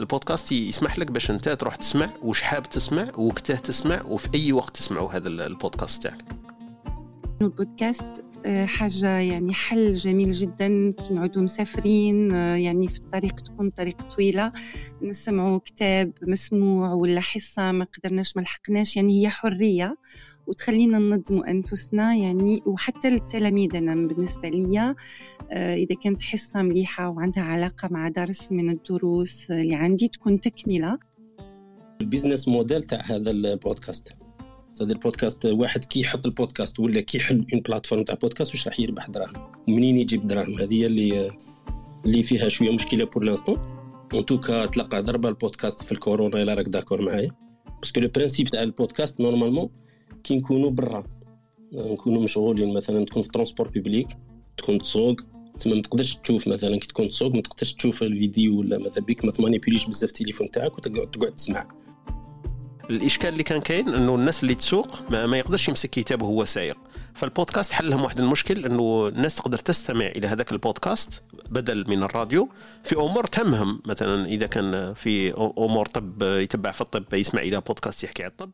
البودكاست يسمح لك باش انت تروح تسمع وش حاب تسمع وقته تسمع وفي أي وقت تسمعوا هذا البودكاست تاعك. البودكاست آه، حاجة يعني حل جميل جدا. كي نعودوا مسافرين آه، يعني في الطريق تكون طريق طويلة. نسمعوا كتاب مسموع ولا حصة ما قدرناش ما لحقناش يعني هي حرية. وتخلينا ننظموا أنفسنا يعني وحتى للتلاميذ أنا بالنسبة لي آه، إذا كانت حصة مليحة وعندها علاقة مع درس من الدروس اللي عندي تكون تكملة. ال business model تاع هذا البودكاست. هذا البودكاست واحد كي يحط البودكاست ولا كي يحل une plateforme تاع بودكاست واش راح يربح دراهم؟ ومنين يجيب دراهم؟ هذه اللي اللي فيها شوية مشكلة pour l'instant en tout cas تلقى ضربة البودكاست في الكورونا إلا راك d'accord معايا. parce que le principe تاع البودكاست normalement كي نكونوا برا نكونوا مشغولين مثلا تكون في transport public تكون تسوق تما ما تقدرش تشوف مثلا كي تكون تسوق ما تقدرش تشوف الفيديو ولا ماذا بيك ما تمانيبيليش بزاف التليفون تاعك وتقعد تقعد تسمع الإشكال اللي كان كاين إنه الناس اللي تسوق ما, ما يقدرش يمسك كتابه وهو سايق. فالبودكاست حل لهم واحد المشكل إنه الناس تقدر تستمع إلى هذاك البودكاست بدل من الراديو. في أمور تهمهم مثلا إذا كان في أمور طب يتبع في الطب يسمع إلى بودكاست يحكي على الطب.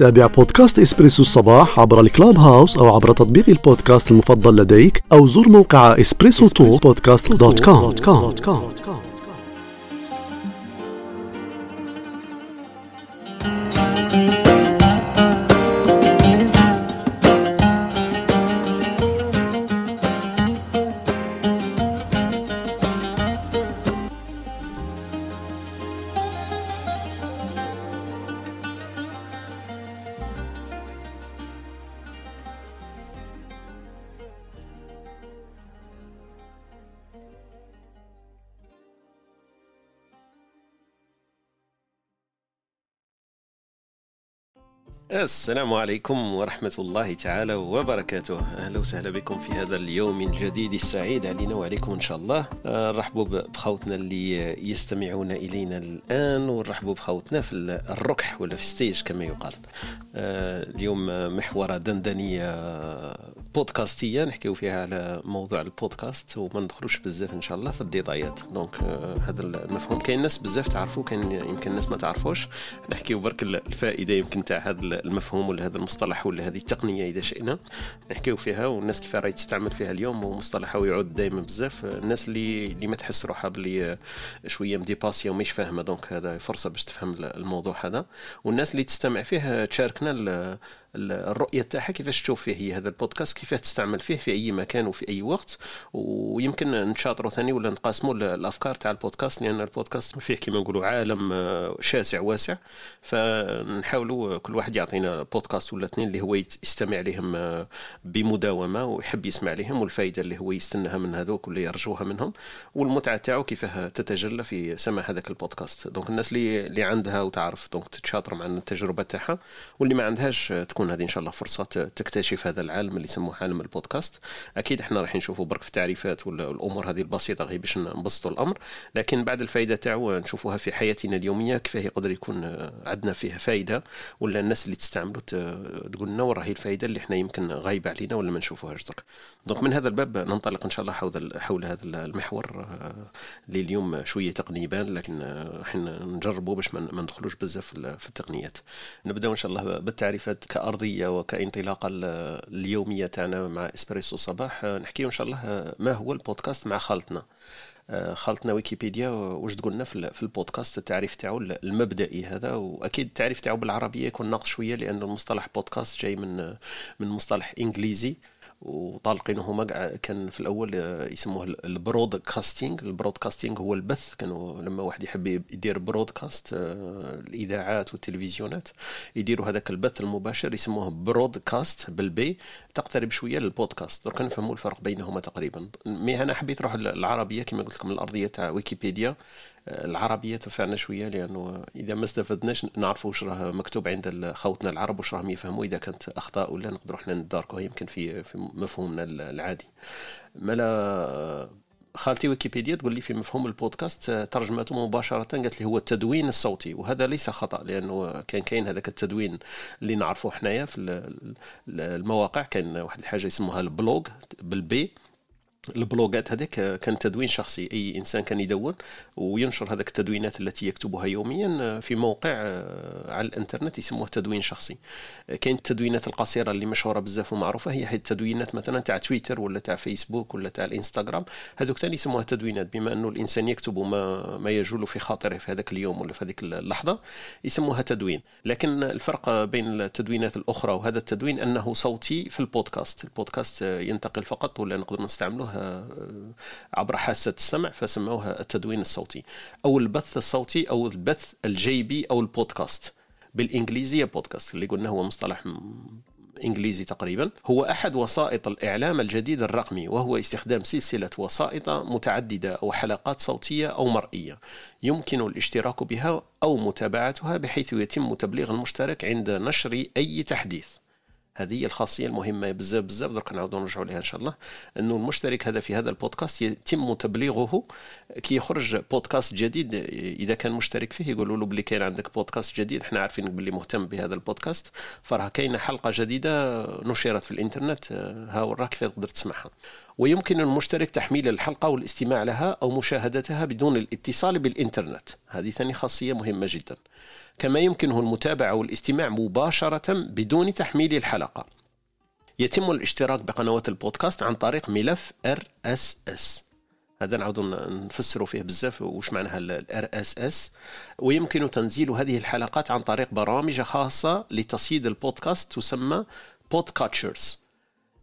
تابع بودكاست إسبريسو الصباح عبر ال Clubhouse أو عبر تطبيق البودكاست المفضل لديك أو زر موقع Espresso Talk Podcast dot com السلام عليكم ورحمة الله تعالى وبركاته. أهلا وسهلا بكم في هذا اليوم الجديد السعيد علينا وعليكم إن شاء الله. نرحبوا بخوتنا اللي يستمعون إلينا الآن ونرحبوا بخوتنا في الركح ولا في stage كما يقال. اليوم محور دندنية بودكاستية نحكيو فيها على موضوع البودكاست وما ندخلوش بزاف إن شاء الله في الديتايات donc هذا المفهوم. كاين ناس بزاف تعرفوا كاين يمكن ناس ما تعرفوش. نحكيو برك الفائدة يمكن تاع هذا المفهوم ولا هذا المصطلح ولا هذه التقنية إذا شئنا نحكيو فيها والناس كيف راهي تستعمل فيها اليوم ومصطلح يعود دائما بزاف. الناس اللي اللي ما تحس روحها بلي شوية مديباسية ومش فاهمة donc هذا فرصة باش تفهم الموضوع هذا. والناس اللي تستمع فيه تشاركنا الرؤية تاعها كيفاش تشوف فيه هي هذا البودكاست كيفاش تستعمل فيه في أي مكان وفي أي وقت ويمكن نتشاطروا ثاني ولا نتقاسموا الأفكار تاع البودكاست لأن البودكاست فيه كما نقولوا عالم آه، شاسع واسع. فنحاولوا كل واحد يعطينا بودكاست ولا اثنين اللي هو يستمع لهم آه، بمداومة ويحب يسمع لهم والفائده اللي هو يستناها من هذوك واللي يرجوها منهم والمتعة تاعو كيفاه تتجلى في سماع هذاك البودكاست. donc الناس اللي اللي عندها وتعرف donc تتشاطر مع التجربة تاعها واللي ما عندهاش تكون تكون هذه إن شاء الله فرصة تكتشف هذا العالم اللي يسموه عالم البودكاست. أكيد إحنا راح نشوفوا برك في التعريفات والأمور هذه البسيطة غير باش نبسطوا الأمر. لكن بعد الفائدة تاعو نشوفوها في حياتنا اليومية كيفاه يقدر يكون عندنا فيها فائده ولا الناس اللي تستعملوا تقول لنا وراهي الفائده اللي إحنا يمكن غايبة علينا ولا ما نشوفوهاش درك. donc من هذا الباب ننطلق إن شاء الله حول حول هذا المحور اللي اليوم شوية تقني يبان لكن إحنا نجربوا باش ما ندخلوش بزاف في التقنيات. نبداو إن شاء الله بالتعريفات. كأرض الأرضية وكانطلاقة اليومية تاعنا مع إسبريسو صباح. نحكيو إن شاء الله ما هو البودكاست مع خالتنا. خالتنا ويكيبيديا واش تقولنا في البودكاست التعريف تاعو المبدئي هذا. وأكيد التعريف تاعو بالعربية يكون ناقص شوية لأن المصطلح بودكاست جاي من من مصطلح إنجليزي. وطالقينه كان في الأول يسموه ال broadcasting. ال broadcasting هو البث كانوا لما واحد يحب يدير broadcast آه، الإذاعات والتلفزيونات يديروا هذاك البث المباشر يسموه broadcast بال B. تقترب شوية للبودكاست. درك نفهموا الفرق بينهما تقريبا. mais أنا حبيت نروح العربية كما قلت لكم الأرضية تاع ويكيبيديا. العربية تنفعنا شوية لأنه إذا ما استفدناش نعرفوا واش راه مكتوب عند خوتنا العرب واش راهم يفهموا إذا كانت أخطاء ولا نقدروا إحنا نداركوها يمكن في في مفهومنا العادي. ملا خالتي ويكيبيديا تقول لي في مفهوم البودكاست ترجمته مباشرة قالت لي هو التدوين الصوتي وهذا ليس خطأ لأنه كان كاين هذاك التدوين اللي نعرفه حنايا في المواقع كان واحد الحاجة يسموها ال blog بال B البلوجات هذيك كان تدوين شخصي. أي إنسان كان يدون وينشر هذاك التدوينات التي يكتبها يوميا في موقع آه، على الإنترنت يسموه تدوين شخصي. كاين التدوينات القصيرة اللي مشهورة بزاف ومعروفة هي التدوينات مثلا تاع تويتر ولا تاع فيسبوك ولا تاع الإنستغرام. هذوك ثاني يسموها تدوينات بما أنه الإنسان يكتب ما ما يجول في خاطره في هذاك اليوم ولا في هذيك اللحظة يسموها تدوين. لكن الفرق بين التدوينات الأخرى وهذا التدوين أنه صوتي في البودكاست. البودكاست ينتقل فقط ولا نقدر نستعمله آه، عبر حاسة السمع فسموها التدوين الصوتي أو البث الصوتي أو البث الجيبي أو البودكاست. بالإنجليزية بودكاست اللي قلنا هو مصطلح إنجليزي تقريبا. هو أحد وسائط الإعلام الجديد الرقمي وهو استخدام سلسلة وسائط متعددة أو حلقات صوتية أو مرئية. يمكن الاشتراك بها أو متابعتها بحيث يتم تبليغ المشترك عند نشر أي تحديث. هذه هي الخاصية المهمة بزاف بزاف درك نعاودوا نرجعوا لها إن شاء الله. إنه المشترك هذا في هذا البودكاست يتم تبليغه. كي يخرج بودكاست جديد إذا كان مشترك فيه يقولوا له بلي كاين عندك بودكاست جديد إحنا عارفين بلي مهتم بهذا البودكاست. فراه كاينة حلقة جديدة نشرت في الإنترنت ها وراك كيف تقدر تسمعها ويمكن المشترك تحميل الحلقة والاستماع لها أو مشاهدتها بدون الاتصال بالإنترنت. هذه ثاني خاصية مهمة جدا. كما يمكنه المتابعة والاستماع مباشرة بدون تحميل الحلقة. يتم الاشتراك بقنوات البودكاست عن طريق ملف RSS هذا نعود نفسروا فيه بزاف وش معناها ال RSS ويمكن تنزيل هذه الحلقات عن طريق برامج خاصة لتصيد البودكاست تسمى podcatchers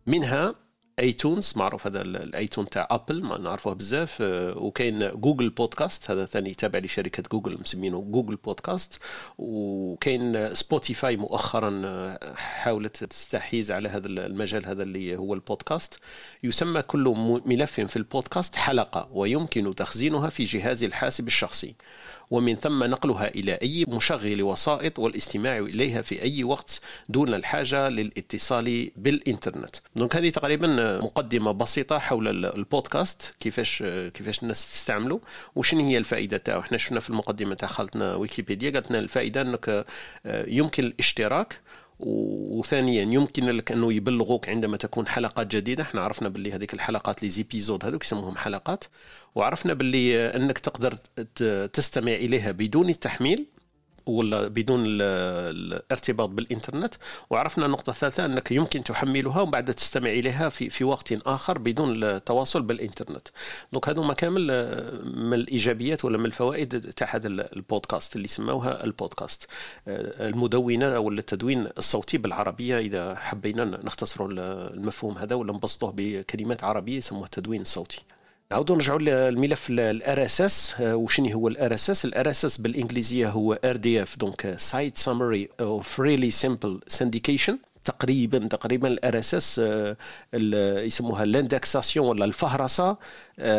منها iTunes معروف هذا ال iTunes تاع Apple ما نعرفوه بزاف. آه، وكاين Google Podcast هذا ثاني تابع لشركة جوجل مسمينه Google Podcast وكاين Spotify مؤخرا آه، حاولت تستحيز على هذا المجال هذا اللي هو البودكاست. يسمى كل ملف في البودكاست حلقة ويمكن تخزينها في جهاز الحاسب الشخصي. ومن ثم نقلها إلى أي مشغل وسائط والاستماع إليها في أي وقت دون الحاجة للاتصال بالإنترنت. donc هذه تقريبا مقدمة بسيطة حول البودكاست كيفاش كيفاش الناس تستعمله وشنو هي الفائدة تاعو. إحنا شفنا في المقدمة تاع خالتنا ويكيبيديا قالت لنا الفائدة أنك يمكن الاشتراك وثانيا يمكن لك أنه يبلغوك عندما تكون حلقات جديدة. إحنا عرفنا باللي هذيك الحلقات لي زيبيزود هذوك يسموهم حلقات. وعرفنا باللي أنك تقدر تستمع إليها بدون التحميل. ولا بدون الارتباط بالإنترنت. وعرفنا النقطة الثالثة أنك يمكن تحملها وبعد تستمع إليها في في وقت آخر بدون التواصل بالإنترنت. donc هذو ما كامل آه، من الإيجابيات ولا من الفوائد تاع هذا البودكاست اللي سموها البودكاست. آه، المدونة أو التدوين الصوتي بالعربية إذا حبينا نختصروا المفهوم هذا ولا نبسطوه بكلمات عربية يسموه التدوين الصوتي نعاودوا نرجعوا للملف ال RSS وشنو هو ال RSS ال RSS بالإنجليزية هو RDF donc site summary of really simple syndication تقريبا تقريبا ال RSS يسموها ال indexation ولا الفهرسة. آه،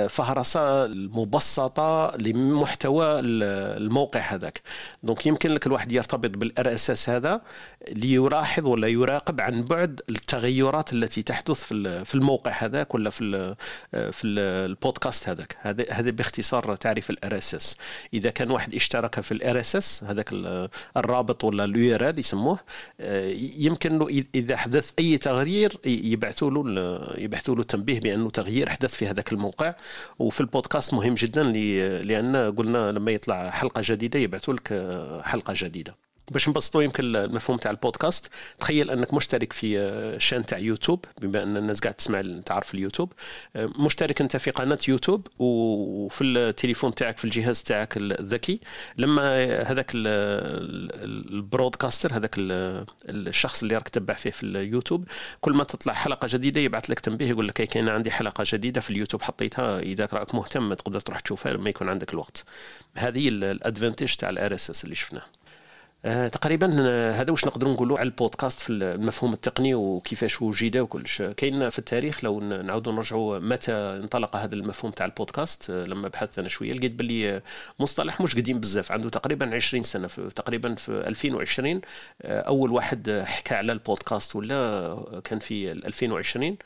فهرسة المبسطة لمحتوى الموقع هذاك. donc يمكن لك الواحد يرتبط بال RSS هذا ليلاحظ ولا يراقب عن بعد التغيرات التي تحدث في الموقع هذاك ولا في في البودكاست هذاك. هذا هذا باختصار تعريف ال RSS إذا كان واحد اشترك في ال RSS هذاك الرابط ولا ال URL يسموه آه، يمكن له إذا حدث أي تغيير يبعثوا له يبعثوا له تنبيه بأنه تغيير حدث في هذاك الموقع. وفي البودكاست مهم جدا لأن قلنا لما يطلع حلقة جديدة يبعثوا لك حلقة جديدة. باش نبسطوا يمكن المفهوم تاع البودكاست. تخيل أنك مشترك في شان تاع يوتيوب بما أن الناس قاعد تسمع تعرف اليوتيوب. آه، مشترك أنت في قناة يوتيوب وفي التليفون تاعك في الجهاز تاعك الذكي. لما هذاك ال broadcaster هذاك الشخص اللي راك تتبع فيه في اليوتيوب كل ما تطلع حلقة جديدة يبعث لك تنبيه يقول لك كاين عندي حلقة جديدة في اليوتيوب حطيتها. إذا راك مهتم تقدر تروح تشوفها لما يكون عندك الوقت. هذه ال advantage تاع ال RSS اللي شفناه. آه تقريبا آه، هذا واش نقدروا نقولوا على البودكاست في المفهوم التقني وكيفاش وجد وكلش. كاين في التاريخ لو نعاودوا نرجعوا متى انطلق هذا المفهوم تاع البودكاست آه لما بحثت أنا شوية لقيت باللي مصطلح مش قديم بزاف عنده تقريبا 20 سنة في تقريبا في 2020 آه أول واحد حكى على البودكاست ولا كان في 2020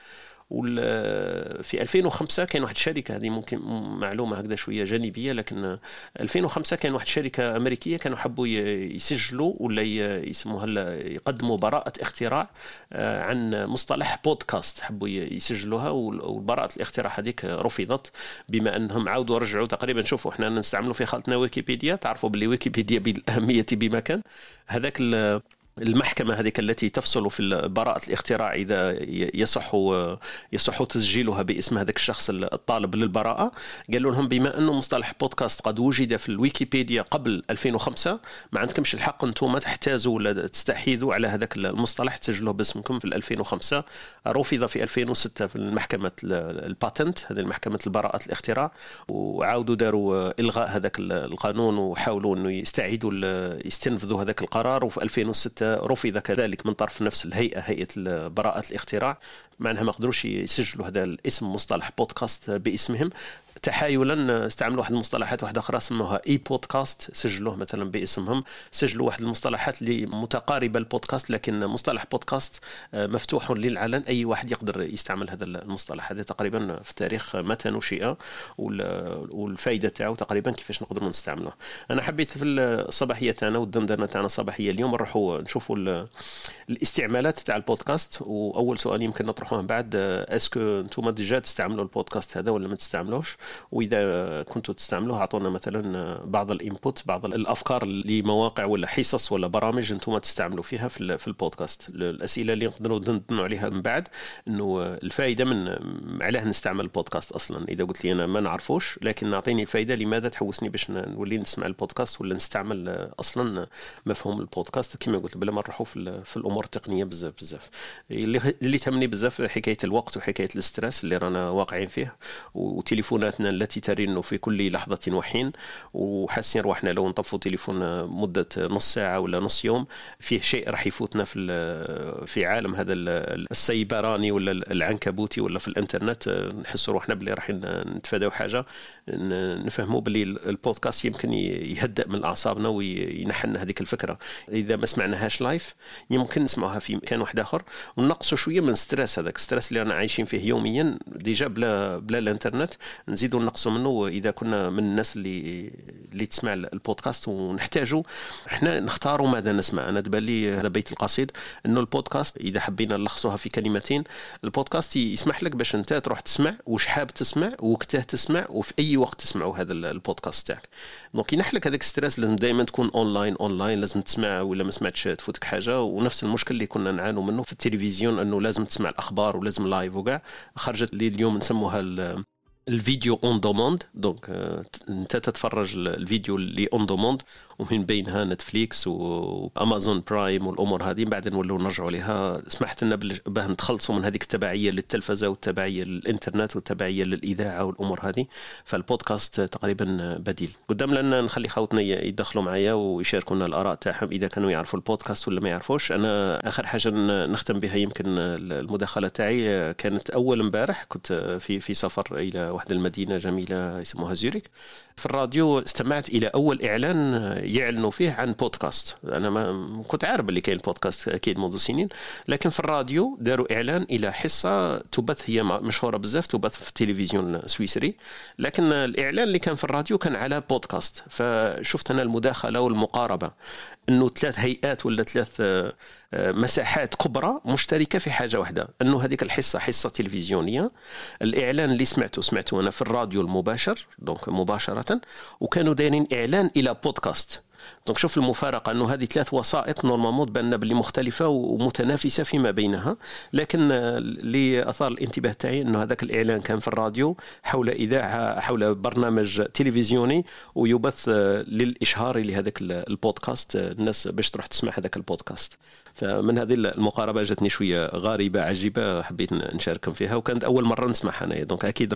في 2005 كان واحد الشركة هذه ممكن معلومة هكذا شوية جانبية لكن 2005 كان واحد الشركة أمريكية كانوا حبوا يسجلوا ولا يسموها يقدموا براءة اختراع آه، عن مصطلح بودكاست حبوا يسجلوها وبراءة الاختراع هذيك رفضت بما أنهم عاودوا رجعوا تقريبا شوفوا إحنا نستعملوا في خلطنا ويكيبيديا تعرفوا باللي ويكيبيديا بالاهميه بمكان هذاك المحكمة هذيك التي تفصل في براءة الاختراع إذا يصح يصح تسجيلها باسم هذاك الشخص الطالب للبراءة. قالوا لهم بما أنه مصطلح بودكاست قد وجد في الويكيبيديا قبل 2005 ما عندكمش الحق أنتم تحتازوا ولا تستحيذوا على هذاك المصطلح تسجلوه باسمكم في 2005 رفض في 2006 في المحكمة الباتنت هذه محكمة البراءة الاختراع وعاودوا داروا إلغاء هذاك القانون وحاولوا أنه يستعيدوا يستنفذوا هذاك القرار. وفي 2006 رفض كذلك من طرف نفس الهيئة هيئة براءة الاختراع. مع انها ما قدروش يسجلوا هذا الاسم مصطلح بودكاست باسمهم. تحايلا استعملوا واحد المصطلحات واحدة أخرى سموها اي بودكاست سجلوه مثلا باسمهم. سجلوا واحد المصطلحات اللي متقاربه البودكاست لكن مصطلح بودكاست آه، مفتوح للعلن. أي واحد يقدر يستعمل هذا المصطلح. هذا تقريبا في التاريخ متى نشئ والفائده تاعو تقريبا كيفاش نقدروا نستعملوه. أنا حبيت في الصباحية تاعنا والدندنة تاعنا الصباحية اليوم نروحوا نشوفوا الاستعمالات تاع البودكاست. وأول سؤال يمكن نطرحوه بعد est-ce que أنتم déjà تستعملوا البودكاست هذا ولا ما تستعملوش؟ وإذا كنتوا تستعملوه أعطونا مثلا بعض ال input بعض الأفكار لمواقع ولا حصص ولا برامج أنتم تستعملوا فيها في, البودكاست. الأسئلة اللي نقدروا ندندنوا عليها من بعد إنه الفائده من علاه نستعمل البودكاست أصلا. إذا قلت لي أنا ما نعرفوش لكن نعطيني الفائده لماذا تحوسني باش نولي نسمع البودكاست ولا نستعمل أصلا مفهوم البودكاست؟ كما قلت بلا ما نروحوا في, في الأمور التقنية بزاف بزاف. اللي, تهمني بزاف حكاية الوقت وحكاية ال stress اللي رانا واقعين فيه وتليفوناتنا التي ترن في كل لحظة وحين. وحاسين روحنا لو نطفوا تليفون مدة نص ساعة ولا نص يوم فيه شيء راح يفوتنا في في عالم هذا السيبراني ولا العنكبوتي ولا في الإنترنت. نحسوا روحنا بلي راح نتفاداو حاجة. نفهموا بلي البودكاست يمكن يهدأ من أعصابنا وينحن هذيك الفكرة. إذا ما سمعناهاش live يمكن نسمعوها في مكان واحد آخر. ونقصوا شوية من stress هذاك. stress اللي رانا عايشين فيه يوميا déjà بلا بلا الإنترنت نزيدوا نقصوا منه. اذا كنا من الناس اللي اللي تسمع البودكاست ونحتاجوا إحنا نختاروا ماذا نسمع. أنا تبان لي هذا بيت القصيد إنه البودكاست إذا حبينا نلخصوها في كلمتين البودكاست يسمح لك باش أنت تروح تسمع وش حاب تسمع وقتها تسمع وفي أي وقت تسمعوا هذا البودكاست تاعك. donc ينحلك لك هذاك stress لازم دائما تكون online online لازم تسمع ولا ما سمعتش تفوتك حاجة. ونفس المشكل اللي كنا نعانوا منه في التلفزيون إنه لازم تسمع الأخبار ولازم live وكاع خرجت لي اليوم نسموها الفيديو à la demande donc أنت تتفرج الفيديو اللي à la demande ومن بينها نتفليكس وامازون برايم والأمور هذه. بعد نولوا نرجعوا لها. سمحت لنا باه نتخلصوا من هذيك التبعية للتلفزة والتبعية للإنترنت والتبعية للإذاعة والأمور هذه. فالبودكاست تقريبا بديل. قدام لنا نخلي خوتنا يدخلوا معايا ويشاركونا الآراء تاعهم إذا كانوا يعرفوا البودكاست ولا ما يعرفوش. أنا آخر حاجة نختم بها يمكن المداخلة تاعي. كانت أول امبارح كنت في في سفر إلى واحد المدينة جميلة يسموها زيوريك. في الراديو استمعت إلى أول إعلان يعلنوا فيه عن بودكاست. أنا ما كنت عارف اللي كاين بودكاست أكيد منذ سنين لكن في الراديو داروا إعلان إلى حصة تبث هي مشهورة بزاف تبث في التلفزيون السويسري. لكن الإعلان اللي كان في الراديو كان على بودكاست. فشفت أنا المداخلة والمقاربة. إنه ثلاث هيئات ولا ثلاث مساحات كبرى مشتركة في حاجة واحدة أنه هذيك الحصة حصة تلفزيونية. الإعلان اللي سمعته سمعته أنا في الراديو المباشر donc مباشرة وكانوا دايرين إعلان إلى بودكاست. donc شوف المفارقة أنه هذه ثلاث وسائط normalement تبان باللي مختلفة ومتنافسة فيما بينها. لكن اللي اثار الانتباه تاعي أنه هذاك الإعلان كان في الراديو حول إذاعة حول برنامج تلفزيوني ويبث للإشهار لهذاك البودكاست. الناس باش تروح تسمع هذاك البودكاست. فمن هذه المقاربة جاتني شوية غريبة عجيبة حبيت نشارككم فيها وكانت أول مرة نسمعها أنايا. donc أكيد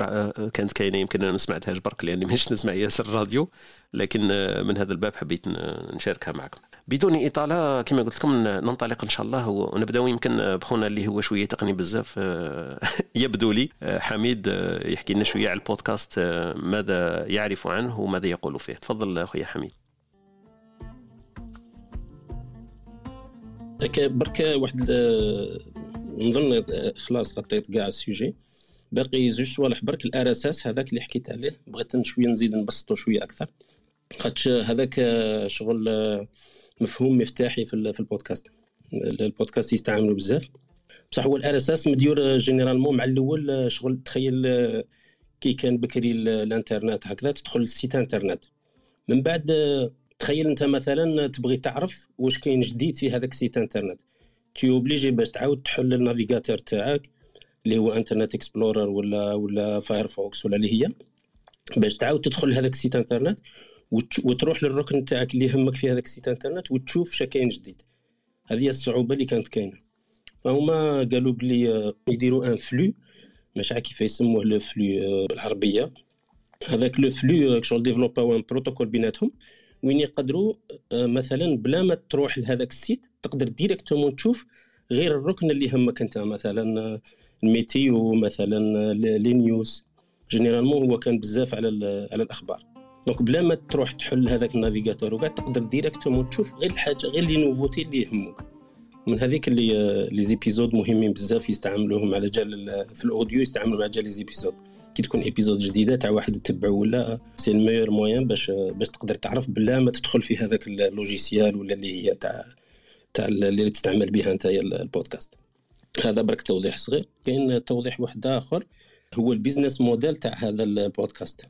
كانت كاينة يمكن أنا ما سمعتهاش برك لأني مش نسمع ياسر الراديو. لكن من هذا الباب حبيت نشاركها معكم. بدون إطالة كما قلت لكم ننطلق إن شاء الله ونبداو يمكن بخونا اللي هو شوية تقني بزاف يبدو لي. حميد يحكي لنا شوية على البودكاست ماذا يعرف عنه وماذا يقول فيه. تفضل أخويا حميد. برك واحد نظن خلاص غطيت كاع ال sujet. باقي زوج صوالح برك ال RSS هذاك اللي حكيت عليه. بغيت شوية نزيد نبسطو شوية أكثر. خاطش هذاك شغل مفهوم مفتاحي في, البودكاست. البودكاست يستعملوا بزاف. بصح هو ال RSS مديور généralement مع الأول شغل تخيل كي كان بكري الإنترنت هكذا تدخل لل site internet. من بعد تخيل انت مثلا تبغي تعرف واش كاين جديد في هذاك ال site internet. t'es obligé باش تعاود تحل ال navigateur تاعك اللي هو Internet Explorer ولا ولا Firefox ولا اللي هي باش تعاود تدخل لهذاك ال site internet وتروح للركن تاعك اللي يهمك في هذاك ال site internet وتشوف شا كاين جديد. هذه الصعوبة اللي كانت كاينة. فهما قالوا بلي يديروا un flux مش عارف كيف يسموه le flux بالعربية. هذاك le flux شغل développaw un protocole بيناتهم. وين يقدروا مثلا بلا ما تروح لهذاك ال site تقدر directement تشوف غير الركن اللي يهمك أنت مثلا la météo مثلا les news. généralement هو كان بزاف على على الأخبار. donc بلا ما تروح تحل هذاك ال navigateur وكاع تقدر directement تشوف غير الحاجة غير les nouveautés اللي يهموك. من هذيك اللي les épisodes مهمين بزاف يستعملوهم على جال في ال audio يستعملوا على جال les épisodes. كي تكون épisode جديدة تاع واحد تتبعه ولا c'est le meilleur moyen باش باش تقدر تعرف بلا ما تدخل في هذاك ال logiciel ولا اللي هي تاع تاع اللي تستعمل بها انت البودكاست. هذا برك توضيح صغير. كاين توضيح واحد آخر. هو ال business model تاع هذا البودكاست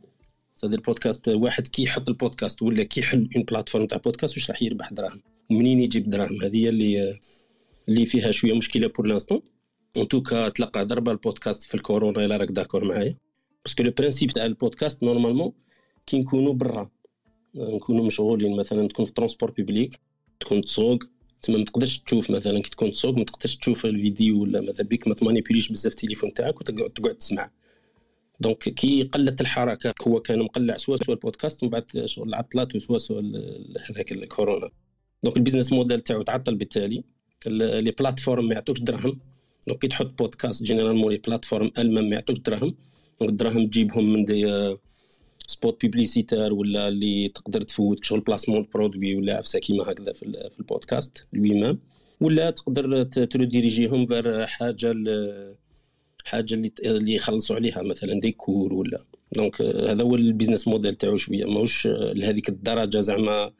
هذا البودكاست واحد كي يحط البودكاست ولا كي يحل une plateforme تاع بودكاست واش راح يربح دراهم؟ منين يجيب دراهم؟ هذه اللي اللي فيها شوية مشكلة pour l'instant en tout cas تلقى ضربة البودكاست في الكورونا الا راك d'accord معايا؟ parce que le principe تاع البودكاست normalement كي نكونوا برا نكونوا مشغولين مثلا تكون في transport public تكون تسوق تما ما تقدرش تشوف مثلا كي تكون تسوق ما تقدرش تشوف الفيديو ولا ماذا بيك ما تmanipuliش بزاف التليفون تاعك وتقعد تقعد تسمع donc كي قلت الحركه هو كان مقلع سوا سوا البودكاست ومن بعد شغل العطلات وسوا سوا هذاك الكورونا donc ال business model تاعو تعطل بالتالي les plateformes ما يعطوكش دراهم donc كي تحط بودكاست généralement les plateformes elles-mêmes ما يعطوكش donc الدراهم تجيبهم من des spots publicitaires ولا اللي تقدر تفوت شغل placement produit ولا عفسة كيما هكذا في, في البودكاست lui-même ولا تقدر تروديريجيهم vers حاجة حاجة اللي اللي يخلصوا عليها مثلا d'accord ولا. donc هذا هو ال business model تاعو شوية. ماهوش لهذيك الدرجة زعما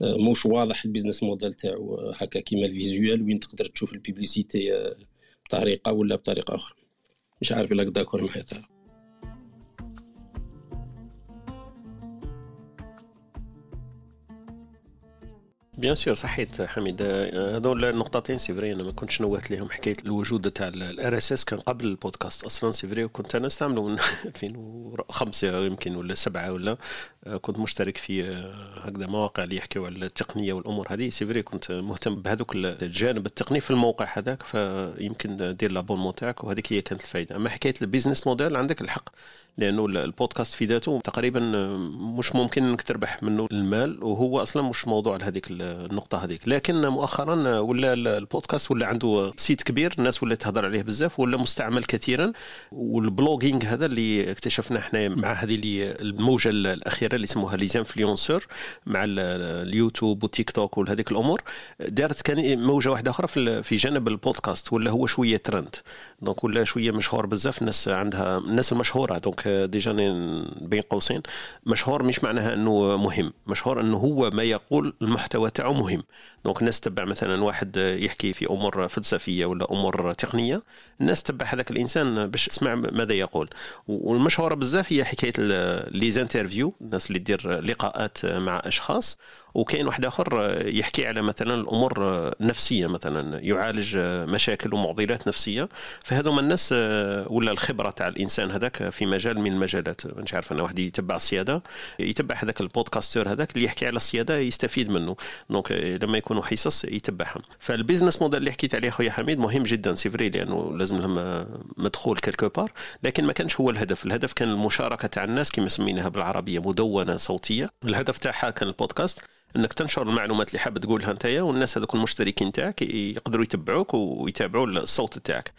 موش واضح ال business model تاعو هكا كيما ال visuel وين تقدر تشوف la publicité بطريقة ولا بطريقة أخرى. مش عارف إلا d'accord معايا bien sûr صحيت حميد. هذول النقطتين c'est vrai أنا ما كنتش نوهت لهم حكاية الوجود تاع ال RSS كان قبل البودكاست أصلا c'est vrai وكنت أنا استعمله من 2005 يمكن ولا سبعة ولا. كنت مشترك في هكذا مواقع اللي يحكيو على التقنية والأمور هذه. c'est vrai كنت مهتم بهذوك الجانب التقني في الموقع هذاك فيمكن دير l'abonnement تاعك وهذيك هي كانت الفائده أما حكاية ال business model عندك الحق لأنه البودكاست في ذاته تقريبا مش ممكن إنك تربح منه المال وهو أصلا مش موضوع لهذيك النقطة هذيك. لكن مؤخرا ولا البودكاست ولا عنده site كبير الناس ولا تهضر عليه بزاف ولا مستعمل كثيرا. وال blogging هذا اللي اكتشفنا إحنا مع هذه الموجة الأخيرة اللي يسموها les influenceurs مع اليوتيوب والتيك توك وهذيك الأمور. دارت كان موجة واحدة أخرى في جانب البودكاست ولا هو شوية trend. donc ولا شوية مشهور بزاف الناس عندها الناس المشهورة. donc déjà بين قوسين مشهور مش معناها إنه مهم مشهور إنه هو ما يقول المحتوى تاعو مهم. donc الناس تتبع مثلا واحد يحكي في أمور فلسفية ولا أمور تقنية الناس تتبع هذاك الإنسان باش تسمع ماذا يقول. والمشهورة بزاف هي حكاية les interviews الناس اللي دير لقاءات مع أشخاص. وكاين واحد آخر يحكي على مثلا الأمور النفسيه مثلا يعالج مشاكل ومعضلات نفسية. فهذوما الناس ولا الخبرة تاع الإنسان هذاك في مجال من المجالات مش عارف أنا واحد يتبع السياده يتبع هذاك ال podcaster هذاك اللي يحكي على السياده يستفيد منه. donc لما يكونوا حصص يتبعهم. فال business model اللي حكيت عليه خويا حميد مهم جدا c'est vrai لأنه لازم لهم مدخول كيلكو بار لكن ما كانش هو الهدف. الهدف كان المشاركة تاع الناس كما سميناها بالعربية مدونة صوتية. الهدف تاعها كان البودكاست. انك تنشر المعلومات اللي حاب تقولها انت والناس هذوك المشتركين تاعك يقدروا يتبعوك ويتابعوا الصوت تاعك.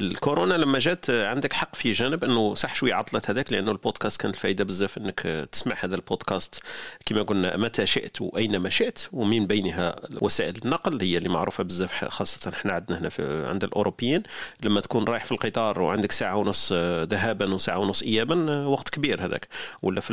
الكورونا لما جات عندك حق في جانب انه صح شوية عطلت هذاك لأنه البودكاست كانت الفائده بزاف انك تسمع هذا البودكاست. كما قلنا متى شئت وأينما شئت ومن بينها وسائل النقل هي اللي معروفة بزاف خاصة إحنا عندنا هنا في عند الأوروبيين. لما تكون رايح في القطار وعندك ساعة ونص ذهابا وساعة ونص ايابا وقت كبير هذاك. ولا في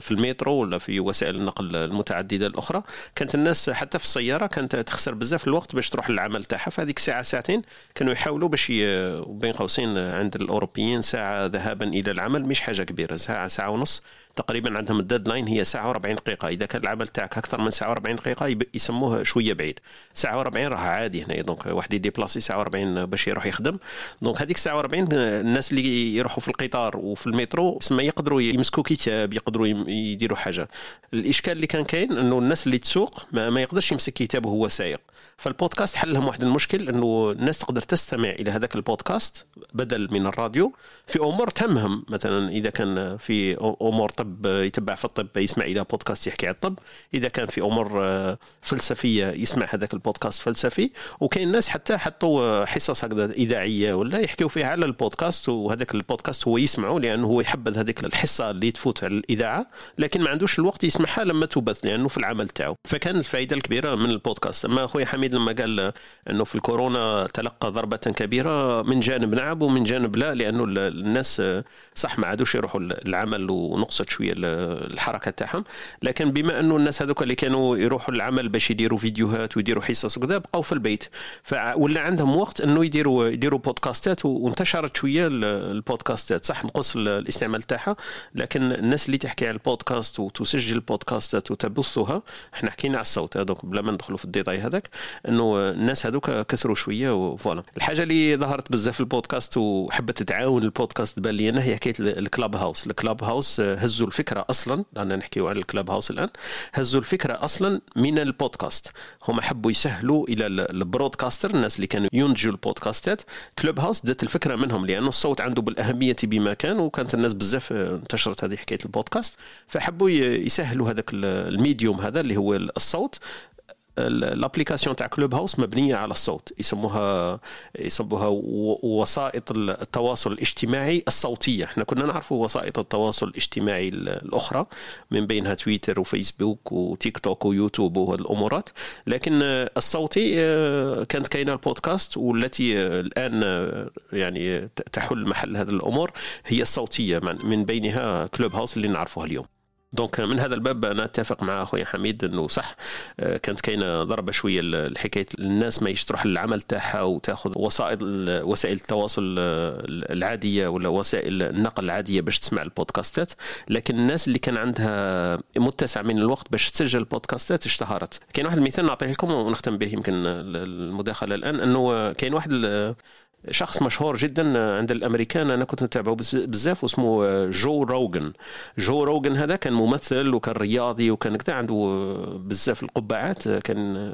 في المترو ولا في وسائل النقل المتعددة الاخرى كانت الناس حتى في السيارة كانت تخسر بزاف الوقت باش تروح للعمل تاعها. فهذيك ساعه ساعتين كانوا يحاولوا باش وبين قوسين عند الأوروبيين ساعة ذهابا إلى العمل مش حاجة كبيرة ساعة ساعة ونص. تقريبا عندهم الديدلاين هي ساعة و40 دقيقة. إذا كان العمل تاعك أكثر من ساعة و40 دقيقة يسموه شوية بعيد. ساعة و40 راه عادي هنا. donc واحد يديبلاسي ساعة و40 باش يروح يخدم. donc هذيك ساعة و40 الناس اللي يروحوا في القطار وفي المترو سما يقدروا يمسكوا كتاب يقدروا يديروا حاجة. الإشكال اللي كان كاين إنه الناس اللي تسوق ما, ما يقدرش يمسك كتاب وهو سايق. فالبودكاست حل لهم واحد المشكل إنه الناس تقدر تستمع إلى هذاك البودكاست بدل من الراديو. في أمور تهمهم مثلا إذا كان في أمور طب يتبع في الطب يسمع إلى بودكاست يحكي على الطب. إذا كان في أمور آه، فلسفية يسمع هذاك البودكاست فلسفي. وكاين ناس حتى حطوا حصص هكذا إذاعية ولا يحكيوا فيها على البودكاست وهذاك البودكاست هو يسمعه لأنه هو يحبذ هذيك الحصة اللي تفوت على الإذاعة لكن ما عندوش الوقت يسمعها لما تبث لأنه في العمل تاعو. فكان الفائدة الكبيرة من البودكاست. أما أخوي حميد لما قال أنه في الكورونا تلقى ضربة كبيرة من جانب نعم ومن جانب لا لأنه الناس صح ما عادوش يروحوا العمل ونقصت شوية الحركة تاعهم. لكن بما أنه الناس هذوك اللي كانوا يروحوا للعمل باش يديروا فيديوهات ويديروا حصص وكذا بقوا في البيت. فولا عندهم وقت أنه يديروا يديروا بودكاستات وانتشرت شوية البودكاستات. صح نقص الاستعمال تاعها. لكن الناس اللي تحكي على البودكاست وتسجل البودكاستات وتبثها إحنا حكينا على الصوت. هذوك بلا ما ندخلوا في ال détail هذاك أنه الناس هذوك كثروا شوية و voilà الحاجة اللي ظهرت بزاف في البودكاست وحبت تعاون البودكاست بان لي أنا هي حكاية ال Clubhouse. ال Clubhouse هزوا الفكرة أصلا لأن نحكيو على ال Clubhouse الآن هزوا الفكرة أصلا من البودكاست. هم حبوا يسهلوا إلى ال broadcaster الناس اللي كانوا ينتجوا البودكاستات. Clubhouse دات الفكرة منهم لأنه الصوت عنده بالأهمية بما كان وكانت الناس بزاف انتشرت هذه حكاية البودكاست. فحبوا يسهلوا هذاك ال medium هذا اللي هو الصوت. ال application تاع Clubhouse مبنية على الصوت. يسموها يسموها وسائط التواصل الاجتماعي الصوتية. إحنا كنا نعرفوا وسائط التواصل الاجتماعي الأخرى من بينها تويتر وفيسبوك وتيك توك ويوتيوب وهذه الأمورات. لكن الصوتي آه، كانت كاينة البودكاست والتي الآن آه، يعني تحل محل هذه الأمور. هي الصوتية من بينها Clubhouse اللي نعرفوها اليوم. donc من هذا الباب أنا أتفق مع اخويا حميد أنه صح. آه، كانت كاينة ضربة شوية الحكاية الناس ما تروح للعمل تاعها وتاخذ وسائل وسائل التواصل آه، العادية ولا وسائل النقل العادية باش تسمع البودكاستات. لكن الناس اللي كان عندها متسع من الوقت باش تسجل البودكاستات اشتهرت. كاين واحد المثال نعطيه لكم ونختم به يمكن المداخلة الآن. أنه كاين واحد شخص مشهور جدا عند الأمريكان أنا كنت نتابعه بزاف واسمه جو روغن جو روغن هذا كان ممثل وكان رياضي وكان كذا عنده بزاف القبعات كان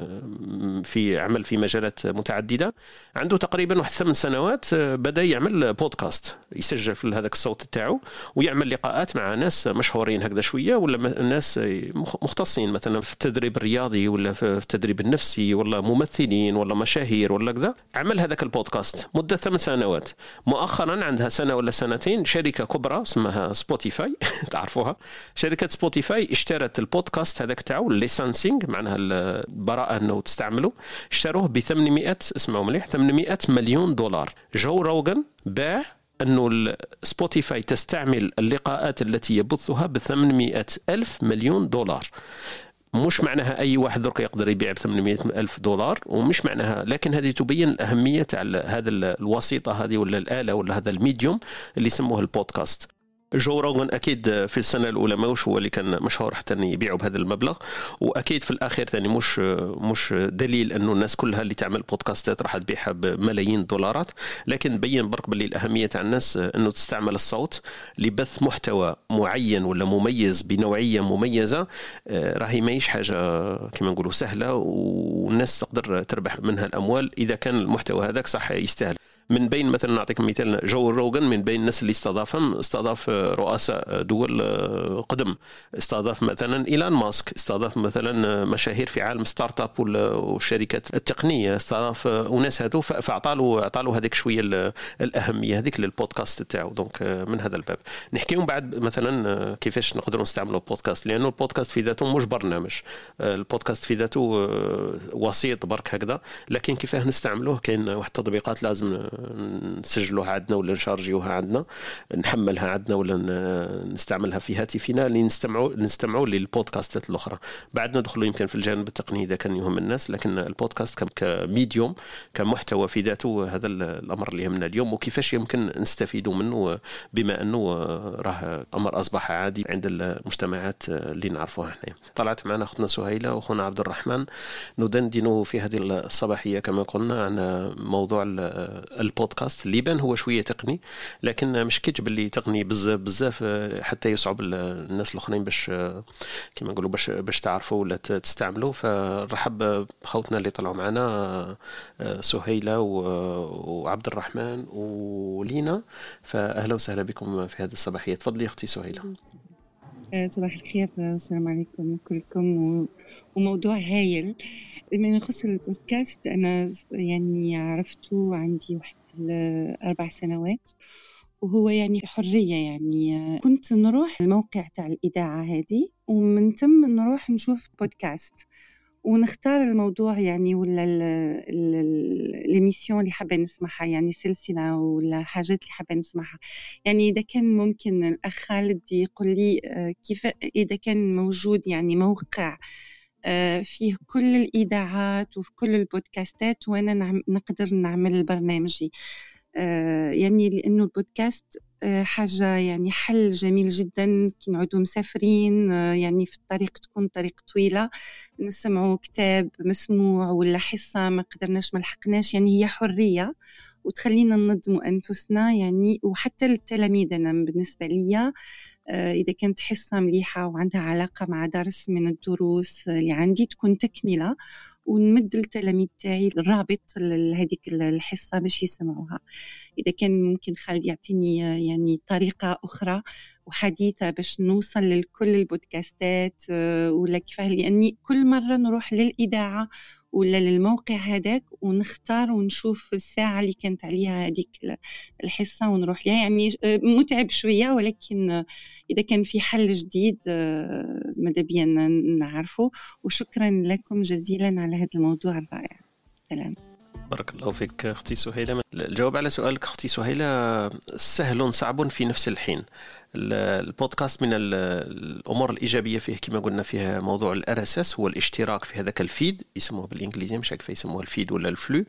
في عمل في مجالات متعددة. عنده تقريبا واحد ثمان سنوات بدأ يعمل بودكاست. يسجل في هذاك الصوت تاعو ويعمل لقاءات مع ناس مشهورين هكذا شوية ولا ناس مختصين مثلا في التدريب الرياضي ولا في التدريب النفسي ولا ممثلين ولا مشاهير ولا كذا. عمل هذاك البودكاست. مدة ثمان سنوات. مؤخرا عندها سنة ولا سنتين شركة كبرى اسمها سبوتيفاي تعرفوها. شركة سبوتيفاي اشترت البودكاست هذاك تاعو ال licensing معناها البراءة إنه تستعمله. اشتروه ب 800 اسمعوا مليح 800 مليون دولار. جو روغن باع أنه سبوتيفاي تستعمل اللقاءات التي يبثها ب 800 ألف مليون دولار. مش معناها أي واحد درك يقدر يبيع ب 800 ألف دولار ومش معناها لكن هذه تبين الأهمية تاع هذا الوسيطة هذه ولا الآلة ولا هذا ال medium اللي يسموه البودكاست. جو روغن أكيد في السنة الأولى ماهوش هو اللي كان مشهور حتى يبيعوا بهذا المبلغ. وأكيد في الأخير ثاني مش مش دليل أنه الناس كلها اللي تعمل بودكاستات راح تبيعها بملايين الدولارات لكن بين برك باللي الاهميه تاع الناس أنه تستعمل الصوت لبث محتوى معين ولا مميز بنوعية مميزة آه، راهي ماهيش حاجة كما نقولوا سهلة والناس تقدر تربح منها الأموال. إذا كان المحتوى هذاك صح يستاهل. من بين مثلا نعطيك مثال جو روغان من بين الناس اللي استضافهم استضاف رؤساء دول قدم. استضاف مثلا إيلان ماسك استضاف مثلا مشاهير في عالم startup والشركات التقنية. استضاف أناس هذو فاعطى له اعطى له هذيك شوية الأهمية هذيك للبودكاست تاعو. donc من هذا الباب. نحكيو بعد مثلا كيفاش نقدروا نستعملوا البودكاست. لأنه البودكاست في ذاته مش برنامج. البودكاست في ذاته وسيط برك هكذا. لكن كيفاه نستعملوه؟ كاين واحد التطبيقات لازم نسجلوها عندنا ولا نشارجيوها عندنا نحملها عندنا ولا نستعملها في هاتفنا لنستمعوا نستمعوا للبودكاستات الأخرى. بعد ندخلوا يمكن في الجانب التقني إذا كان يهم الناس لكن البودكاست ك medium كمحتوى في ذاته هذا الأمر اللي يهمنا اليوم. وكيفاش يمكن نستفيدوا منه؟ بما أنه راه أمر أصبح عادي عند المجتمعات اللي نعرفوها إحنا طلعت معنا أختنا سهيلة وأخونا عبد الرحمن. ندندن في هذه الصباحية كما قلنا عن موضوع البودكاست. اللي يبان هو شوية تقني لكن مش كيجب اللي تقني بزاف بزاف حتى يصعب الناس الأخرين باش كما نقولوا باش باش تعرفوا ولا تستعملوا. فرحب بخوتنا اللي طلعوا معنا سهيلة وعبد الرحمن ولينا. فأهلا وسهلا بكم في هذه الصباحية. تفضلي أختي سهيلة. صباح الخير والسلام عليكم كلكم وموضوع هايل. بما يخص البودكاست أنا يعني عرفته عندي واحد أربع سنوات وهو يعني حرية يعني كنت نروح الموقع تاع الإذاعة هذه ومن ثم نروح نشوف بودكاست ونختار الموضوع يعني ولا ال émission اللي حابة نسمعها يعني سلسلة ولا حاجات اللي حابة نسمعها. يعني إذا كان ممكن الأخ خالد يقول لي كيف إذا كان موجود يعني موقع فيه كل الاذاعات وفي كل البودكاستات وأنا نقدر نعمل برنامجي يعني لأنه البودكاست حاجة يعني حل جميل جدا. كي نعودوا مسافرين يعني في الطريق تكون طريق طويلة. نسمعوا كتاب مسموع ولا حصة ما قدرناش ما لحقناش. يعني هي حرية وتخلينا ننظموا أنفسنا يعني. وحتى للتلاميذ أنا بالنسبة لي إذا كانت حصة مليحة وعندها علاقة مع درس من الدروس اللي عندي تكون تكملة ونمد التلاميذ تاعي الرابط لهذيك الحصة باش يسمعوها. إذا كان ممكن خالد يعطيني يعني طريقة أخرى وحديثة باش نوصل لكل البودكاستات ولا كيفاه لأني كل مرة نروح للإذاعة ولا للموقع هذاك ونختار ونشوف الساعة اللي كانت عليها هذيك الحصة ونروح لها يعني متعب شوية ولكن إذا كان في حل جديد ماذا بيا نعرفه. وشكرا لكم جزيلا على هذا الموضوع الرائع. سلام. بارك الله فيك أختي سهيلة. الجواب على سؤالك أختي سهيلة سهل صعب في نفس الحين. البودكاست من الأمور الإيجابية فيه كما قلنا فيها موضوع ال RSS هو الاشتراك في هذاك ال feed يسموه بالانجليزيه مش عارف يسموه ال feed ولا ال flux.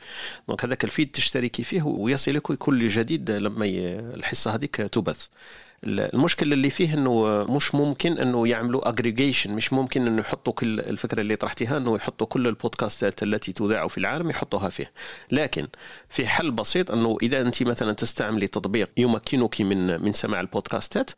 donc هذاك ال feed تشتركي فيه ويصلك كل جديد لما الحصة هذيك تبث. المشكل اللي فيه إنه مش ممكن إنه يعملوا اجريجيشن مش ممكن إنه يحطوا كل الفكرة اللي طرحتها إنه يحطوا كل البودكاستات التي تذاع في العالم يحطوها فيه. لكن في حل بسيط إنه إذا أنت مثلا تستعملي تطبيق يمكنك من من سماع البودكاستات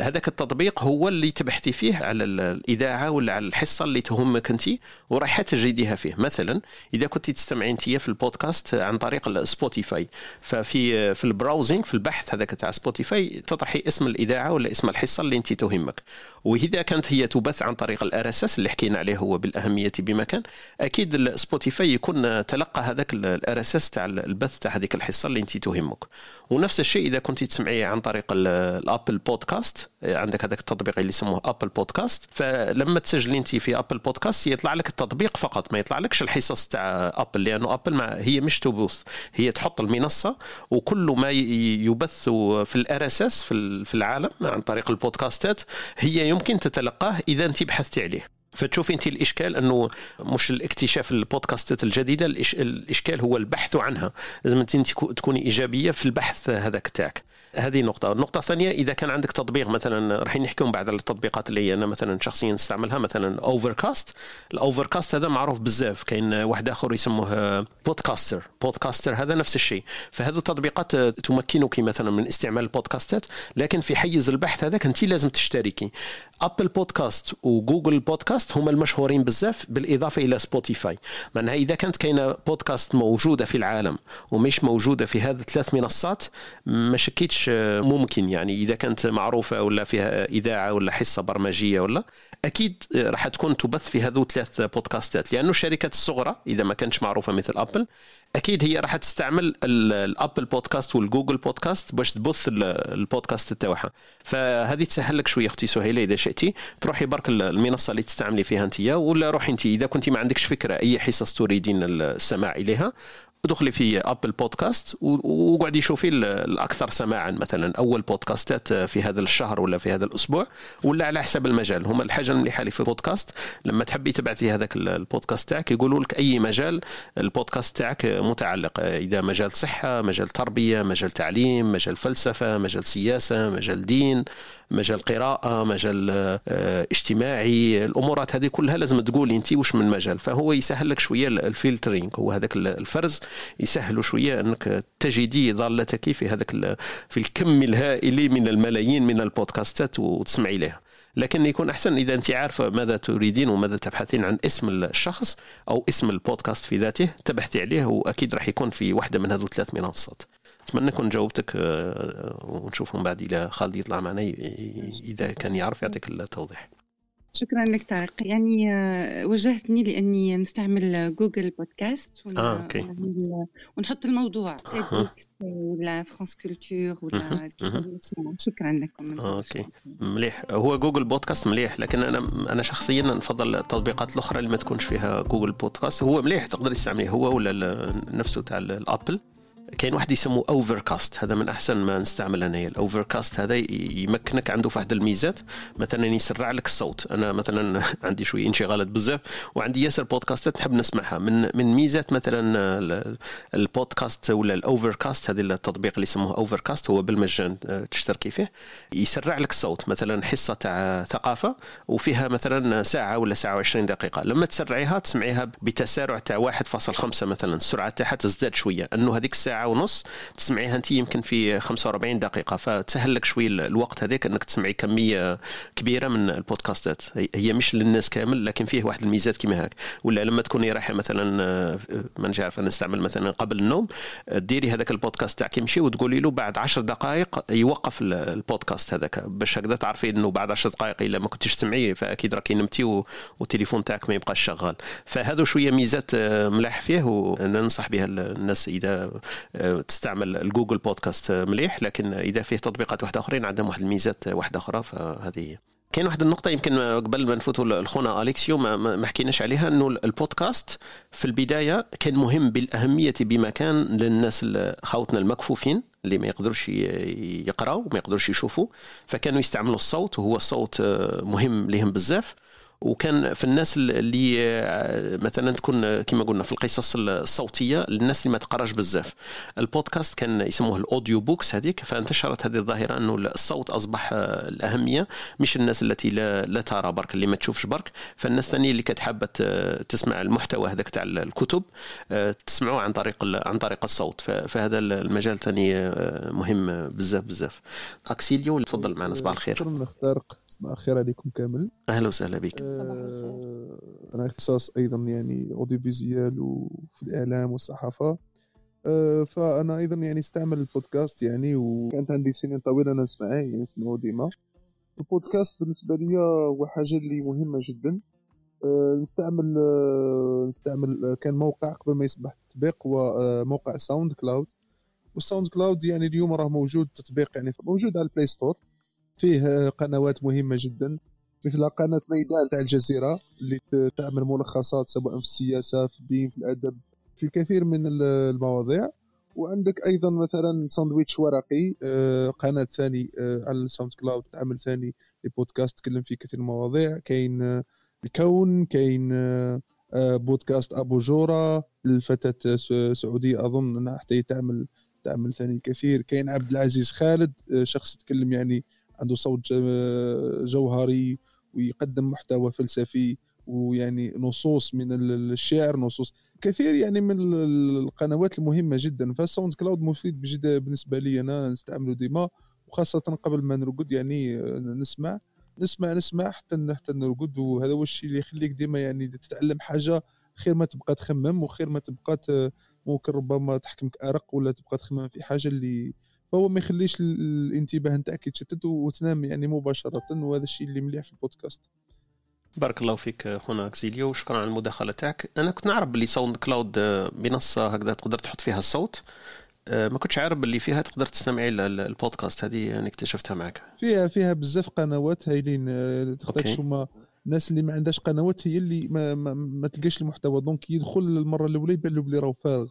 هذاك التطبيق هو اللي تبحثي فيه على الإذاعة ولا على الحصة اللي تهمك أنت ورايحه تجديها فيه. مثلا إذا كنت تستمعي أنت في البودكاست عن طريق سبوتيفاي ففي في ال browsing في البحث هذاك تاع سبوتيفاي تطرحي اسم الإذاعة ولا اسم الحصة اللي أنت تهمك. وإذا كانت هي تبث عن طريق ال RSS اللي حكينا عليه هو بالأهمية بمكان أكيد سبوتيفاي يكون تلقى هذاك ال RSS تاع البث تاع هذيك الحصة اللي أنت تهمك. ونفس الشيء إذا كنت تسمعي عن طريق ال Apple Podcast عندك هذاك التطبيق اللي يسموه Apple Podcast فلما تسجلي أنت في Apple Podcast يطلع لك التطبيق فقط ما يطلع لكش الحصص تاع Apple لأنه Apple ما هي مش تبث هي تحط المنصة وكل ما يبث في ال RSS في العالم عن طريق البودكاستات هي يمكن تتلقاه إذا أنت بحثتي عليه. فتشوفي أنت الإشكال أنه مش الاكتشاف البودكاستات الجديدة الإشكال هو البحث عنها. لازم أنت تكوني إيجابية في البحث هذاك تاعك. هذه نقطة، النقطة الثانية إذا كان عندك تطبيق مثلا راح نحكيهم بعد على التطبيقات اللي أنا مثلا شخصيا نستعملها مثلا أوفر كاست، الأوفر كاست هذا معروف بزاف، كاين واحد آخر يسموه بودكاستر، بودكاستر هذا نفس الشيء، فهذو تطبيقات تمكنك مثلا من استعمال البودكاستات، لكن في حيز البحث هذاك أنت لازم تشتركي. Apple Podcast و Google Podcast هما المشهورين بزاف بالإضافة إلى سبوتيفاي معناها إذا كانت كاينة بودكاست موجودة في العالم ومش موجودة في هذه الثلاث منصات ما شكيتش ممكن. يعني إذا كانت معروفة ولا فيها إذاعة ولا حصة برمجية ولا أكيد راح تكون تبث في هذو ثلاث بودكاستات لأنه الشركات الصغرى إذا ما كانتش معروفة مثل Apple أكيد هي راح تستعمل ال Apple Podcast وال Google Podcast باش تبث البودكاست تاعها. فهذه تسهل لك شوية أختي سهيلة إذا شئتي تروحي برك المنصة اللي تستعملي فيها انت ولا روحي انت إذا كنت ما عندكش فكرة أي حصص تريدين السماع إليها ادخلي في ابل بودكاست وقعدي شوفي الأكثر سماعا مثلا أول بودكاستات في هذا الشهر ولا في هذا الأسبوع ولا على حسب المجال. هما الحاجة المليحه اللي في البودكاست لما تحبي تبعثي هذاك البودكاست تاعك يقولوا لك أي مجال البودكاست تاعك متعلق. إذا مجال صحة مجال تربية مجال تعليم مجال فلسفة مجال سياسة مجال دين. مجال قراءه مجال آه، اجتماعي الأمورات هذه كلها لازم تقولي انت وش من مجال. فهو يسهل لك شوية الفلترينج هو هذاك الفرز يسهل شوية أنك تجدي ضالتك في هذاك في الكم الهائل من الملايين من البودكاستات وتسمعي لها لكن يكون أحسن إذا انت عارفة ماذا تريدين وماذا تبحثين عن اسم الشخص أو اسم البودكاست في ذاته تبحثي عليه وأكيد راح يكون في واحدة من هذو الثلاث منصات. أتمنى نكون جاوبتك آه، ونشوفهم بعد إلى خالد يطلع معنا إذا كان يعرف يعطيك التوضيح. شكرا لك طارق. يعني آه، وجهتني لأني نستعمل Google Podcast ون... آه، OK. ونحط الموضوع ولا France Culture ولا شكرا لكم. آه، OK مليح. هو Google Podcast مليح لكن أنا أنا شخصيا نفضل التطبيقات الأخرى اللي ما تكونش فيها Google Podcast. هو مليح تقدر تستعمليه هو ولا نفسه تاع ال Apple؟ كاين واحد يسموه Overcast هذا من أحسن ما نستعمل أنايا. ال Overcast هذا يمكنك عنده في واحد الميزات مثلا يسرع لك الصوت. أنا مثلا عندي شوية انشغالات بزاف وعندي ياسر بودكاستات نحب نسمعها. من من ميزات مثلا البودكاست ولا ال Overcast هذا التطبيق اللي يسموه Overcast هو بالمجان آه، تشتركي فيه. يسرع لك الصوت مثلا حصة تاع ثقافة وفيها مثلا ساعة ولا ساعة و20 دقيقة. لما تسرعيها تسمعيها بتسارع تاع 1.5 مثلا السرعه تاعها تزداد شوية أنه هذيك الساعة ساعة ونص. تسمعيها أنت يمكن في 45 دقيقة. فتسهل لك شوي الوقت هذاك إنك تسمعي كمية كبيرة من البودكاستات. هي مش للناس كامل لكن فيه واحد الميزات كما هاك. ولا لما تكوني رايحة مثلا آه، ما عارف نستعمل مثلا قبل النوم ديري هذاك البودكاست تاعك يمشي وتقولي له بعد 10 دقائق يوقف البودكاست هذاك. باش هكذا تعرفي إنه بعد 10 دقائق إلا ما كنتيش تسمعيه فأكيد راكي نمتي والتليفون تاعك ما يبقاش شغال. فهذو شوية ميزات آه، ملاح فيه وننصح بها الناس إذا تستعمل الجوجل بودكاست مليح لكن إذا فيه تطبيقات واحدة اخرين عندهم واحد الميزات واحدة أخرى فهذه كاين واحد النقطة يمكن قبل ما نفوتوا لخونا أليكسيو ما, ما حكيناش عليها إنه البودكاست في البداية كان مهم بالأهمية بمكان للناس خاوتنا المكفوفين اللي ما يقدروش يقراوا وما يقدروش يشوفوا فكانوا يستعملوا الصوت وهو الصوت مهم لهم بزاف. وكان في الناس اللي آه، مثلا تكون كما قلنا في القصص الصوتية للناس اللي ما تقراش بزاف. البودكاست كان يسموه ال audio books هذيك فانتشرت هذه الظاهرة أنه الصوت أصبح آه، الأهمية مش الناس التي لا, لا ترى برك اللي ما تشوفش برك. فالناس الثانية اللي كتحب تسمع المحتوى هذاك تاع الكتب آه، تسمعوه عن طريق عن طريق الصوت. فهذا المجال ثاني مهم بزاف بزاف. أكسيليو تفضل معنا صباح الخير. صباح الخير عليكم كامل. أهلا وسهلا بك. آه أنا اختصاص أيضا يعني audiovisuel وفي الإعلام والصحافة. آه فأنا أيضا يعني استعمل البودكاست يعني وكانت عندي سنين طويلة أنا نسمعه يعني نسمعه ديما. البودكاست بالنسبة لي هو حاجة اللي مهمة جدا. آه نستعمل آه نستعمل آه، كان موقع قبل ما يصبح تطبيق هو آه، موقع SoundCloud وال SoundCloud يعني اليوم راه موجود تطبيق يعني موجود على ال Play Store فيه قنوات مهمة جدا مثل قناة ميدان تاع الجزيرة اللي تعمل ملخصات سواء في السياسة في الدين في الأدب في كثير من المواضيع. وعندك أيضا مثلا ساندويتش ورقي آه، قناة ثاني آه، على ال SoundCloud تعمل ثاني بودكاست تكلم فيه كثير مواضيع كاين آه، الكون كاين بودكاست أبو جورة الفتاة سعودية أظن إنها حتى تعمل تعمل ثاني الكثير. كاين عبد العزيز خالد شخص يتكلم يعني عنده صوت جوهري ويقدم محتوى فلسفي ويعني نصوص من الشعر نصوص كثير يعني من القنوات المهمة جدا. فال SoundCloud مفيد بجد بالنسبة لي أنا نستعمله ديما وخاصة قبل ما نرقد يعني نسمع نسمع نسمع حتى حتى نرقد. وهذا هو الشيء اللي يخليك ديما يعني تتعلم حاجة خير ما تبقى تخمم وخير ما تبقى ممكن ربما تحكمك أرق ولا تبقى تخمم في حاجة اللي فهو ما يخليش الانتباه نتاعك يتشتت وتنام يعني مباشرة وهذا الشيء اللي مليح في البودكاست. بارك الله فيك خونا اكسيليو وشكرا على المداخلة تاعك. أنا كنت نعرف باللي SoundCloud منصة هكذا تقدر تحط فيها الصوت. آه، ما كنتش عارف باللي فيها تقدر تستمعي البودكاست هذه يعني اكتشفتها معك. فيها فيها بزاف قنوات هايلين آه، تقدرش هما الناس اللي ما عندهاش قنوات هي اللي ما, ما, ما تلقاش المحتوى. donc يدخل المرة الأولى يبان له بلي راهو فارغ.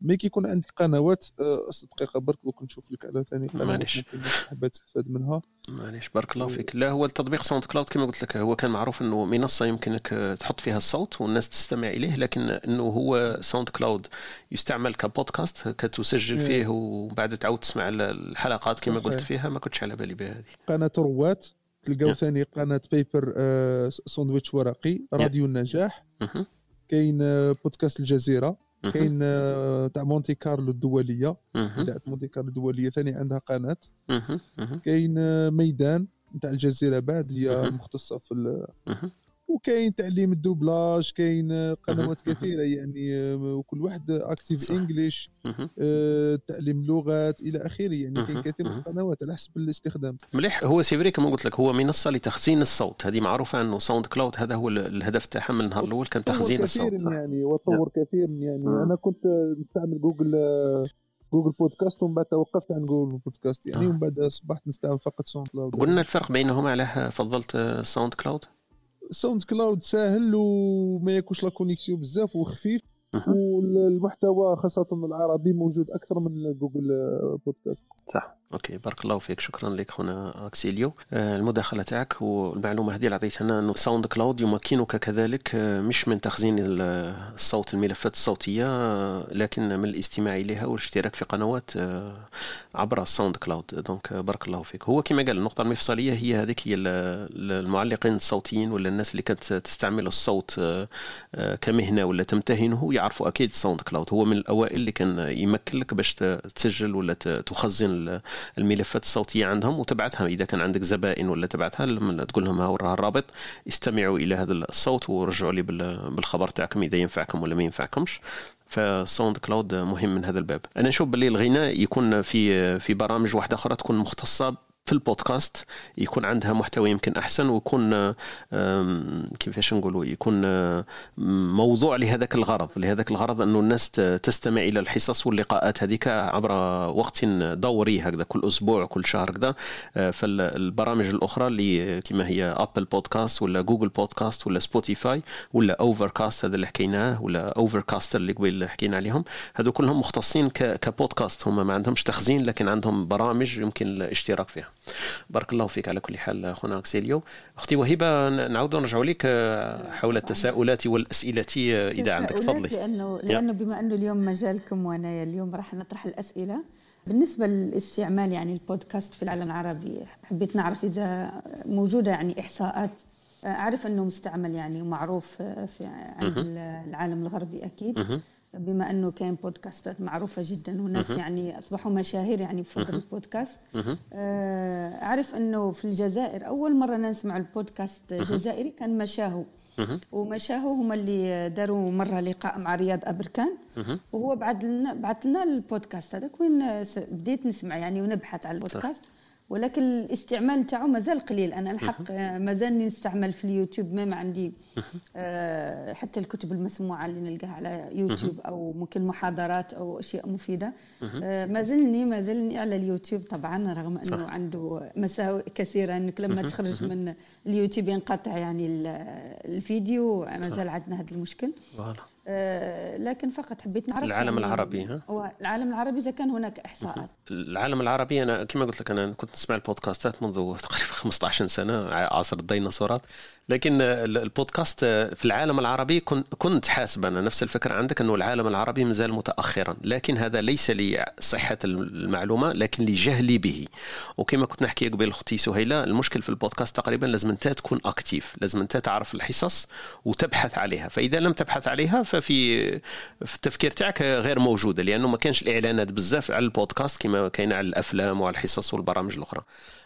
مي كي يكون عندك قنوات أه دقيقة برك دوك نشوف لك على ثاني قناة معليش. حابة تستفاد منها. معليش بارك الله فيك. لا هو التطبيق ساوند كلاود كما قلت لك هو كان معروف إنه منصة يمكنك تحط فيها الصوت والناس تستمع إليه لكن إنه هو ساوند كلاود يستعمل كبودكاست كتسجل فيه وبعد تعاود تسمع الحلقات كما قلت فيها. ما كنتش على بالي بها هذه قناة روات تلقاو ثاني قناة بيبر آه ساندويتش ورقي راديو النجاح. كاين آه بودكاست الجزيرة. كاين آه، تاع مونتي كارلو الدولية. تاع مونتي كارلو الدولية ثاني عندها قناة. كاين آه، ميدان تاع الجزيرة بعد هي مختصة في وكاين تعليم ال doublage كاين قنوات كثيرة يعني آه، وكل واحد Active English آه، تعليم لغات إلى آخره. يعني كاين كثير من القنوات على حسب الاستخدام. مليح. هو c'est vrai كما قلت لك هو منصة لتخزين الصوت. هذه معروفة أنه SoundCloud هذا هو الهدف تاعها من النهار الأول كان تخزين الصوت. صح. يعني وطور كثير يعني. أنا كنت نستعمل Google Google Podcast ومن بعد توقفت عن Google Podcast يعني. ومن بعد أصبحت نستعمل فقط ساوند كلاود قلنا الفرق بينهما علاه فضلت ساوند كلاود؟ ساوند كلاود ساهل وما ياكلش la connexion بزاف وخفيف والمحتوى خاصة العربي موجود أكثر من جوجل بودكاست صح. OK بارك الله فيك. شكرا لك خونا أكسيليو. آه، المداخلة تاعك والمعلومه هذه اللي عطيتها إنه ساوند كلاود يمكنك كذلك آه، مش من تخزين الصوت الملفات الصوتية آه، لكن من الاستماع إليها والاشتراك في قنوات عبر ال SoundCloud. donc بارك الله فيك. هو كما قال النقطة المفصلية هي هذيك هي المعلقين الصوتيين ولا الناس اللي كانت تستعمل الصوت كمهنة ولا تمتهنه يعرفوا أكيد SoundCloud. هو من الأوائل اللي كان يمكن لك باش تسجل ولا تخزن الملفات الصوتية عندهم وتبعثها إذا كان عندك زبائن ولا تبعثها لما تقول لهم ها الرابط استمعوا إلى هذا الصوت ورجعوا لي بالخبر تاعكم إذا ينفعكم ولا ما ينفعكمش. ف SoundCloud مهم من هذا الباب. أنا نشوف باللي الغناء يكون في في برامج واحدة أخرى تكون مختصة في البودكاست يكون عندها محتوى يمكن أحسن ويكون كيفاش نقولوا يكون موضوع لهذاك الغرض لهذاك الغرض أنه الناس تستمع إلى الحصص واللقاءات هذيك عبر وقت دوري هكذا كل أسبوع كل شهر كذا آه، فالبرامج الأخرى اللي كما هي Apple Podcast ولا Google Podcast ولا Spotify ولا Overcast هذا اللي حكيناه ولا Overcaster اللي قبل حكينا عليهم هذو كلهم مختصين كبودكاست هم ما عندهمش تخزين لكن عندهم برامج يمكن الاشتراك فيها. بارك الله فيك على كل حال خونا اكسيليو أختي وهبه نعود نرجع لك آه، حول التساؤلات والأسئلة آه، إذا عندك. تفضلي. لأنه لأنه بما أنه اليوم مجالكم وأنا اليوم راح نطرح الأسئلة. بالنسبة للاستعمال يعني البودكاست في العالم العربي حبيت نعرف إذا موجودة يعني إحصاءات. آه، أعرف أنه مستعمل يعني ومعروف في عند العالم الغربي أكيد. بما أنه كان بودكاستات معروفة جدا والناس يعني أصبحوا مشاهير يعني بفضل البودكاست. آه، أعرف أنه في الجزائر أول مرة نسمع البودكاست جزائري كان مشاهو. ومشاهو هم اللي داروا مرة لقاء مع رياض أبركان. وهو بعد لنا بعث لنا البودكاست هذاك وين بديت نسمع يعني ونبحث على البودكاست. ولكن الاستعمال تاعو مازال قليل. أنا الحق مازال نستعمل في اليوتيوب ما عندي آه، حتى الكتب المسموعة اللي نلقاها على يوتيوب أو ممكن محاضرات أو أشياء مفيدة. آه، ما زلني ما زلني على اليوتيوب طبعا رغم إنه عنده مساوئ كثيرة إنك لما تخرج من اليوتيوب ينقطع يعني الفيديو ما زال عندنا هذا المشكل. آه، لكن فقط حبيت نعرف العالم يعني العربي ها؟ هو العالم العربي إذا كان هناك إحصاءات. العالم العربي أنا كما قلت لك أنا كنت نسمع البودكاستات منذ تقريبا 15 سنة عصر الديناصورات. لكن البودكاست في العالم العربي كنت حاسب أنا نفس الفكرة عندك أنه العالم العربي مازال متاخرا. لكن هذا ليس لصحه المعلومة لكن لجهلي به. وكما كنت نحكي قبل أختي سهيلة المشكل في البودكاست تقريبا لازم أنت تكون أكتيف. لازم أنت تعرف الحصص وتبحث عليها. فإذا لم تبحث عليها ففي في التفكير تاعك غير موجوده لأنه ما كانش الإعلانات بزاف على البودكاست كما كاينة على الأفلام وعلى الحصص والبرامج الأخرى.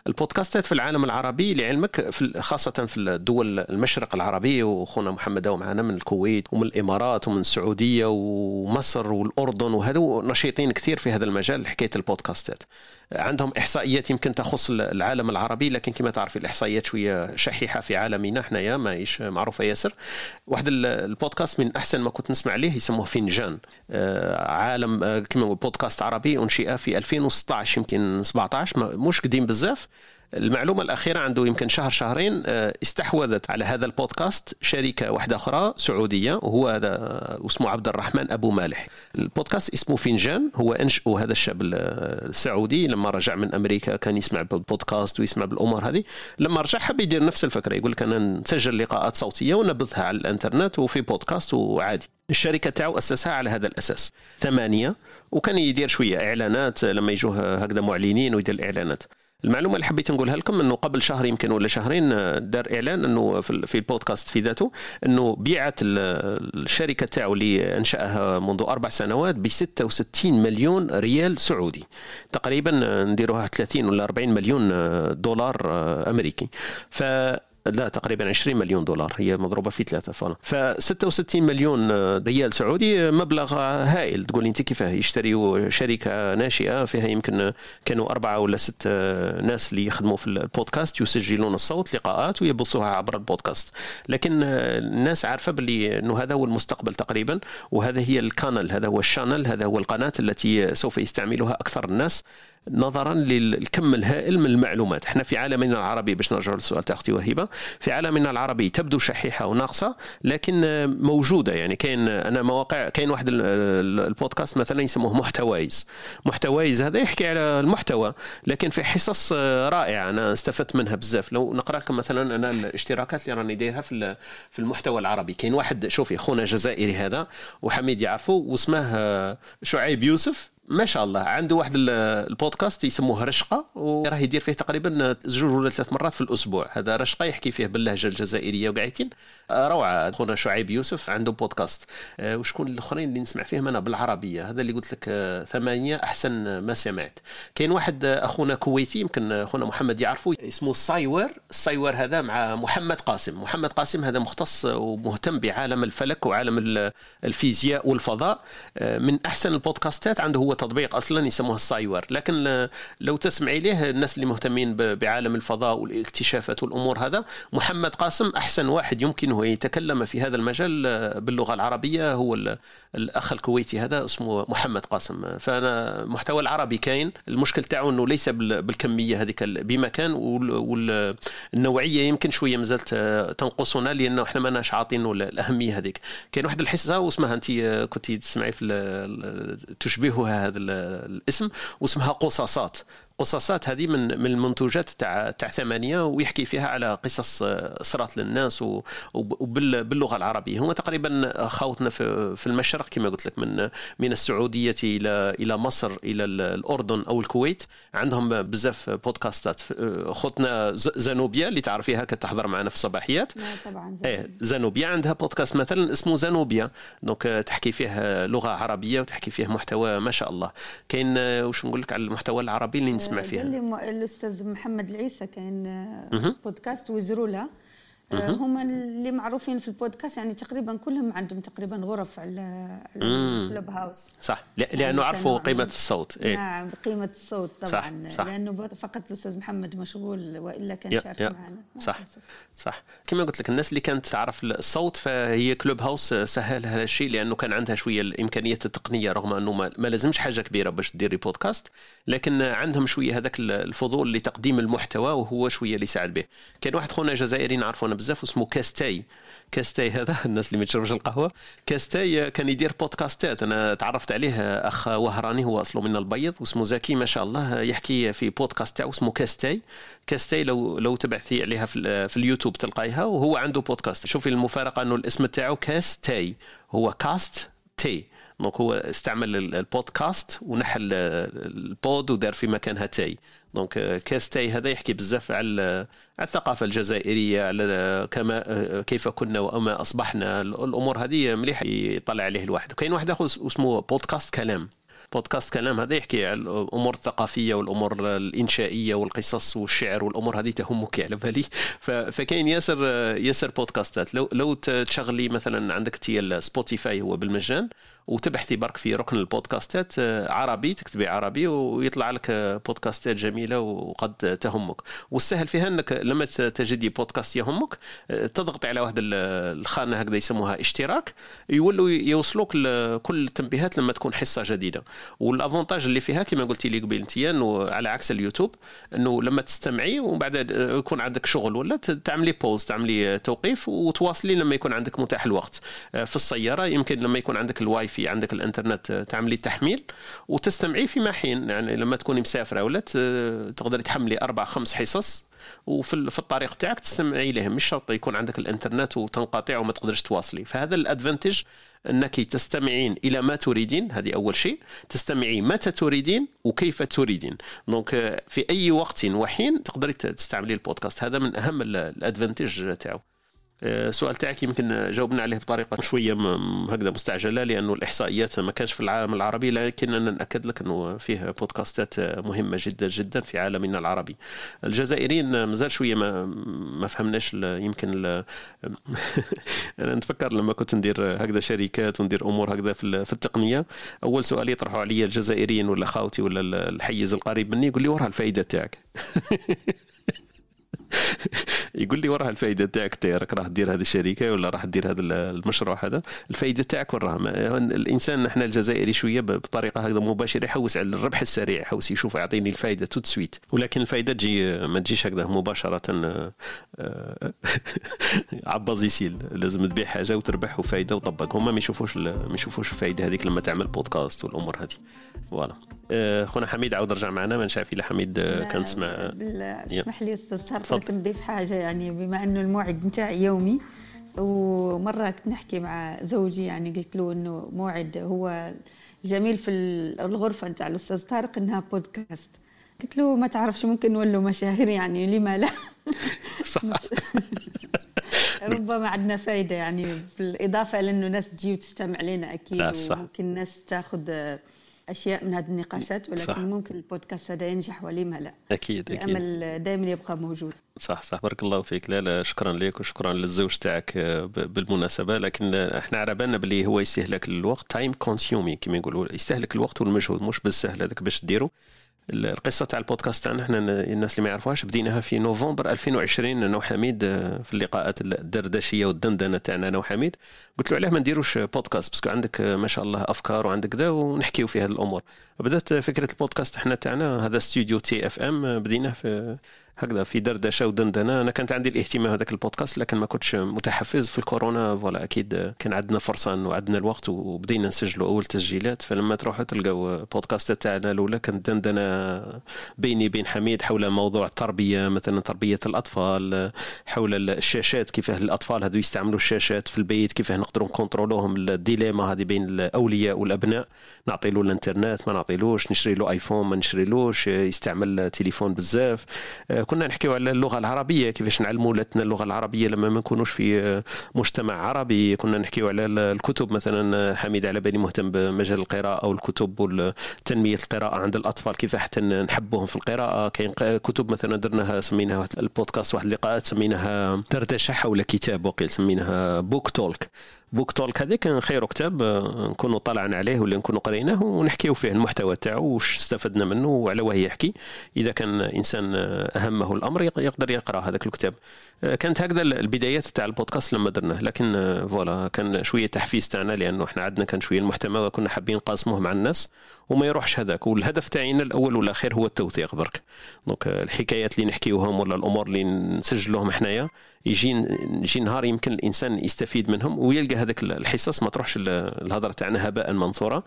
البودكاستات في العالم العربي لعلمك في خاصة في الدول المشرق العربي وخونا محمد معنا من الكويت ومن الإمارات ومن السعودية ومصر والأردن وهذو نشيطين كثير في هذا المجال حكاية البودكاستات. عندهم إحصائيات يمكن تخص العالم العربي لكن كما تعرفي الإحصائيات شوية شحيحة في عالمنا حنايا ماهيش معروفة ياسر. واحد البودكاست من أحسن ما كنت نسمع عليه يسموه فنجان آه، عالم آه، كما بودكاست عربي أنشئ في 2016 يمكن 17 مش قديم بزاف. المعلومة الأخيرة عنده يمكن شهر شهرين آه، استحوذت على هذا البودكاست شركة واحدة أخرى سعودية وهو هذا اسمه عبد الرحمن أبو مالح. البودكاست اسمه فنجان هو أنشأه هذا الشاب السعودي لما رجع من أمريكا كان يسمع بالبودكاست ويسمع بالأمور هذه. لما رجع حب يدير نفس الفكرة يقول لك أنا نسجل لقاءات صوتية ونبثها على الإنترنت وفي بودكاست وعادي. الشركة تاعو أسسها على هذا الأساس. ثمانية وكان يدير شوية إعلانات لما يجوه هكذا معلنين ويدير الإعلانات. المعلومة اللي حبيت نقولها لكم إنه قبل شهر يمكن ولا شهرين دار إعلان إنه في البودكاست في ذاته إنه بيعت الشركة تاعو اللي أنشأها منذ أربع سنوات ب 66 مليون ريال سعودي. تقريبا نديروها 30 ولا 40 مليون دولار أمريكي. ف لا تقريبا 20 مليون دولار. هي مضروبة في ثلاثة فعلا ف 66 مليون ريال سعودي مبلغ هائل. تقول أنت كيفاه يشتريوا شركة ناشئة فيها يمكن كانوا أربعة ولا ست ناس اللي يخدموا في البودكاست يسجلون الصوت لقاءات ويبثوها عبر البودكاست. لكن الناس عارفة باللي إنه هذا هو المستقبل تقريبا وهذا هي ال canal هذا هو ال channel هذا هو القناة التي سوف يستعملها أكثر الناس. نظرا للكم الهائل من المعلومات. إحنا في عالمنا العربي باش نرجع للسؤال تاع أختي وهبه في عالمنا العربي تبدو شحيحة وناقصة لكن موجودة. يعني كاين أنا مواقع كاين واحد البودكاست مثلا يسموه محتوايز محتوايز هذا يحكي على المحتوى لكن في حصص رائعة أنا استفدت منها بزاف. لو نقرا لكم مثلا أنا الاشتراكات اللي راني دايرها في في المحتوى العربي. كاين واحد شوفي خونا جزائري هذا وحميد يعرفه واسمه شعيب يوسف. ما شاء الله. عنده واحد البودكاست يسموه رشقة وراه يدير فيه تقريبا زوج ولا ثلاث مرات في الأسبوع. هذا رشقة يحكي فيه باللهجة الجزائرية وقاعدين روعة. خونا شعيب يوسف عنده بودكاست. آه، وشكون الأخرين اللي نسمع فيهم؟ أنا بالعربية. هذا اللي قلت لك آه، ثمانية أحسن ما سمعت. كاين واحد آه، أخونا كويتي يمكن أخونا محمد يعرفه اسمه السايور السايور هذا مع محمد قاسم. محمد قاسم هذا مختص ومهتم بعالم الفلك وعالم الفيزياء والفضاء. من أحسن البودكاستات عنده هو تطبيق أصلا يسموه السايور. لكن لو تسمعي ليه الناس اللي مهتمين بعالم الفضاء والاكتشافات والأمور هذا محمد قاسم أحسن واحد يمكنه يتكلم في هذا المجال باللغة العربية. هو الأخ الكويتي هذا اسمه محمد قاسم. فأنا محتوى العربي كاين. المشكل تاعو إنه ليس بالكمية هذيك بمكان والنوعيه يمكن شوية مازالت تنقصنا لأنه إحنا ماناش عاطينه الأهمية هذيك. كاين واحد الحصة واسمها انت كنت تسمعي في تشبهها هذا الاسم واسمها قصاصات. قصاصات هذه من من المنتوجات تاع تاع ثمانية ويحكي فيها على قصص صرات للناس وباللغه العربية. هو تقريبا خاوتنا في, في المشرق كما قلت لك من من السعودية إلى إلى مصر إلى الأردن أو الكويت. عندهم بزاف بودكاستات. خوتنا زانوبيا اللي تعرفيها كتحضر معنا في الصباحيات. طبعا إيه زانوبيا. عندها بودكاست مثلا اسمه زانوبيا. donc تحكي فيه لغة عربية وتحكي فيه محتوى ما شاء الله. كاين واش نقول لك على المحتوى العربي اللي نسمع فيها. اللي الأستاذ محمد العيسى كان بودكاست وزرولا آه، هم اللي معروفين في البودكاست يعني تقريبا كلهم عندهم تقريبا غرف على ال Clubhouse صح. لأنه عرفوا قيمة الصوت. إيه؟ نعم قيمة الصوت طبعا. صح. صح. لأنه فقط الأستاذ محمد مشغول وإلا كان شارك معنا. صح. صح. كما قلت لك الناس اللي كانت تعرف الصوت فهي Clubhouse سهل هذا الشيء لأنه كان عندها شوية الإمكانيات التقنية رغم أنه ما لازمش حاجة كبيرة باش تديري بودكاست لكن عندهم شوية هذاك الفضول لتقديم المحتوى وهو شوية اللي يساعد به. كان واحد خونا جزائري نعرفه أنا بزاف اسمه CasThé. CasThé هذا الناس اللي ما تشربش القهوة. CasThé كان يدير بودكاستات. أنا تعرفت عليه أخ وهراني هو أصله من البيض واسمه زكي ما شاء الله يحكي في بودكاست تاعو اسمه CasThé. CasThé لو لو تبعثي عليها في, في اليوتيوب تلقايها وهو عنده بودكاست. شوفي المفارقة أنه الاسم تاعو CasThé. هو cast thé. donc هو استعمل البودكاست ونحى ال pod ودار في مكانها thé. donc CasThé هذا يحكي بزاف على الثقافة الجزائرية على كما كيف كنا وما أصبحنا. الأمور هذه مليح يطلع عليه الواحد. كاين واحد آخر اسمه بودكاست كلام. بودكاست كلام هذا يحكي على الأمور الثقافية والأمور الإنشائية والقصص والشعر والأمور هذه تهمك على بالي. فكاين ياسر ياسر بودكاستات. لو لو تشغلي مثلا عندك تي Spotify هو بالمجان وتبحثي برك في ركن البودكاستات آه، عربي تكتبي عربي ويطلع لك بودكاستات جميلة وقد تهمك. والسهل فيها إنك لما تجدي بودكاست يهمك آه، تضغط على واحد الخانة هكذا يسموها اشتراك يولوا يوصلوك كل التنبيهات لما تكون حصة جديدة. وال avantage اللي فيها كما قلتي لي قبيل انه على عكس اليوتيوب إنه لما تستمعي ومن بعد يكون عندك شغل ولا تعملي pause تعملي توقيف وتواصلي لما يكون عندك متاح الوقت. آه، في السيارة يمكن لما يكون عندك الواي في عندك الإنترنت تعملي تحميل وتستمعي فيما حين. يعني لما تكوني مسافرة ولا تقدري تحملي أربع خمس حصص وفي في الطريق تاعك تستمعي لهم. مش شرط يكون عندك الإنترنت وتنقطع وما تقدرش تواصلي. فهذا ال advantage أنك تستمعين إلى ما تريدين. هذه أول شيء. تستمعي متى تريدين وكيف تريدين. donc في أي وقت وحين تقدري تستعملي البودكاست. هذا من أهم ال advantage تاعو. السؤال تاعك يمكن جاوبنا عليه بطريقة شوية هكذا مستعجلة لأنه الإحصائيات ما كانش في العالم العربي لكن أنا نأكد لك أنه فيه بودكاستات مهمة جدا جدا في عالمنا العربي. الجزائريين مازال شوية ما ما فهمناش يمكن أنا نتفكر لما كنت ندير هكذا شركات وندير أمور هكذا في التقنية. أول سؤال يطرحوا علي الجزائريين ولا خاوتي ولا الحيز القريب مني يقول لي وراها الفائدة تاعك. يقول لي وراها الفائده تاعك تاعك راح دير هذه الشركة ولا راح دير هذا المشروع هذا؟ الفائده تاعك وين راها الإنسان إحنا الجزائري شوية بطريقة هكذا مباشرة يحوس على الربح السريع يحوس يشوف يعطيني الفائده tout de suite ولكن الفائده تجي ما تجيش هكذا مباشرة آه، عباز يسيل. لازم تبيع حاجة وتربح وفائده وطبق. هما ما يشوفوش ما يشوفوش الفائده هذيك لما تعمل بودكاست والأمور هذه voilà. آه، خونا حميد عاود رجع معنا ما نعرف إلا حميد آه، كان تسمع اسمح لي أستاذ طارق نضيف حاجة يعني بما إنه الموعد نتاعي يومي ومرة كنت نحكي مع زوجي يعني قلت له إنه موعد هو الجميل في الغرفة نتاع الأستاذ طارق إنها بودكاست قلت له ما تعرفش ممكن نولوا مشاهير يعني لما لا؟ صح. ربما عندنا فايدة يعني بالإضافة لإنه ناس تجي وتستمع لنا أكيد وممكن الناس تاخذ أشياء من هذه النقاشات ولكن صح. ممكن البودكاست هذا ينجح ولما لا. أكيد أكيد. الامل دائما يبقى موجود. صح صح. بارك الله فيك. لا لا شكرا لك وشكرا للزوج تاعك آه، بالمناسبة. لكن إحنا على بالنا بلي هو يستهلك الوقت time consuming كما يقولوا. يستهلك الوقت والمجهود مش بالسهل هذاك باش ديرو. القصة تاع البودكاست تاعنا إحنا الناس اللي ما يعرفوهاش بديناها في نوفمبر 2020 أنا وحميد آه، في اللقاءات الدردشية والدندنة تاعنا أنا وحميد قلت له علاه ما نديروش بودكاست parce que عندك آه، ما شاء الله أفكار وعندك كذا ونحكيو في هذه الأمور. بدأت فكرة البودكاست إحنا تاعنا هذا استوديو تي إف إم بديناه في هكذا في دردشة ودندنة. أنا كانت عندي الاهتمام هذاك البودكاست لكن ما كنتش متحفز في الكورونا. voilà أكيد كان عندنا فرصة وعندنا الوقت وبدينا نسجلوا أول تسجيلات. فلما تروحوا تلقاو بودكاست تاعنا الأولى كانت دندنة بيني بين حميد حول موضوع التربية مثلا تربية الأطفال حول الشاشات كيفاه الأطفال هذو يستعملوا الشاشات في البيت كيفاه نقدروا نكونترولوهم الديليما هذه بين الأولياء والأبناء. نعطي له الإنترنت ما نعطيلوش نشري له آيفون ما نشريلوش يستعمل تليفون بزاف. كنا نحكيو على اللغة العربية كيفاش نعلموا ولادنا اللغة العربية لما ما نكونوش في مجتمع عربي. كنا نحكيو على الكتب مثلا حميد على بالي مهتم بمجال القراءة والكتب وتنميه القراءة عند الأطفال كيف حتى نحبوهم في القراءة. كاين كتب مثلا درناها سميناها البودكاست واحد اللقاءات سميناها دردشه حول كتاب وقيل سميناها Book Talk. Book Talk هذا كان خير كتاب آه، نكونوا طلعنا عليه ولا نكونوا قريناه ونحكيو فيه المحتوى تاعو واش استفدنا منه وعلى واش يحكي. إذا كان إنسان آه، أهمه الأمر يقدر يقرأ هذاك الكتاب. آه، كانت هكذا البدايات تاع البودكاست لما درناه. لكن voilà كان شوية تحفيز تاعنا لأنه إحنا عندنا كان شوية المحتوى كنا حابين نقاسموه مع الناس. وما يروحش هذاك. والهدف تاعنا الأول والاخير هو التوثيق برك. donc الحكايات اللي نحكيوهم ولا الأمور اللي نسجلوهم حنايا يجي يجي نهار يمكن الإنسان يستفيد منهم ويلقى هذاك الحصص ما تروحش الهضره تاعنا هباء منثورا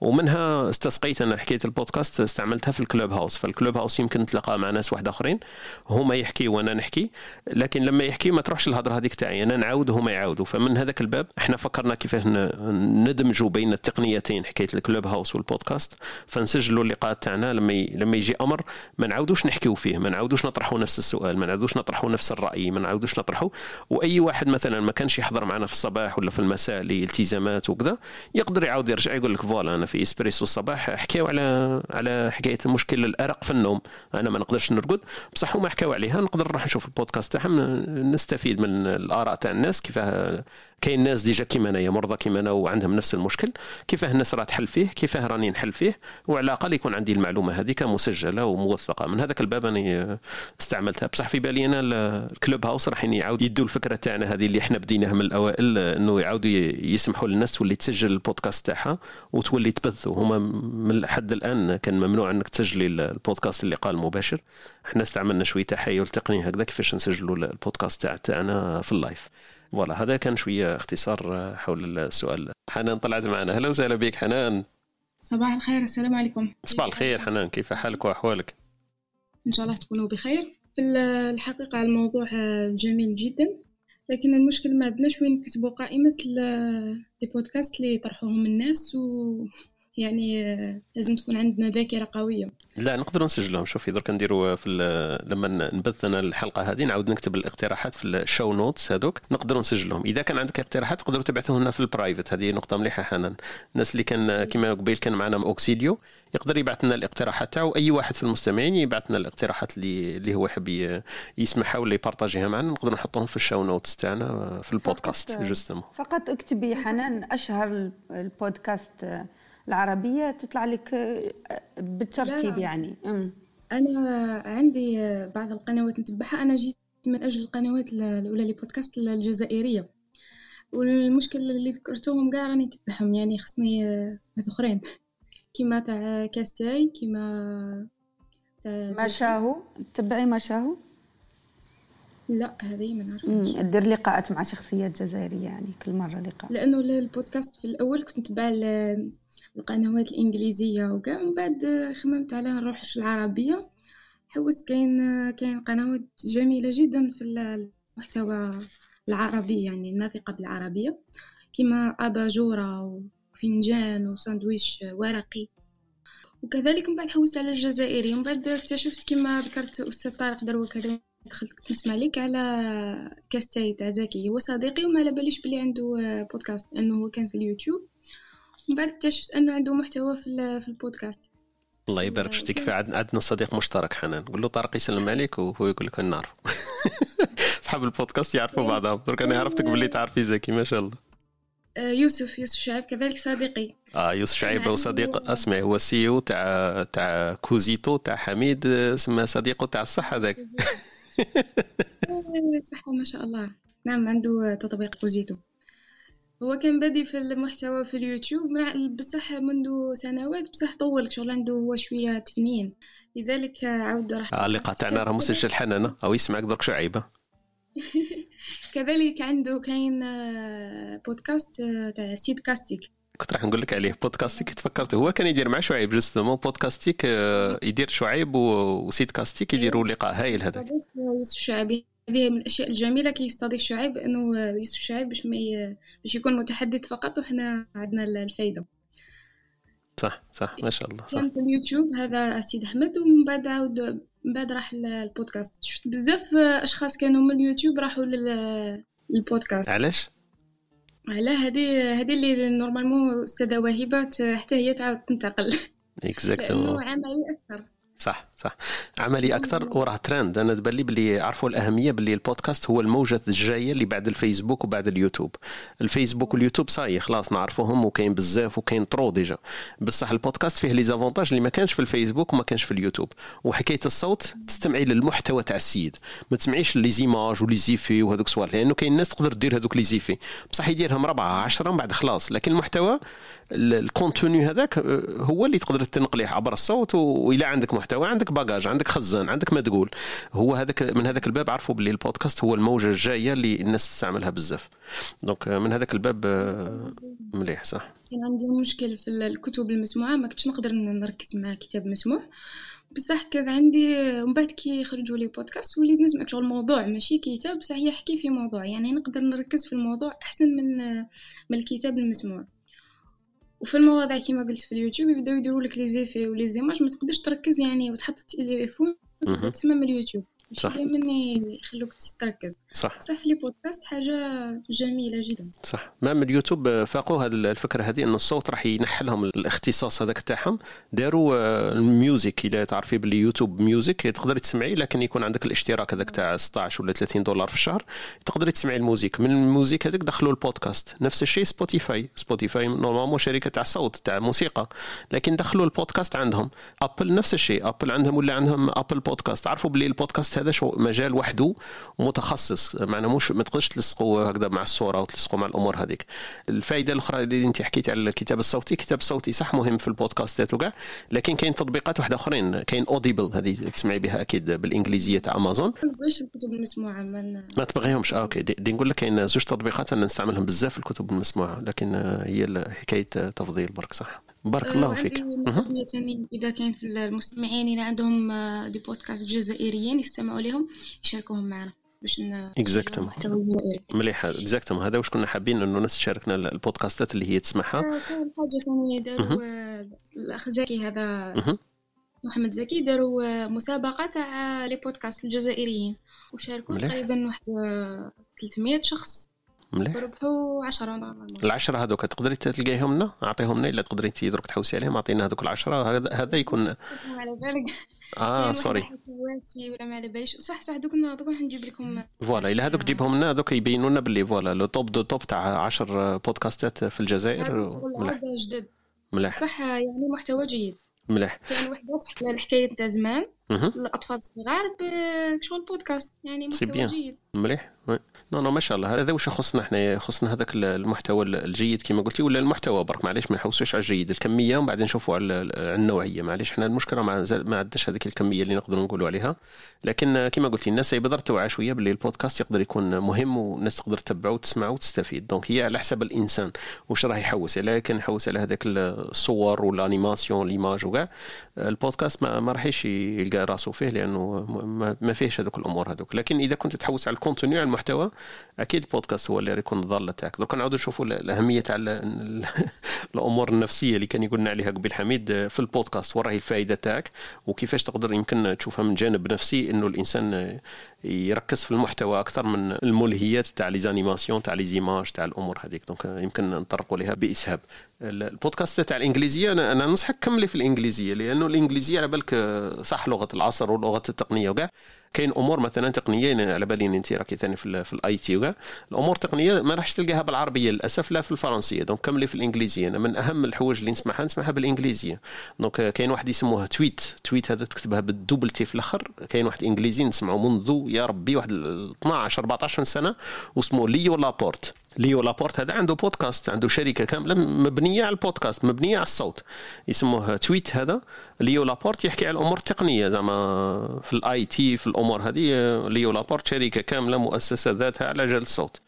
ومنها استقيت أنا حكاية البودكاست استعملتها في ال Clubhouse. فال Clubhouse يمكن تلقى مع ناس واحد آخرين هما يحكي وأنا نحكي. لكن لما يحكي ما تروحش الهضرة هذيك تاعي أنا نعاود وهما يعاودوا. فمن هذاك الباب إحنا فكرنا كيفاه ندمجوا بين التقنيتين حكاية ال Clubhouse والبودكاست. فنسجلوا اللقاءات تاعنا. لما لما يجي أمر ما نعاودوش نحكيو فيه ما نعاودوش نطرحوا نفس السؤال ما نعاودوش نطرحوا نفس الرأي ما نعاودوش نطرحوا. وأي واحد مثلا ما كانش يحضر معنا في الصباح ولا في المساء لالتزامات وكذا يقدر يعاود يرجع يقول لك voilà أنا في إسبريسو. الصباح حكاو على على حكاية مشكل الأرق في النوم. أنا ما نقدرش نرقد. بصح هما حكاو عليها. نقدر نروح نشوف البودكاست تاعهم. نستفيد من الآراء تاع الناس كيفاه كاين ناس déjà كيما انايا مرضى كيما أنا وعندهم نفس المشكل. كيفاه الناس راه تحل فيه كيفاه راني نحل فيه وعلى الأقل يكون عندي المعلومة هذيك مسجله وموثقة. من هذاك الباب أنا استعملتها. بصح في بالي أنا ال Clubhouse راح يعاود يدوا الفكرة تاعنا هذه اللي إحنا بديناها من الأوائل إنه يعاودوا يسمحوا للناس تولي تسجل البودكاست تاعها وتولي تبث وهما من لحد الآن كان ممنوع إنك تسجلي البودكاست اللي قال مباشر. إحنا استعملنا شوية تحيل تقنية هكذا كيفاش نسجلوا البودكاست تاعنا في ال live. voilà هذا كان شوية اختصار حول السؤال. حنان طلعت معنا. أهلا وسهلا بك حنان. صباح الخير السلام عليكم. صباح الخير حنان كيف حالك وأحوالك؟ إن شاء الله تكونوا بخير. في الحقيقة الموضوع جميل جدا لكن المشكل ما عندناش وين نكتبوا قائمة البودكاست اللي يطرحوهم الناس و يعني آه، لازم تكون عندنا ذاكرة قوية. لا نقدروا نسجلهم. شوفي درك نديروا في لما نبث أنا الحلقة هذه نعاود نكتب الاقتراحات في ال show notes هذوك. نقدروا نسجلهم. إذا كان عندك اقتراحات تقدروا تبعثوه لنا في ال private هذه نقطة مليحة حنان. الناس اللي كان كما قبيل كان معنا أوكسيديو يقدر يبعث لنا الاقتراحات تاعو. أي واحد في المستمعين يبعث لنا الاقتراحات اللي اللي هو يحب يسمعها ولا يبارطاجيها معنا. نقدروا نحطوهم في ال show notes تاعنا في البودكاست justement فقط اكتبي حنان أشهر البودكاست العربية تطلع لك آه، بالترتيب لا. يعني. أم. أنا عندي بعض القنوات نتبعها. أنا جيت من أجل القنوات الأولى لبودكاست الجزائرية. والمشكل اللي ذكرتوهم كاع راني نتبعهم يعني خصني ناس آه، أخرين. كيما تاع كاستاي كيما تاع ما شاهو؟ تبعي ما شاهو؟ لا هذه ما نعرفش دير لقاءات مع شخصيات جزائرية يعني كل مرة لقاء. لأنه البودكاست في الأول كنت نتبع القنوات الإنجليزية وكاع من بعد خممت على نروحش العربية. حوس كاين كاين قنوات جميلة جدا في المحتوى العربي يعني الناطقة بالعربية. كما أباجورة وفنجان وساندويش ورقي. وكذلك من بعد حوست على الجزائري. ومن بعد اكتشفت كما ذكرت أستاذ طارق دروك دخلت كنت نسمع لك على كاستاي تاع زكي هو صديقي وما على باليش بلي عنده بودكاست لأنه هو كان في اليوتيوب. من بعد اكتشفت أنه عنده محتوى في, في البودكاست. الله يبارك فيك. في عندنا صديق مشترك حنان. قول له طارق يسلم عليك وهو يقول لك نعرفه. أصحاب البودكاست يعرفوا بعضهم. درك أنا عرفتك باللي تعرفي زكي ما شاء الله. آه، يوسف يوسف شعيب كذلك صديقي. آه يوسف شعيب هو صديق اسمع هو CEO تاع تاع كوزيتو تاع حميد اسمه صديقه تاع الصحة ذاك. صح ما شاء الله. نعم عنده تطبيق كوزيتو. هو كان بادي في المحتوى في اليوتيوب بصح منذ سنوات بصح طول شغل عنده هو شوية تفنين. لذلك عاود راح آه اللقاء تاعنا راه مسجل حنانة أو يسمعك درك شعيبة كذلك عنده كاين بودكاست تاع سيد كاستيك كنت راح نقول لك عليه بودكاستيك تفكرت هو كان يدير مع شعيب justement بودكاستيك يدير شعيب وسيد كاستيك يديروا لقاء هايل هذاك. شعيب هذه من الأشياء الجميلة كي يستضيف شعيب إنه يوسف شعيب باش ما باش يكون متحدث فقط وحنا عندنا الفايدة. صح صح ما شاء الله صح. كان في اليوتيوب هذا سيد أحمد ومن بعد عاود من بعد راح البودكاست. شفت بزاف أشخاص كانوا من اليوتيوب راحوا للبودكاست. علاش؟ على هذه هذه اللي normalement أستاذة وهبه حتى هي تعاود تنتقل. exactement عملي أكثر. صح. صح. عملي أكثر وراه ترند أنا تبان لي باللي عرفوا الأهمية باللي البودكاست هو الموجة الجاية اللي بعد الفيسبوك وبعد اليوتيوب. الفيسبوك واليوتيوب صاي خلاص نعرفوهم وكاين بزاف وكاين trop déjà بصح البودكاست فيه les avantages اللي ما كانش في الفيسبوك وما كانش في اليوتيوب. وحكاية الصوت تستمعي للمحتوى تاع السيد. ما تسمعيش les images و les effets وهذوك الصوالح لأنه كاين ناس تقدر دير هذوك les effets. بصح يديرهم ربعة عشرة من بعد خلاص. لكن المحتوى ال contenu هذاك آه، هو اللي تقدر تنقليه عبر الصوت وإلى عندك محتوى عندك bagage عندك خزان عندك ما تقول هو هذاك من هذاك الباب عرفوا باللي البودكاست هو الموجة الجاية اللي الناس تستعملها بزاف. donc آه، من هذاك الباب آه، مليح صح. كان عندي مشكل في الكتب المسموعة ما كنتش نقدر نركز مع كتاب مسموع. بصح كان عندي ومن بعد كي يخرجوا les podcasts وليت نسمع شغل موضوع ماشي كتاب بصح يحكي في موضوع. يعني نقدر نركز في الموضوع أحسن من من الكتاب المسموع. وفي المواضيع كيما قلت في اليوتيوب يبداو يديروا لك les effets و les images ما تقدرش تركز يعني وتحط التليفون من اليوتيوب. صح. دائما يخلوك تركز صح. بصح في les podcasts حاجة جميلة جدا. صح. même اليوتيوب فاقوا هذه الفكرة هذه انه الصوت راح ينحلهم الاختصاص هذاك تاعهم. داروا آه، ال music إذا تعرفي باللي يوتيوب ميوزك تقدري تسمعي لكن يكون عندك الاشتراك هذاك تاع 16 ولا 30 دولار في الشهر تقدري تسمعي ال music. من ال music هذاك دخلوا البودكاست. نفس الشيء سبوتيفاي سبوتيفاي normalement شركة تاع صوت تاع موسيقى. لكن دخلوا البودكاست عندهم. ابل نفس الشيء. ابل عندهم ولا عندهم ابل بودكاست عرفوا باللي البودكاست هذا شو مجال وحده متخصص. معناه مش ما تقدرش تلصقوا هكذا مع الصورة وتلصقوا مع الأمور هذيك. الفائدة الأخرى اللي أنت حكيتي على الكتاب الصوتي الكتاب الصوتي صح مهم في البودكاستات وكاع لكن كاين تطبيقات واحدة أخرين. كاين Audible هذه تسمعي بها أكيد بالإنجليزية تاع امازون ما نبغيش الكتب المسموعه ما تبغيهمش. آه okay. des, نقول لك كاين زوج تطبيقات أنا نستعملهم بزاف الكتب المسموعه لكن آه، هي حكاية تفضيل برك صح. بارك الله فيك. إذا كان في المستمعين اللي عندهم آه، des podcasts جزائريين يستمعوا لهم يشاركوهم معنا باش ن- Exactement. محتوى جزائري. مليح. exactement هذا واش كنا حابين إنه الناس تشاركنا البودكاستات اللي هي تسمعها. آه، كاين حاجة ثانية داروا آه، الأخ زكي هذا. محمد زكي داروا مسابقة تاع les podcasts الجزائريين. وشاركوا. تقريبا واحد آه، 300 شخص. مليح. وربحوا 10 normalement العشرة هذوك تقدري تلقايهم لنا اعطيهم لنا إلا تقدري انت درك تحوسي عليهم اعطينا هذوك العشرة هذا هذا يكون على بالك. آه sorry ولا ما على باليش. صح صح دوك دوك راح نجيب لكم. voilà إلا هذوك تجيبهم لنا هذوك يبينوا لنا باللي voilà le top de top تاع 10 بودكاستات في الجزائر. مليح. جدد. مليح. صح يعني محتوى جيد. مليح. كاين وحدات تحكي الحكاية تاع زمان. مهم. الأطفال الصغار بشغل بودكاست يعني محتوى. جيد. مليح. oui. non non ما شاء الله. هذا واش يخصنا إحنا يخصنا هذاك المحتوى الجيد كما قلتي ولا المحتوى برك؟ معليش ما نحوسوش على الجيد. الكمية ومن بعد نشوفوا على على النوعية. معليش إحنا المشكلة ما ما عندناش هذيك الكمية اللي نقدروا نقولوا عليها. لكن كما قلتي الناس يقدر توعى شوية باللي البودكاست يقدر يكون مهم والناس تقدر تتبعه وتسمعه وتستفيد. donc هي على حسب الإنسان واش راه يحوس. عليه كان يحوس على هذاك الصور وال animation l'image وكاع البودكاست ما, ما راحش يلقى راسه فيه لأنه ما فيهش هذوك الأمور هذوك. لكن إذا كنت تحوس على ال contenu على المحتوى أكيد البودكاست هو اللي يكون الضاله تاعك. دوك نعاودوا نشوفوا ال- الأهمية تاع ال- ال- الأمور النفسية اللي كان يقولنا عليها قبيل حميد في البودكاست. وراهي الفائده تاعك وكيفاش تقدر يمكن تشوفها من جانب نفسي إنه الإنسان يركز في المحتوى أكثر من الملهيات تاع les animations تاع les images تاع الأمور هذيك. donc يمكن نطرقوا لها بإسهاب. ال- البودكاست تاع الإنجليزية أنا أنا ننصحك كملي في الإنجليزية لأنه الإنجليزية على بالك صح لغة العصر ولغة التقنية وكاع. كاين أمور مثلا تقنية على بالي إن أنت راكي ثاني في ال- في ال IT وكاع. الأمور التقنيه ما راحش تلقاها بالعربية للأسف لا في الفرنسية. donc كملي في الإنجليزية. أنا من أهم الحوايج اللي نسمعها نسمعها بالإنجليزية. donc كاين واحد يسموها TWiT TWiT هذا تكتبها بال double T في الأخر. كاين واحد إنجليزي نسمعه منذ يا ربي واحد ال 12 14 سنة واسمه ليو لابورت. ليو لابورت هذا عنده بودكاست عنده شركة كاملة مبنية على البودكاست مبنية على الصوت. يسموه TWiT هذا. ليو لابورت يحكي على الأمور التقنية زعما في ال IT في الأمور هذه. ليو لابورت شركة كاملة مؤسسة ذاتها على جال الصوت.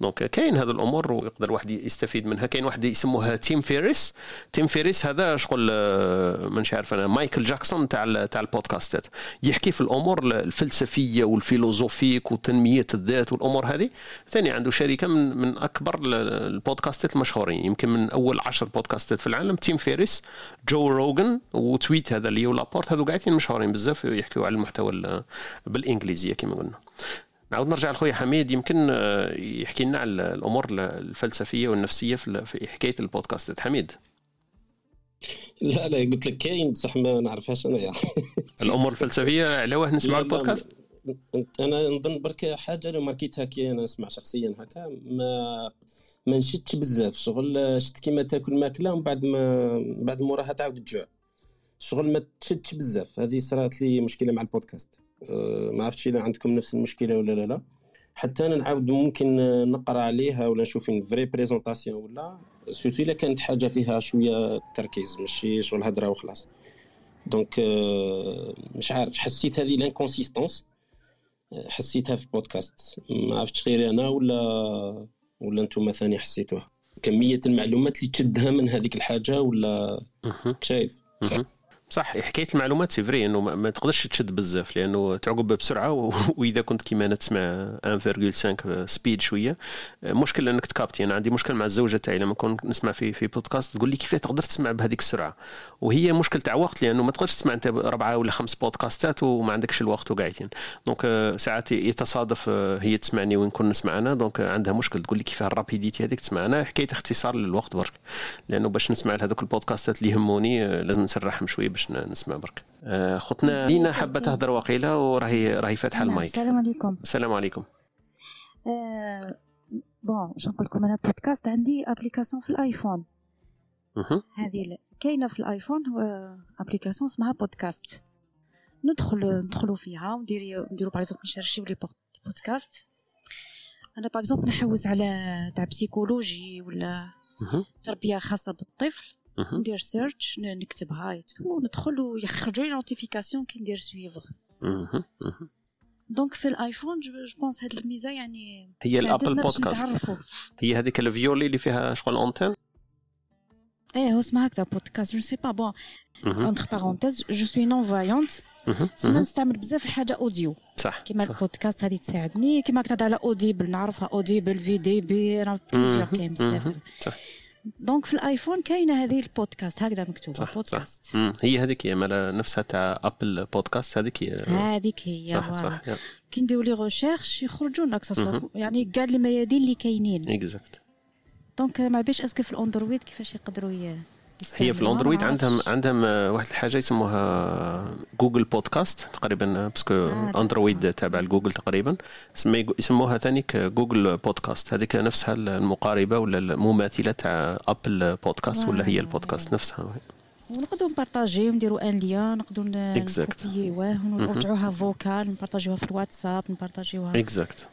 donc كاين هذه الأمور ويقدر واحد يستفيد منها. كاين واحد يسموها تيم فيريس تيم فيريس هذا شغل آه، مانيش عارف أنا مايكل جاكسون تاع تاع البودكاستات يحكي في الأمور الفلسفية وال philosophique وتنمية الذات والأمور هذه. ثاني عنده شركة من من أكبر ال- البودكاستات المشهورين. يمكن من أول عشر بودكاستات في العالم. تيم فيريس جو روغن و TWiT هذا ليو لابورت. هذو قاعدين مشهورين بزاف يحكوا على المحتوى ال- بالإنجليزية كما قلنا. نعاود نرجع لخويا حميد. يمكن آه، يحكي لنا على الأمور الفلسفية والنفسية في حكاية البودكاست. حميد. لا لا قلت لك كاين بصح ما نعرفهاش أنا يعني. الأمور الفلسفية على واه لا، البودكاست؟ أنا نظن برك حاجة لو ماركيتها كي أنا نسمع شخصيا هكا ما ما نشدش بزاف. شغل شفت كيما تاكل ماكلة ومن بعد ما بعد موراها تعاود تجوع. شغل ما تشدش بزاف. هذه صرات لي مشكلة مع البودكاست. ما عرفتش إذا عندكم نفس المشكلة ولا لا لا. حتى أنا نعاود ممكن نقرأ عليها ولا نشوف فري بريزونطاسيون ولا surtout الا كانت حاجة فيها شوية تركيز ماشي شغل هضره وخلاص. donc أه، مش عارف حسيت هذه l'inconsistance حسيتها في البودكاست. ما عرفتش غير أنا ولا ولا أنتم ثاني حسيتوها. كمية المعلومات اللي تشدها من هذيك الحاجة ولا. شايف. صح. حكاية المعلومات c'est إنه ما تقدرش تشد بزاف لأنه تعقب بسرعة وإذا كنت كيما أنا تسمع 1.5 speed شوية. مشكل إنك تكابتي أنا عندي مشكل مع الزوجة تاعي لما نكون نسمع في في بودكاست تقول لي كيف تقدر تسمع بهذيك السرعة؟ وهي مشكل تاع وقت لأنه ما تقدرش تسمع أنت اربعه ولا خمس بودكاستات وما عندكش الوقت وقاعدين. donc ساعات يتصادف هي تسمعني وين كون نسمع أنا donc عندها مشكل تقول لي كيف ال rapidité هذيك تسمع أنا. حكاية اختصار للوقت برك لأنه باش نسمع لهذوك البودكاستات اللي يهموني لازم نسرحهم شوية باش نسمع برك. آه، أختنا ليليانا حابة تهضر وقيله وراهي راهي فاتحة نعم، المايك. السلام عليكم. السلام عليكم. آه bon شنو نقول لكم أنا بودكاست عندي application في الآيفون. هذه كاينة في الآيفون application اسمها بودكاست. ندخل ندخلوا فيها ونديري نديروا par exemple نشرشيو les podcasts. أنا par exemple نحوس على تاع psychologie ولا تربية خاصة بالطفل. ندير search نكتبها وندخل ويخرجوا لي notifications كي ندير suivre donc في الايفون je pense هاد الميزه يعني هي ال Apple Podcast هي هذيك ال violet اللي فيها شغل antenne إيه هو اسمها هكذا بودكاست je sais pas bon entre parenthèses je suis non-voyante سما نستعمل بزاف الحاجة audio صح كيما البودكاست هذه تساعدني كيما كنت على Audible نعرفها Audible في دي بي راه plusieurs كاين بزاف صح donc في الآيفون كاينة هذه البودكاست هكذا مكتوبة صح بودكاست. صح. هي هذيك هي مالا نفسها تاع Apple Podcast هذيك هي. هذيك هي صح صح كي نديروا les recherches يخرجوا لنا يعني كاع الميادين اللي كاينين. exact donc ما بيش est-ce que في الأندرويد كيفاش يقدروا هي في الاندرويد عندهم عندهم واحد الحاجة يسموها Google Podcast تقريبا parce que آه أندرويد تابع لجوجل تقريبا. يسموها ثاني Google Podcast. هذيك نفسها المقاربة ولا المماثلة تاع Apple Podcast ولا هي البودكاست نفسها. ونقدروا نبارطاجيو نديروا un lien نقدروا نكوبيوه ونرجعوها vocal نبارطاجيوها في الواتساب نبارطاجيوها. exact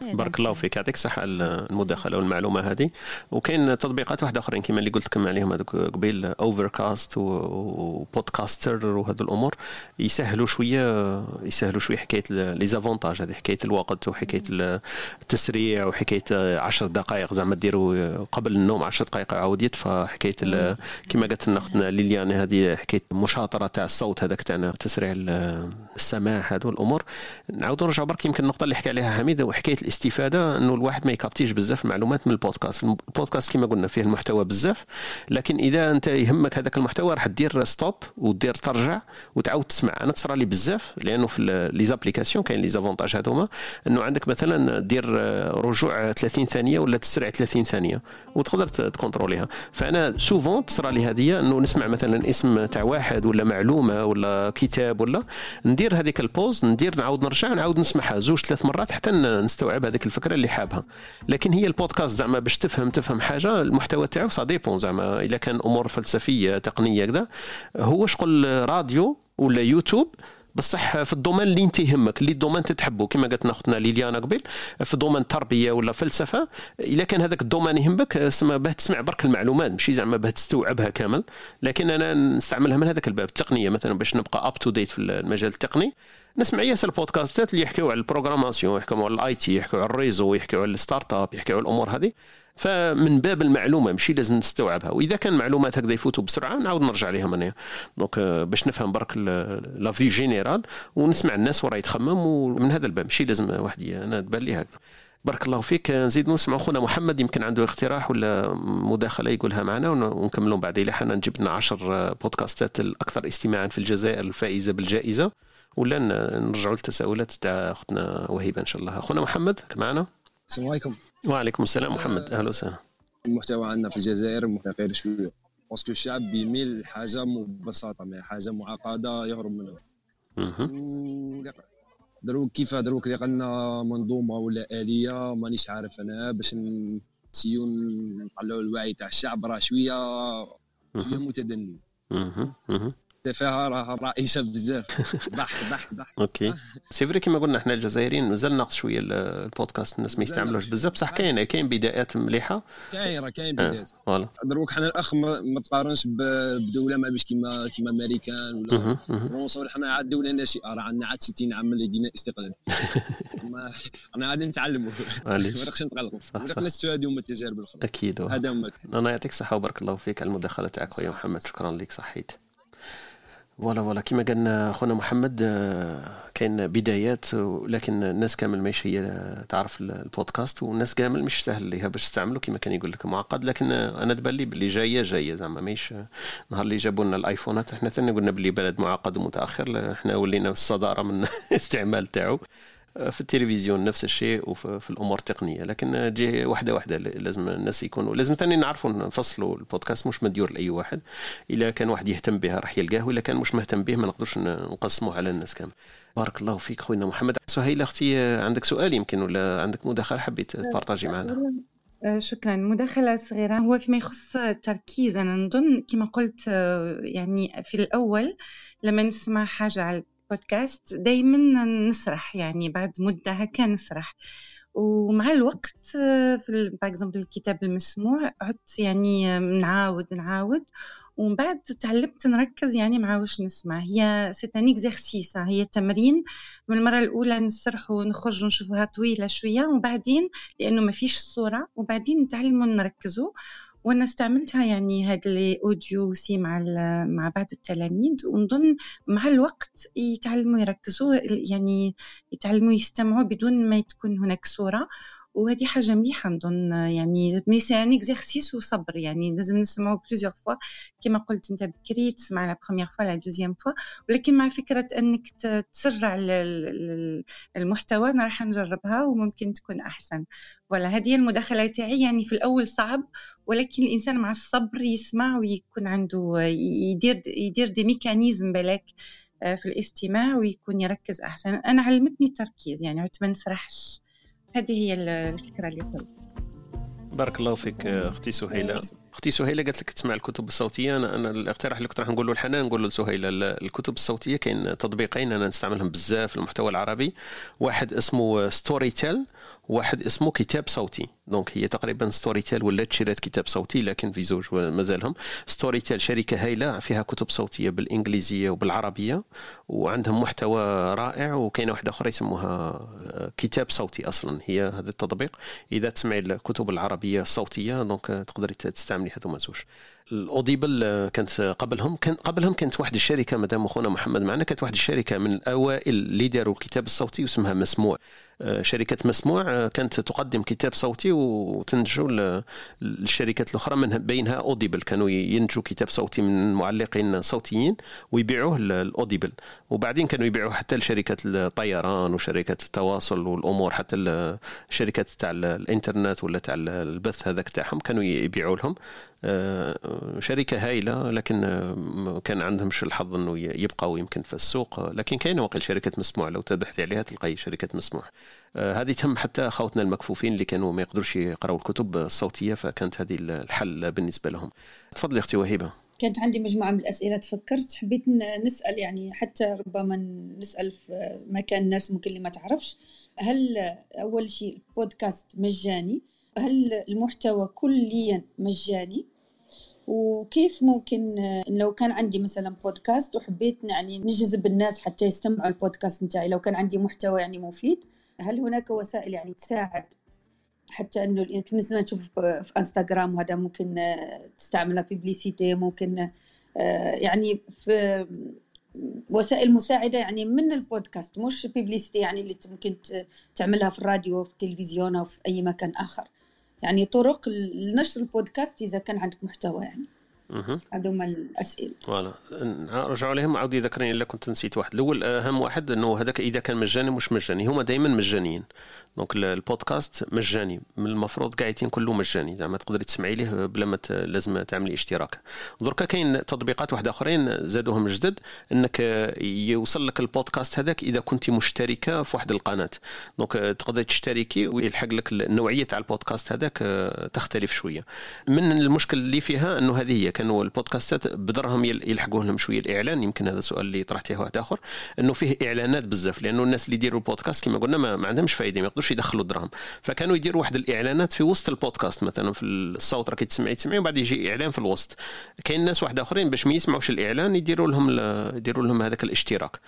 بارك الله فيك. يعطيك الصحة المداخلة والمعلومة هذه. وكاين تطبيقات واحدة أخرين كما اللي قلت لكم عليهم هذوك قبيل Overcast و Podcaster وهذو الأمور. يسهلوا شوية يسهلوا شوية حكاية les avantages هذه حكاية الوقت وحكاية التسريع وحكاية 10 دقائق زعما ديروا قبل النوم 10 دقائق عاود يطفى حكايه كما قالت لنا اختنا ليليان هذه حكاية المشاطره تاع الصوت هذاك تاعنا تسريع السماع هذو الأمور. نعاودوا نرجعوا برك. يمكن النقطة اللي حكى عليها حميد وحكاية الاستفادة انه الواحد ما يكابتيش بزاف المعلومات من البودكاست. البودكاست كما قلنا فيه المحتوى بزاف لكن إذا أنت يهمك هذاك المحتوى راح دير stop ودير ترجع وتعاود تسمع. أنا تصرى لي بزاف لأنه في les applications كاين les avantages هذوما. أنه عندك مثلا دير رجوع 30 ثانية ولا تسرع 30 ثانية وتقدر تكونتروليها فأنا souvent تصرى لي هذه أنه نسمع مثلا اسم تاع واحد ولا معلومة ولا كتاب ولا ندير هذيك ال pause ندير نعاود نرجع نعاود نسمعها زوج ثلاث مرات حتى نستوعب هذيك الفكرة اللي حابها. لكن هي البودكاست زعما باش تفهم تفهم حاجة المحتوى تاعو ça dépend زعما. اذا كان أمور فلسفية تقنية كذا هو شغل راديو ولا يوتيوب؟ بصح في ال domaine اللي أنت يهمك اللي ال domaine تحبه. كما قالت أختنا ليليانا قبل في domaine التربيه ولا فلسفة اذا كان هذاك ال domaine يهمك سما باه تسمع برك المعلومات ماشي زعما باه تستوعبها كامل. لكن أنا نستعملها من هذاك الباب. التقنية مثلا باش نبقى up to date في المجال التقني. نسمع ياسر البودكاستات اللي يحكيو على ال programmation يحكيو على ال IT يحكيو على ال réseaux يحكيو على ال start-up يحكيو على الأمور هذه. فمن باب المعلومة ماشي لازم نستوعبها. وإذا كان معلومات هكذا يفوتوا بسرعة نعاود نرجع لهم أنا. donc باش نفهم برك la vue générale ونسمع الناس وراه يتخمم ومن هذا الباب ماشي لازم واحد أنا تبان لي هكذا. بارك الله فيك. نزيد نسمع خونا محمد يمكن عنده اقتراح ولا مداخلة يقولها معنا ونكملون بعد إلى حنا نجيب لنا 10 بودكاستات الأكثر استماعا في الجزائر الفائزة بالجائزة. ولا نرجعوا للتساؤلات تاع اختنا وهيبة إن شاء الله. أخونا محمد معنا؟ السلام عليكم. وعليكم السلام محمد. أهلا وسهلا. المحتوى عندنا في الجزائر متغير شوية. باسكو الشعب بيميل حاجة ببساطه ما حاجة معقدة يهرب منها. دروك كيف دروك لقنا منظومة ولا آلية مانيش عارف أنا باش نسيو نطلعوا الوعي تاع الشعب راه شوية شوية متدني. التفاهه راه رايجة بزاف. ضحك ضحك ضحك OK. c'est vrai كيما قلنا إحنا الجزائريين مازال ناقص شوية البودكاست الناس ما يستعملوش بزاف. بصح كاين كاين بدايات مليحة؟ كاين راه كاين بدايات. voilà. دروك حنا الأخ ما تقارنش بدولة ما بيش كيما كيما أمريكان ولا فرنسا. ولا حنا عاد دولة ناشئه راه عندنا عاد 60 عام اللي دينا استقلال. أنا غادي نتعلموا. ما نقدرش نتغلقوا. نستفادوا من التجارب الأخرى. أكيد هذا أنا يعطيك الصحة وبارك الله فيك على المداخلة تاعك خويا محمد. شكرا لك صحيت. voilà voilà. كما قالنا خونا محمد آه، كاين بدايات ولكن الناس كامل ماشي هي تعرف البودكاست والناس كامل مش سهل ليها باش تستعملوا كما كان يقول لك معقد. لكن أنا تبان لي باللي جاية جاية. زعما ماهيش نهار اللي جابوا لنا الآيفونات إحنا ثاني قلنا باللي بلد معقد ومتأخر إحنا ولينا الصدارة من الاستعمال تاعو. في التلفزيون نفس الشيء وفي الأمور التقنية. لكن تجي واحدة واحدة لازم الناس يكونوا لازم ثاني نعرفوا نفصلوا البودكاست مش مديور لأي واحد. إلا كان واحد يهتم به راح يلقاه وإلا كان مش مهتم به ما نقدرش نقسموه على الناس كامل. بارك الله فيك خوينا محمد. سهيلة أختي عندك سؤال يمكن ولا عندك مداخلة حبيت تبارطاجي معنا؟ أه، شكرا. مداخلة صغيرة. هو فيما يخص التركيز أنا نظن كما قلت أه، يعني في الأول لما نسمع حاجة على بودكاست دايما نسرح يعني بعد مدة هكا نسرح. ومع الوقت في باغ الكتاب المسموع عدت يعني نعاود نعاود. ومن بعد تعلمت نركز يعني مع واش نسمع. هي سي ان اكزرسيس هي تمرين. من المرة الأولى نسرح ونخرج ونشوفها طويلة شوية. وبعدين لأنه ما فيش صورة وبعدين نتعلموا نركزوا وأنا استعملتها يعني هاد ال audio c'est مع مع بعض التلاميذ ونظن مع الوقت يتعلموا يركزوا يعني يتعلموا يستمعوا بدون ما تكون هناك صورة. وهذه حاجة مليحة نظن يعني mais c'est un exercice وصبر يعني لازم نسمعوا plusieurs fois كما قلت أنت بكري تسمع la première fois la deuxième fois ولكن مع فكرة أنك تسرع المحتوى أنا راح نجربها وممكن تكون أحسن. ولا هذه المداخلة تاعي. يعني في الأول صعب ولكن الإنسان مع الصبر يسمع ويكون عنده يدير يدير دي ميكانيزم بالك آه، في الاستماع ويكون يركز أحسن. أنا علمتني التركيز. يعني عدت ما نسرحش هذه هي الفكرة اللي قلت. بارك الله فيك أختي سهيلة. أختي سهيلة قالت لك تسمع الكتب الصوتية. أنا أنا الاقتراح اللي كنت راح نقول له الحنان نقول له لسهيله الكتب الصوتية كاين تطبيقين أنا نستعملهم بزاف في المحتوى العربي. واحد اسمه Storytel واحد اسمه كتاب صوتي. donc هي تقريبا Storytel ولات شرات كتاب صوتي لكن في زوج مازالهم. Storytel شركة هايلة فيها كتب صوتية بالإنجليزية وبالعربية وعندهم محتوى رائع وكاينة واحدة أخرى يسموها آه، كتاب صوتي أصلا. هي هذا التطبيق. إذا تسمعي الكتب العربية الصوتية donc تقدري تستعملي هذوما زوج. ال Audible آه، كانت قبلهم. كان قبلهم كانت واحد الشركة مدام أخونا محمد معنا كانت واحد الشركة من الأوائل اللي داروا الكتاب الصوتي واسمها مسموع. آه، شركة مسموع آه، كانت تقدم كتاب صوتي وتنتجوا الشركات الأخرى من بينها أوديبل. كانوا ينتجوا كتاب صوتي من معلقين صوتيين ويبيعوه الأوديبل وبعدين كانوا يبيعوه حتى لشركات الطيران وشركات التواصل والأمور حتى الشركات تاع الإنترنت ولا تاع البث هذاك تاعهم كانوا يبيعوا لهم. آه، شركة هايلة لكن كان عندهمش الحظ إنه يبقوا يمكن في السوق. لكن كاينة واقع شركة مسموع لو تبحثي عليها تلقاي شركة مسموع. آه، هذه تم حتى خوتنا المكفوفين اللي كانوا ما يقدروش يقراوا الكتب الصوتية فكانت هذه الحل بالنسبة لهم. تفضلي أختي وهيبة. كانت عندي مجموعة من الأسئلة تفكرت. حبيت نسأل يعني حتى ربما نسأل في مكان الناس ممكن اللي ما تعرفش. هل أول شيء البودكاست مجاني؟ هل المحتوى كليا مجاني؟ وكيف ممكن لو كان عندي مثلا بودكاست وحبيت يعني نجذب الناس حتى يستمعوا البودكاست نتاعي لو كان عندي محتوى يعني مفيد هل هناك وسائل يعني تساعد؟ حتى إنه مثل ما نشوف في انستغرام وهذا ممكن تستعملها publicité ممكن يعني في وسائل مساعدة يعني من البودكاست مش publicité يعني اللي ممكن تعملها في الراديو في التلفزيون أو في أي مكان آخر. يعني طرق لنشر البودكاست إذا كان عندك محتوى يعني. هذوما الأسئلة. voilà. نرجعوا عليهم. عاودي ذكرني إلا كنت نسيت واحد. الأول أهم واحد إنه هذاك إذا كان مجاني مش مجاني. هما دائما مجانيين. donc البودكاست مجاني من المفروض قاعدين كله مجاني زعما تقدري تسمعي ليه بلا ما لازم تعملي اشتراك. دركا كاين تطبيقات واحدة آخرين زادوهم جدد إنك يوصل لك البودكاست هذاك إذا كنت مشتركة في واحد القناة. donc تقدري تشتركي ويلحق لك النوعية تاع البودكاست هذاك تختلف شوية. من المشكل اللي فيها إنه هذه هي كانوا البودكاستات بدرهم يلحقوا لهم شوية الإعلان يمكن هذا السؤال اللي طرحته واحد آخر إنه فيه إعلانات بزاف لأنه الناس اللي يديروا البودكاست كما قلنا ما, ما عندهمش فايدة ما يقدروش يدخلوا دراهم فكانوا يديروا واحد الإعلانات في وسط البودكاست مثلا في الصوت راكي تسمعي تسمعي وبعد يجي إعلان في الوسط. كاين ناس واحد آخرين باش ما يسمعوش الإعلان يديروا لهم يديروا لهم هذاك الاشتراك.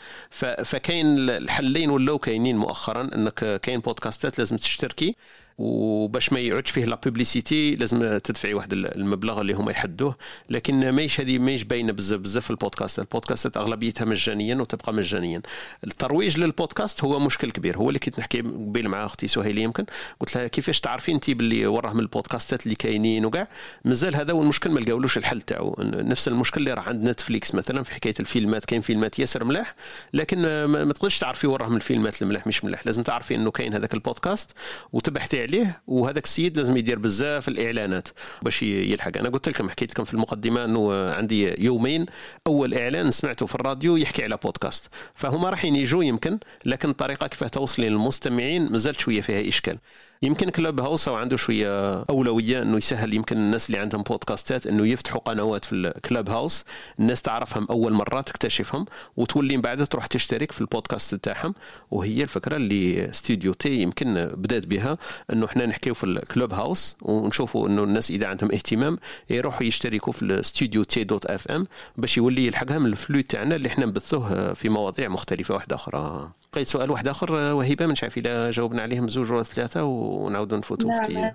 فكاين الحلين ولاو كاينين مؤخرا إنك كاين بودكاستات لازم تشتركي. وباش ما يعودش فيه لا publicité لازم تدفعي واحد المبلغ اللي هما يحدوه. لكن ماهيش هذه ماهيش باينة بزاف بزاف في البودكاست. البودكاستات أغلبيتها مجانيا وتبقى مجانيا. الترويج للبودكاست هو مشكل كبير. هو اللي كنت نحكي قبيل مع أختي سهيلة يمكن. قلت لها كيفاش تعرفي انت باللي وراه من البودكاستات اللي كاينين وكاع؟ مازال هذا هو المشكل ما لقاولوش الحل تاعو. نفس المشكل اللي راه عند نتفليكس مثلا في حكاية الفيلمات. كاين فيلمات ياسر ملاح لكن ما تقدرش تعرفي وراه من الفيلمات الملاح مش ملاح. لازم تعرفي إنه كاين هذاك البودكاست وتبحثي عليه وهذاك السيد لازم يدير بزاف الإعلانات باش يلحق. أنا قلت لكم حكيت لكم في المقدمة أنه عندي يومين أول إعلان سمعته في الراديو يحكي على بودكاست. فهما راح يجوا يمكن لكن الطريقة كيف توصل للمستمعين مازالت شوية فيها إشكال. يمكن Clubhouse عنده شوية أولوية إنه يسهل يمكن الناس اللي عندهم بودكاستات إنه يفتحوا قنوات في ال Clubhouse. الناس تعرفهم أول مرة تكتشفهم وتولي من بعد تروح تشترك في البودكاست تاعهم. وهي الفكرة اللي Studio T يمكن بدأت بها إنه إحنا نحكيو في الكلوب هاوس ونشوفوا إنه الناس إذا عندهم اهتمام يروحوا يشتركوا في الاستوديو تي دوت اف إم باش يولي يلحقها من الفلو تاعنا اللي إحنا نبثوه في مواضيع مختلفة واحدة أخرى. بقيت سؤال واحد آخر وهبة من شاف اذا جاوبنا عليهم زوج ولا ثلاثة ونعاودوا نفوتوا في نعم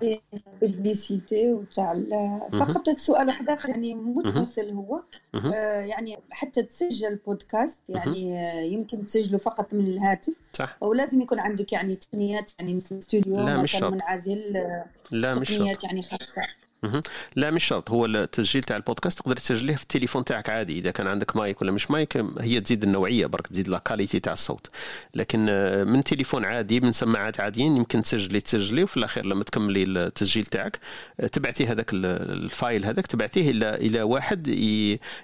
البيسيتي وتاع فقط سؤال واحد آخر يعني متصل هو. آه يعني حتى تسجل بودكاست يعني يمكن تسجله فقط من الهاتف. صح. ولازم يكون عندك يعني تقنيات يعني مثل استوديو لا مش شرط. منعزل لا مش تقنيات يعني خاصة. لا مش شرط. هو التسجيل تاع البودكاست تقدر تسجليه في التليفون تاعك عادي. إذا كان عندك مايك ولا مش مايك هي تزيد النوعية برك تزيد la qualité تاع الصوت. لكن من تليفون عادي من سماعات عاديين يمكن تسجلي تسجلي وفي الأخير لما تكملي التسجيل تاعك تبعتي هذاك ال file هذاك تبعتيه إلى إلى واحد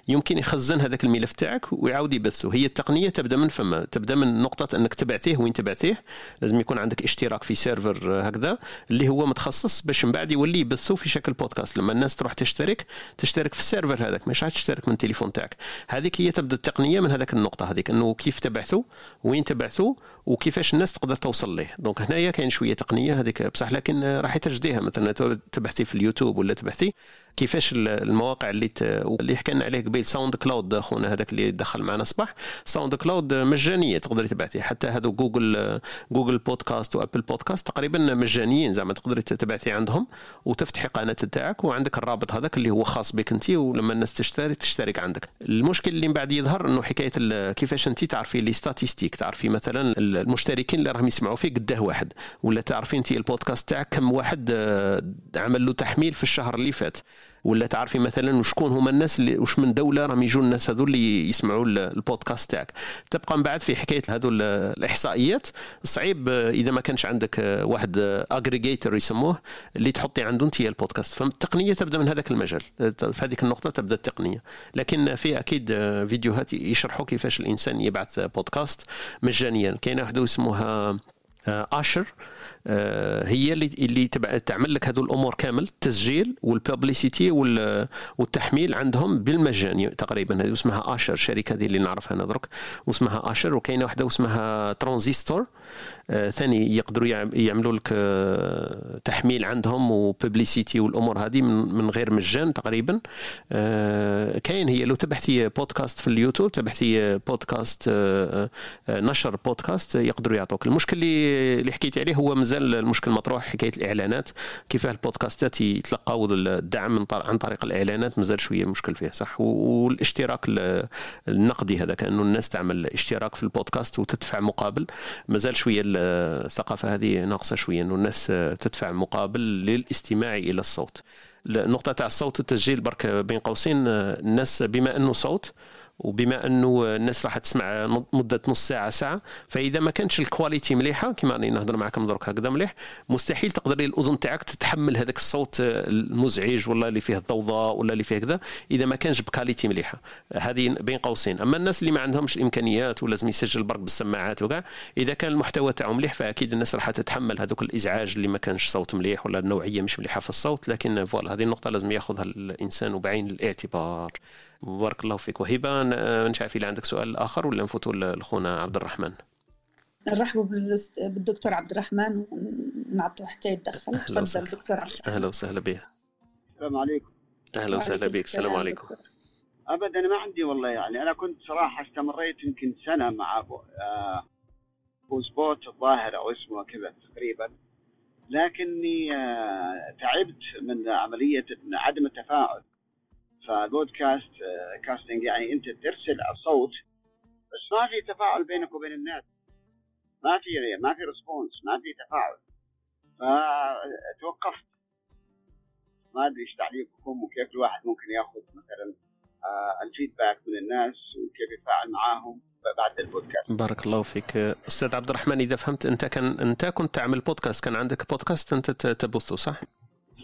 يمكن يخزن هذاك الملف تاعك ويعاود يبثه. هي التقنية تبدأ من فما تبدأ من نقطة إنك تبعتيه وين تبعتيه. لازم يكون عندك اشتراك في server هكذا اللي هو متخصص باش من بعد يولي يبثه في شكل بودكاست لما الناس تروح تشترك تشترك في ال server هذاك مش تشترك من التليفون تاعك. هذيك هي تبدأ التقنية من هذاك النقطة هذيك إنه كيف تبعثوا وين تبعثوا وكيفاش الناس تقدر توصل ليه. donc هنايا كاين شوية تقنية هذيك بصح لكن راح تجديها مثلا تبحثي في اليوتيوب ولا تبحثي كيفاش المواقع اللي ت... اللي حكينا عليه قبيل SoundCloud خونا هذاك اللي دخل معنا صباح. SoundCloud مجانية تقدري تبعثي. حتى هذو Google Google Podcast و Apple Podcast تقريبا مجانيين زعما تقدري تبعثي عندهم وتفتحي قناة تاعك وعندك الرابط هذاك اللي هو خاص بك انت ولما الناس تشتري تشترك عندك. المشكل اللي من بعد يظهر إنه حكاية كيفاش انت تعرفي les statistiques تعرفي مثلا المشتركين اللي راهم يسمعوا فيه قداه واحد ولا تعرفي انت البودكاست تاعك كم واحد عمل له تحميل في الشهر اللي فات. ولا تعرفي مثلا وشكون هما الناس اللي وش من دولة راهم يجوا الناس هذو اللي يسمعوا البودكاست تاعك. تبقى من بعد في حكاية هذو الإحصائيات. صعيب إذا ما كانش عندك واحد agrégateur يسموه اللي تحطي عنده أنت البودكاست. فالتقنية تبدأ من هذاك المجال. في هذيك النقطة تبدأ التقنية. لكن في أكيد فيديوهات يشرحوا كيفاش الإنسان يبعث بودكاست مجانيا. كاينة واحدة اسمها Anchor هي اللي اللي تعمل لك هذو الأمور كامل التسجيل وال publicité والتحميل عندهم بالمجان تقريبا هذه اسمها Anchor الشركة هذه اللي نعرفها أنا درك واسمها Anchor وكاينة واحدة اسمها ترانزستور آه ثاني يقدروا يعملوا لك آه تحميل عندهم و publicité والأمور هذه من, غير مجان تقريبا. آه كاين هي لو تبحثي بودكاست في اليوتيوب تبحثي بودكاست نشر بودكاست يقدروا يعطوك. المشكل اللي اللي حكيت عليه هو مازال المشكل مطروح حكاية الإعلانات. كيفاه البودكاستات يتلقاو الدعم من عن طريق الإعلانات؟ مازال شوية مشكل فيه صح؟ والاشتراك النقدي هذا كأنه الناس تعمل اشتراك في البودكاست وتدفع مقابل. مازال شوية الثقافة هذه ناقصة شوية إنه الناس تدفع مقابل للاستماع إلى الصوت. النقطه تاع الصوت التسجيل برك بين قوسين. الناس بما إنه صوت وبما أنه الناس راح تسمع مدة نص ساعة ساعة فإذا ما كانتش الكواليتي مليحة كما راني نهضر معكم درك هكذا مليح مستحيل تقدري الأذن تاعك تتحمل هذاك الصوت المزعج ولا اللي فيه الضوضاء ولا اللي فيه كذا إذا ما كانش بكاليتي مليحة. هذه بين قوسين. أما الناس اللي ما عندهمش الامكانيات ولازم يسجل برك بالسماعات وكاع إذا كان المحتوى تاعهم مليح فأكيد الناس راح تتحمل هذوك الإزعاج اللي ما كانش صوت مليح ولا النوعية مش مليحة في الصوت لكن فوالا هذه النقطة لازم ياخذها الإنسان بعين الاعتبار. بارك الله فيك. وهبة مش عارف إذا عندك سؤال آخر ولا نفوتوا لخونا عبد الرحمن؟ نرحبوا بالدكتور عبد الرحمن ونعطوا حتى يتدخل. تفضل دكتور أهلا وسهلا به السلام عليكم. أهلا وسهلا بك السلام عليكم. ابدا ما عندي والله يعني. أنا كنت صراحة استمريت يمكن سنة مع ابو آه سبوت الظاهر أو اسمه كذا تقريبا. لكني آه، تعبت من عمليه عدم التفاعل. فبودكاست كاستنج يعني أنت ترسل الصوت بس ما في تفاعل بينك وبين الناس. ما في ما في response ما في تفاعل. فتوقفت. ما أدري إيش تعليقكم وكيف الواحد ممكن ياخذ مثلا آه، ال feedback من الناس وكيف يتفاعل معاهم بعد البودكاست. بارك الله فيك. أستاذ عبد الرحمن إذا فهمت أنت كان أنت كنت تعمل بودكاست كان عندك بودكاست أنت تبثه صح؟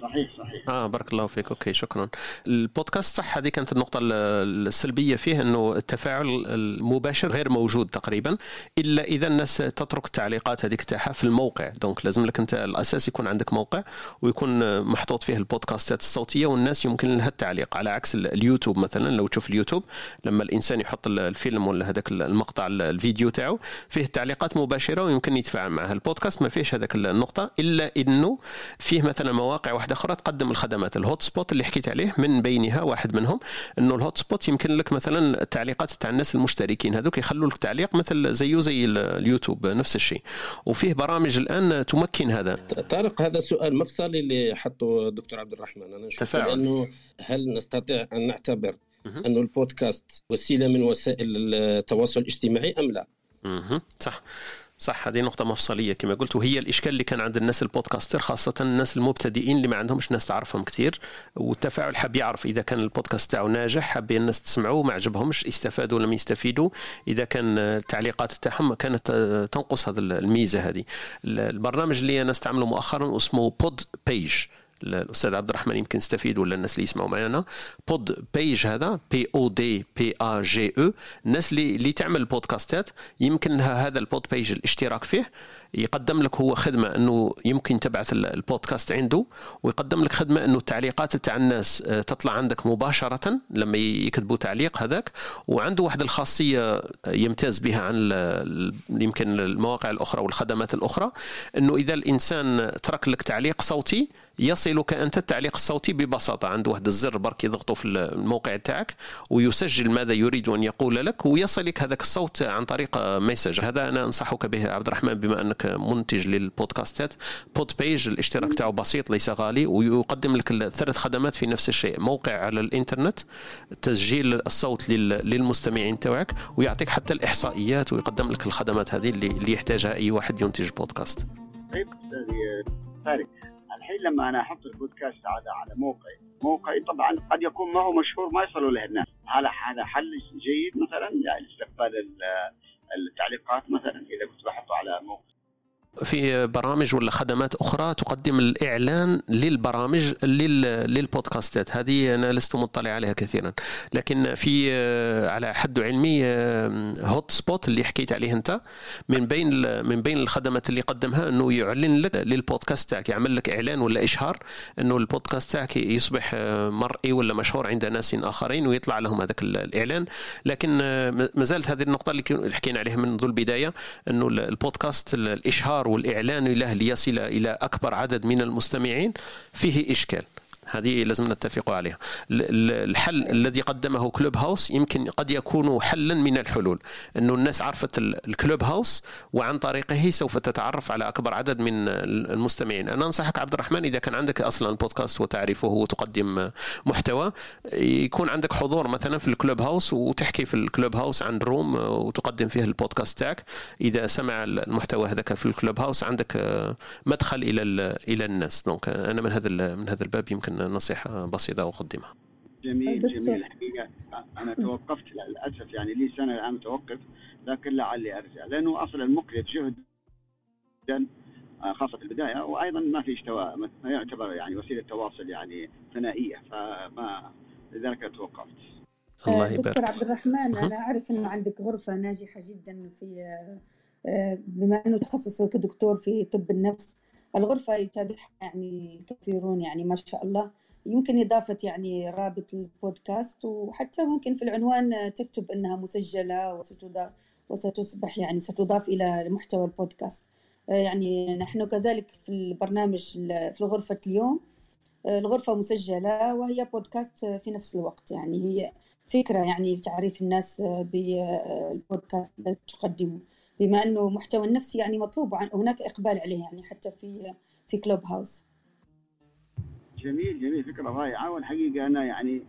صحيح صحيح. آه بارك الله فيك. أوكي شكرا. البودكاست صح هذه كانت النقطة السلبية فيه إنه التفاعل المباشر غير موجود تقريبا إلا إذا الناس تترك التعليقات هذيك تاعها في الموقع. donc لازم لك أنت الأساس يكون عندك موقع ويكون محطوط فيه البودكاستات الصوتية والناس يمكن لها التعليق. على عكس اليوتيوب مثلا لو تشوف اليوتيوب لما الإنسان يحط الفيلم ولا هذاك المقطع الفيديو تاعو فيه تعليقات مباشرة ويمكن يتفاعل معها البودكاست ما فيش هذاك النقطة إلا إنه فيه مثلا مواقع واحدة أخرى تقدم الخدمات ال hotspot اللي حكيت عليه من بينها واحد منهم إنه ال hotspot يمكن لك مثلا التعليقات تاع الناس المشتركين هذوك يخلوا لك تعليق مثل زيه زي اليوتيوب نفس الشيء. وفيه برامج الآن تمكن هذا. طارق هذا سؤال مفصلي اللي حطه الدكتور عبد الرحمن أنا تفاعل. انه هل نستطيع أن نعتبر أنه البودكاست وسيلة من وسائل التواصل الاجتماعي أم لا؟ صح. صح هذه نقطة مفصلية كما قلت وهي الإشكال اللي كان عند الناس ال podcaster خاصة الناس المبتدئين اللي ما عندهمش ناس تعرفهم كثير والتفاعل حاب يعرف إذا كان البودكاست تاعو ناجح حاب الناس تسمعوه ما عجبهمش استفادوا لم يستفيدوا. إذا كان التعليقات تاعهم كانت تنقص هذه الميزة هذه. البرنامج اللي أنا استعمله مؤخرا اسمه Podpage الاستاذ عبد الرحمن يمكن يستفيد ولا الناس اللي يسمعوا معنا. Podpage هذا P O D P A G E الناس اللي اللي تعمل بودكاستات يمكن لها هذا البود بيج الاشتراك فيه. يقدم لك هو خدمة أنه يمكن تبعث البودكاست عنده ويقدم لك خدمة أنه التعليقات تاع الناس آه، تطلع عندك مباشرة لما يكتبوا تعليق هذاك. وعنده واحد الخاصية يمتاز بها عن يمكن المواقع الأخرى والخدمات الأخرى أنه إذا الإنسان ترك لك تعليق صوتي يصلك أنت التعليق الصوتي ببساطة. عنده واحد الزر برك يضغطه في الموقع تاعك ويسجل ماذا يريد أن يقول لك ويصلك هذاك الصوت عن طريق message. هذا أنا أنصحك به عبد الرحمن بما أنك منتج للبودكاستات. Podpage الاشتراك تاعو بسيط ليس غالي ويقدم لك ثلاث خدمات في نفس الشيء. موقع على الإنترنت تسجيل الصوت للمستمعين تاعك ويعطيك حتى الإحصائيات ويقدم لك الخدمات هذه اللي, يحتاجها أي واحد ينتج بودكاست. طيب أستاذ الحين لما أنا أحط البودكاست هذا على موقعي موقعي طبعا قد يكون ما هو مشهور ما يصلوا له الناس. هذا هذا حل جيد مثلا؟ يعني استقبال التعليقات مثلا إذا كنت بحطه على موقع. في برامج ولا خدمات أخرى تقدم الإعلان للبرامج للبودكاستات. هذه أنا لست مطلع عليها كثيرا. لكن في آه، على حد علمي هوت آه، سبوت اللي حكيت عليه أنت من بين من بين الخدمات اللي قدمها أنه يعلن لك للبودكاست تاعك يعمل لك إعلان ولا إشهار أنه البودكاست تاعك يصبح آه، مرئي ولا مشهور عند ناس آخرين ويطلع لهم هذاك الإعلان. لكن ما زالت هذه النقطة اللي حكينا عليها منذ البداية أنه البودكاست الإشهار والإعلان له ليصل إلى أكبر عدد من المستمعين فيه إشكال. هذه لازم نتفق عليها. الحل الذي قدمه كلوب هاوس يمكن قد يكون حلا من الحلول أنه الناس عرفت الكلوب هاوس وعن طريقه سوف تتعرف على أكبر عدد من المستمعين. أنا أنصحك عبد الرحمن إذا كان عندك أصلا بودكاست وتعرفه وتقدم محتوى يكون عندك حضور مثلا في ال Clubhouse وتحكي في ال Clubhouse عن room وتقدم فيه البودكاست تاعك. إذا سمع المحتوى هذاك في ال Clubhouse عندك مدخل إلى إلى الناس. donc أنا من هذا من هذا الباب يمكن نصيحة بسيطة أقدمها. جميل جميل. الحقيقة أنا توقفت للأسف يعني لي سنة الآن متوقف لكن لعلي أرجع لأنه أصلا مكلف جهدا آه، خاصة في البداية وأيضا ما في اشتواء ما يعتبر يعني وسيلة تواصل يعني ثنائية فما لذلك توقفت. الله يبارك. دكتور عبد الرحمن أنا أعرف أنه عندك غرفة ناجحة جدا في آه، بما أنه تخصصك دكتور في طب النفس الغرفة يتابعها يعني كثيرون يعني ما شاء الله. يمكن إضافة يعني رابط البودكاست وحتى ممكن في العنوان تكتب أنها مسجلة وستضاف وستصبح يعني ستضاف إلى محتوى البودكاست. يعني نحن كذلك في البرنامج في غرفة اليوم الغرفة مسجلة وهي بودكاست في نفس الوقت. يعني هي فكرة يعني لتعريف الناس بالبودكاست الذي تقدمه. بما أنه محتوى النفسي يعني مطلوب هناك إقبال عليه يعني حتى في في كلوب هاوس جميل جميل فكرة رائعة. والحقيقة أنا يعني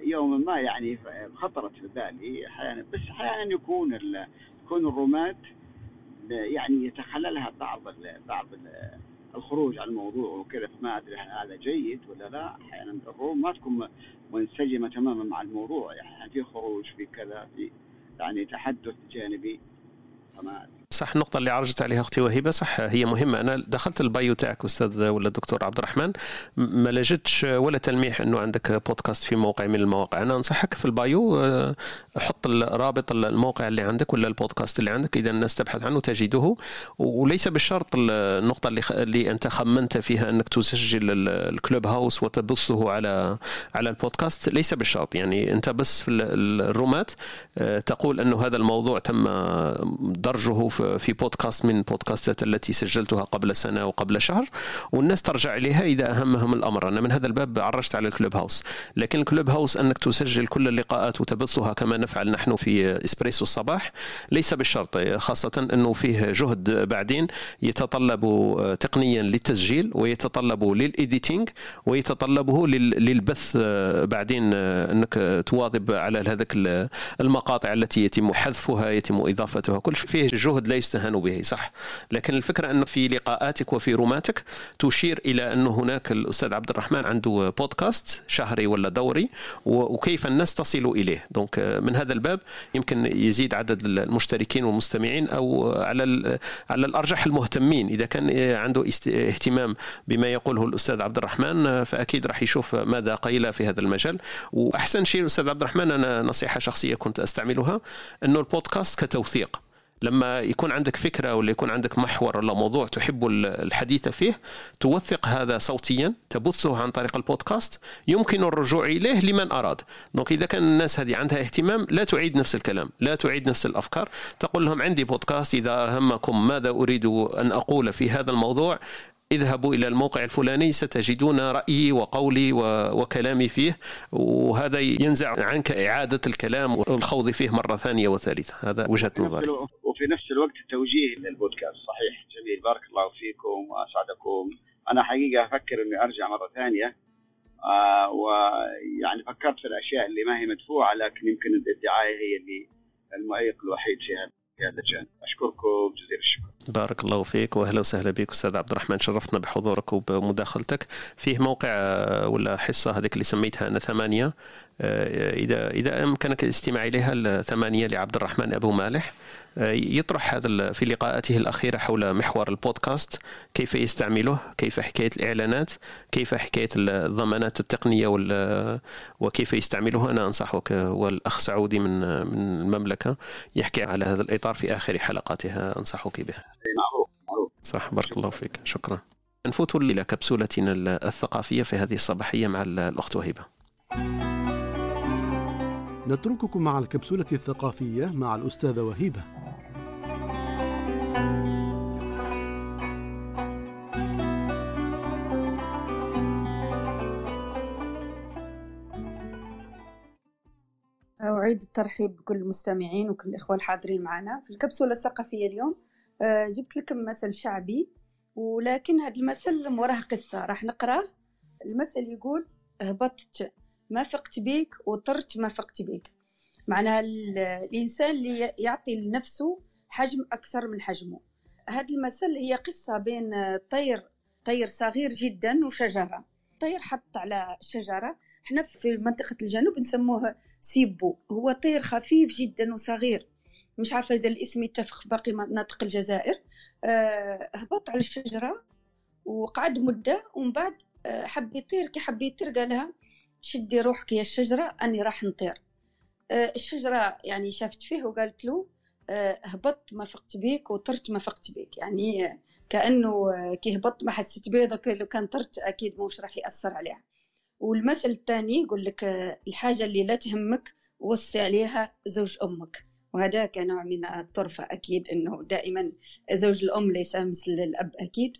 يوما ما يعني خطرت في بالي أحيانا بس أحيانا يكون يكون الرومات يعني يتخللها بعض بعض الخروج عن الموضوع وكذا فما أدري هذا جيد ولا لا. أحيانا ال room ما تكون منسجمة تماما مع الموضوع يعني في خروج في كذا في يعني تحدث جانبي. فما ادري صح النقطة اللي عرجت عليها أختي وهبة صح هي مهمة. أنا دخلت ال bio تاعك أستاذ ولا الدكتور عبد الرحمن. ما لجتش ولا تلميح أنه عندك بودكاست في موقع من المواقع. أنا أنصحك في ال bio آه، حط رابط الموقع اللي عندك ولا البودكاست اللي عندك إذا الناس تبحث عنه تجده. وليس بالشرط النقطة اللي, اللي أنت خمنت فيها أنك تسجل ال Clubhouse وتبثه على على البودكاست ليس بالشرط يعني أنت بس في الرومات آه، تقول أنه هذا الموضوع تم درجه في في بودكاست من بودكاستات التي سجلتها قبل سنة وقبل شهر والناس ترجع إليها إذا أهمهم الأمر. أنا من هذا الباب عرجت على ال Clubhouse. لكن ال Clubhouse أنك تسجل كل اللقاءات وتبثها كما نفعل نحن في إسبريسو الصباح ليس بالشرط خاصة أنه فيه جهد بعدين يتطلب تقنيا للتسجيل ويتطلب لل editing ويتطلبه للبث بعدين أنك تواظب على هذاك المقاطع التي يتم حذفها يتم إضافتها. كل فيه جهد لا يستهان به صح. لكن الفكرة أنه في لقاءاتك وفي روماتك تشير إلى أنه هناك الأستاذ عبد الرحمن عنده بودكاست شهري ولا دوري وكيف الناس تصل إليه. دونك من هذا الباب يمكن يزيد عدد المشتركين والمستمعين أو على على الأرجح المهتمين. إذا كان عنده اهتمام بما يقوله الأستاذ عبد الرحمن فأكيد راح يشوف ماذا قيل في هذا المجال. وأحسن شيء الأستاذ عبد الرحمن أنا نصيحة شخصية كنت أستعملها أنه البودكاست كتوثيق. لما يكون عندك فكرة ولا يكون عندك محور ولا موضوع تحب الحديث فيه توثق هذا صوتيا تبثه عن طريق البودكاست يمكن الرجوع إليه لمن أراد. دونك إذا كان الناس هذه عندها اهتمام لا تعيد نفس الكلام لا تعيد نفس الأفكار. تقول لهم عندي بودكاست إذا همكم ماذا أريد أن أقول في هذا الموضوع اذهبوا إلى الموقع الفلاني ستجدون رأيي وقولي وكلامي فيه وهذا ينزع عنك إعادة الكلام والخوض فيه مرة ثانية وثالثة. هذا وجهة نظري. وفي نفس الوقت توجيه للبودكاست. صحيح جميل. بارك الله فيكم وأسعدكم. أنا حقيقة أفكر أني أرجع مرة ثانية. آه ويعني فكرت في الأشياء اللي ما هي مدفوعة لكن يمكن الدعاية هي اللي المعيق الوحيد في هذا الجانب. أشكركم. جزيل الشكر. بارك الله فيك وأهلا وسهلا بك أستاذ عبد الرحمن. شرفتنا بحضورك وبمداخلتك. فيه موقع آه، ولا حصة هذيك اللي سميتها أنا ثمانية. آه، إذا إذا أمكنك الاستماع إليها الثمانيه لعبد الرحمن أبو مالح. يطرح هذا في لقاءاته الأخيرة حول محور البودكاست. كيف يستعمله؟ كيف حكاية الإعلانات؟ كيف حكاية الضمانات التقنية وكيف يستعمله أنا أنصحك والأخ سعودي من من المملكة يحكي على هذا الإطار في آخر حلقاتها. أنصحك به معروف معروف. صح بارك الله فيك. شكرا. نفوت إلى كبسولتنا الثقافية في هذه الصباحية مع الأخت وهبه نترككم مع الكبسولة الثقافية مع الأستاذة وهيبة. أعيد الترحيب بكل المستمعين وكل الإخوة الحاضرين معنا. في الكبسولة الثقافية اليوم آه، جبت لكم مثل شعبي ولكن هذا المثل وراه قصة. راح نقراه المثل يقول هبطت ما فقت بيك وطرت ما فقت بيك. معناها الإنسان اللي يعطي لنفسه حجم أكثر من حجمه. هذا المثل هي قصة بين طير طير صغير جدا وشجرة. طير حط على شجرة. إحنا في منطقة الجنوب نسموه سيبو. هو طير خفيف جدا وصغير. مش عارفة إذا الاسم يتفق في باقي مناطق الجزائر. أه هبط على الشجرة وقعد مدة. ومن بعد آه، حب يطير. كي حب يطير قالها شدي روحك يا الشجرة أني راح نطير. أه الشجرة يعني شافت فيه وقالت له أه هبطت ما فقت بيك وطرت ما فقت بيك. يعني كأنه كي هبطت ما حسيت بيه لو كان طرت أكيد مش راح يأثر عليها. والمثل الثاني يقول لك الحاجة اللي لا تهمك وصي عليها زوج أمك. وهذا كنوع من الطرفة أكيد أنه دائما زوج الأم ليس مثل الأب أكيد.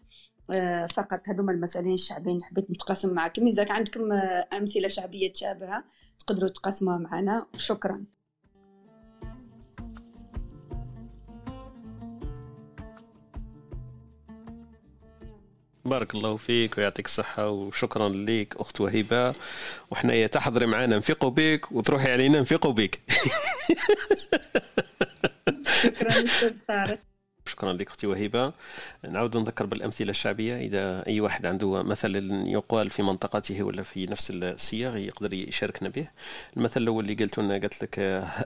فقط هذوما المثلين الشعبيين حبيت نتقاسم معكم إذا عندكم آه، أمثلة شعبية تشابهة تقدروا تقاسموها معنا. شكرا. بارك الله فيك ويعطيك الصحة وشكرا لك أخت وهبة وحنايا تحضري معنا نفيقوا بك وتروحي علينا نفيقوا بك. شكرا أستاذ طارق شكرا لك أختي وهبه نعود نذكر بالأمثلة الشعبية إذا أي واحد عنده مثل يقال في منطقته ولا في نفس الصيغ يقدر يشاركنا به. المثل الأول اللي قلته لنا قالت لك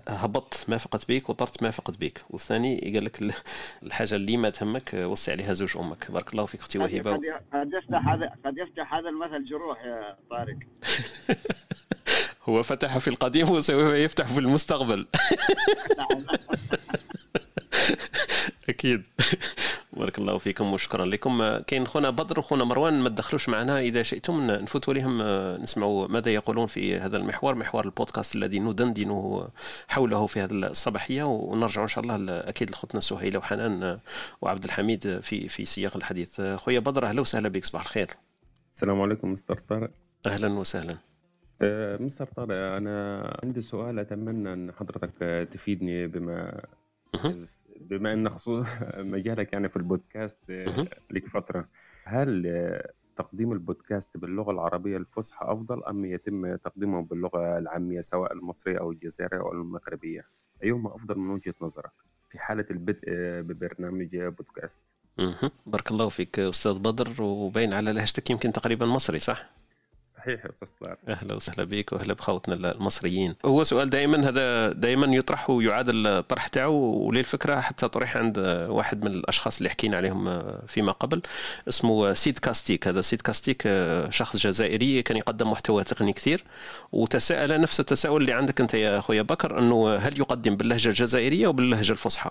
هبطت ما فقت بك وطرت ما فقت بك والثاني قال لك الحاجة اللي ما تهمك وصي عليها زوج أمك. بارك الله فيك أختي وهبه قد يفتح هذا قد يفتح هذا المثل جروح يا طارق. هو فتح في القديم وسوف يفتح في المستقبل. أكيد. بارك الله فيكم وشكرا لكم. كاين خونا بدر وخونا مروان ما تدخلوش معنا. إذا شئتم نفوت لهم نسمعوا ماذا يقولون في هذا المحور محور البودكاست الذي ندندن حوله في هذه الصباحية. ونرجع إن شاء الله أكيد لخوتنا سهيله وحنان وعبد الحميد في في سياق الحديث. خويا بدر أهلا وسهلا بك صباح الخير. السلام عليكم مستر طارق. أهلا وسهلا. مستر طارق أنا عندي سؤال أتمنى أن حضرتك تفيدني بما بما إن خصوص مجالك يعني في البودكاست لك فترة هل تقديم البودكاست باللغة العربية الفصحى أفضل أم يتم تقديمه باللغة العامية سواء المصرية أو الجزائرية أو المغربية؟ ايهما أفضل من وجهة نظرك في حالة البدء ببرنامج بودكاست؟ بارك الله فيك أستاذ بدر وباين على لهجتك يمكن تقريبا مصري صح؟ صحيح أستاذ طارق أهلا وسهلا بك وأهلا بخوتنا المصريين. هو سؤال دائما هذا دائما يطرح ويعاد الطرح تاعو وللفكره حتى طرح عند واحد من الأشخاص اللي حكينا عليهم فيما قبل اسمه سيد كاستيك. هذا سيد كاستيك شخص جزائري كان يقدم محتوى تقني كثير. وتساءل نفس التساؤل اللي عندك أنت يا خويا بكر أنه هل يقدم باللهجة الجزائرية أو باللهجة الفصحى؟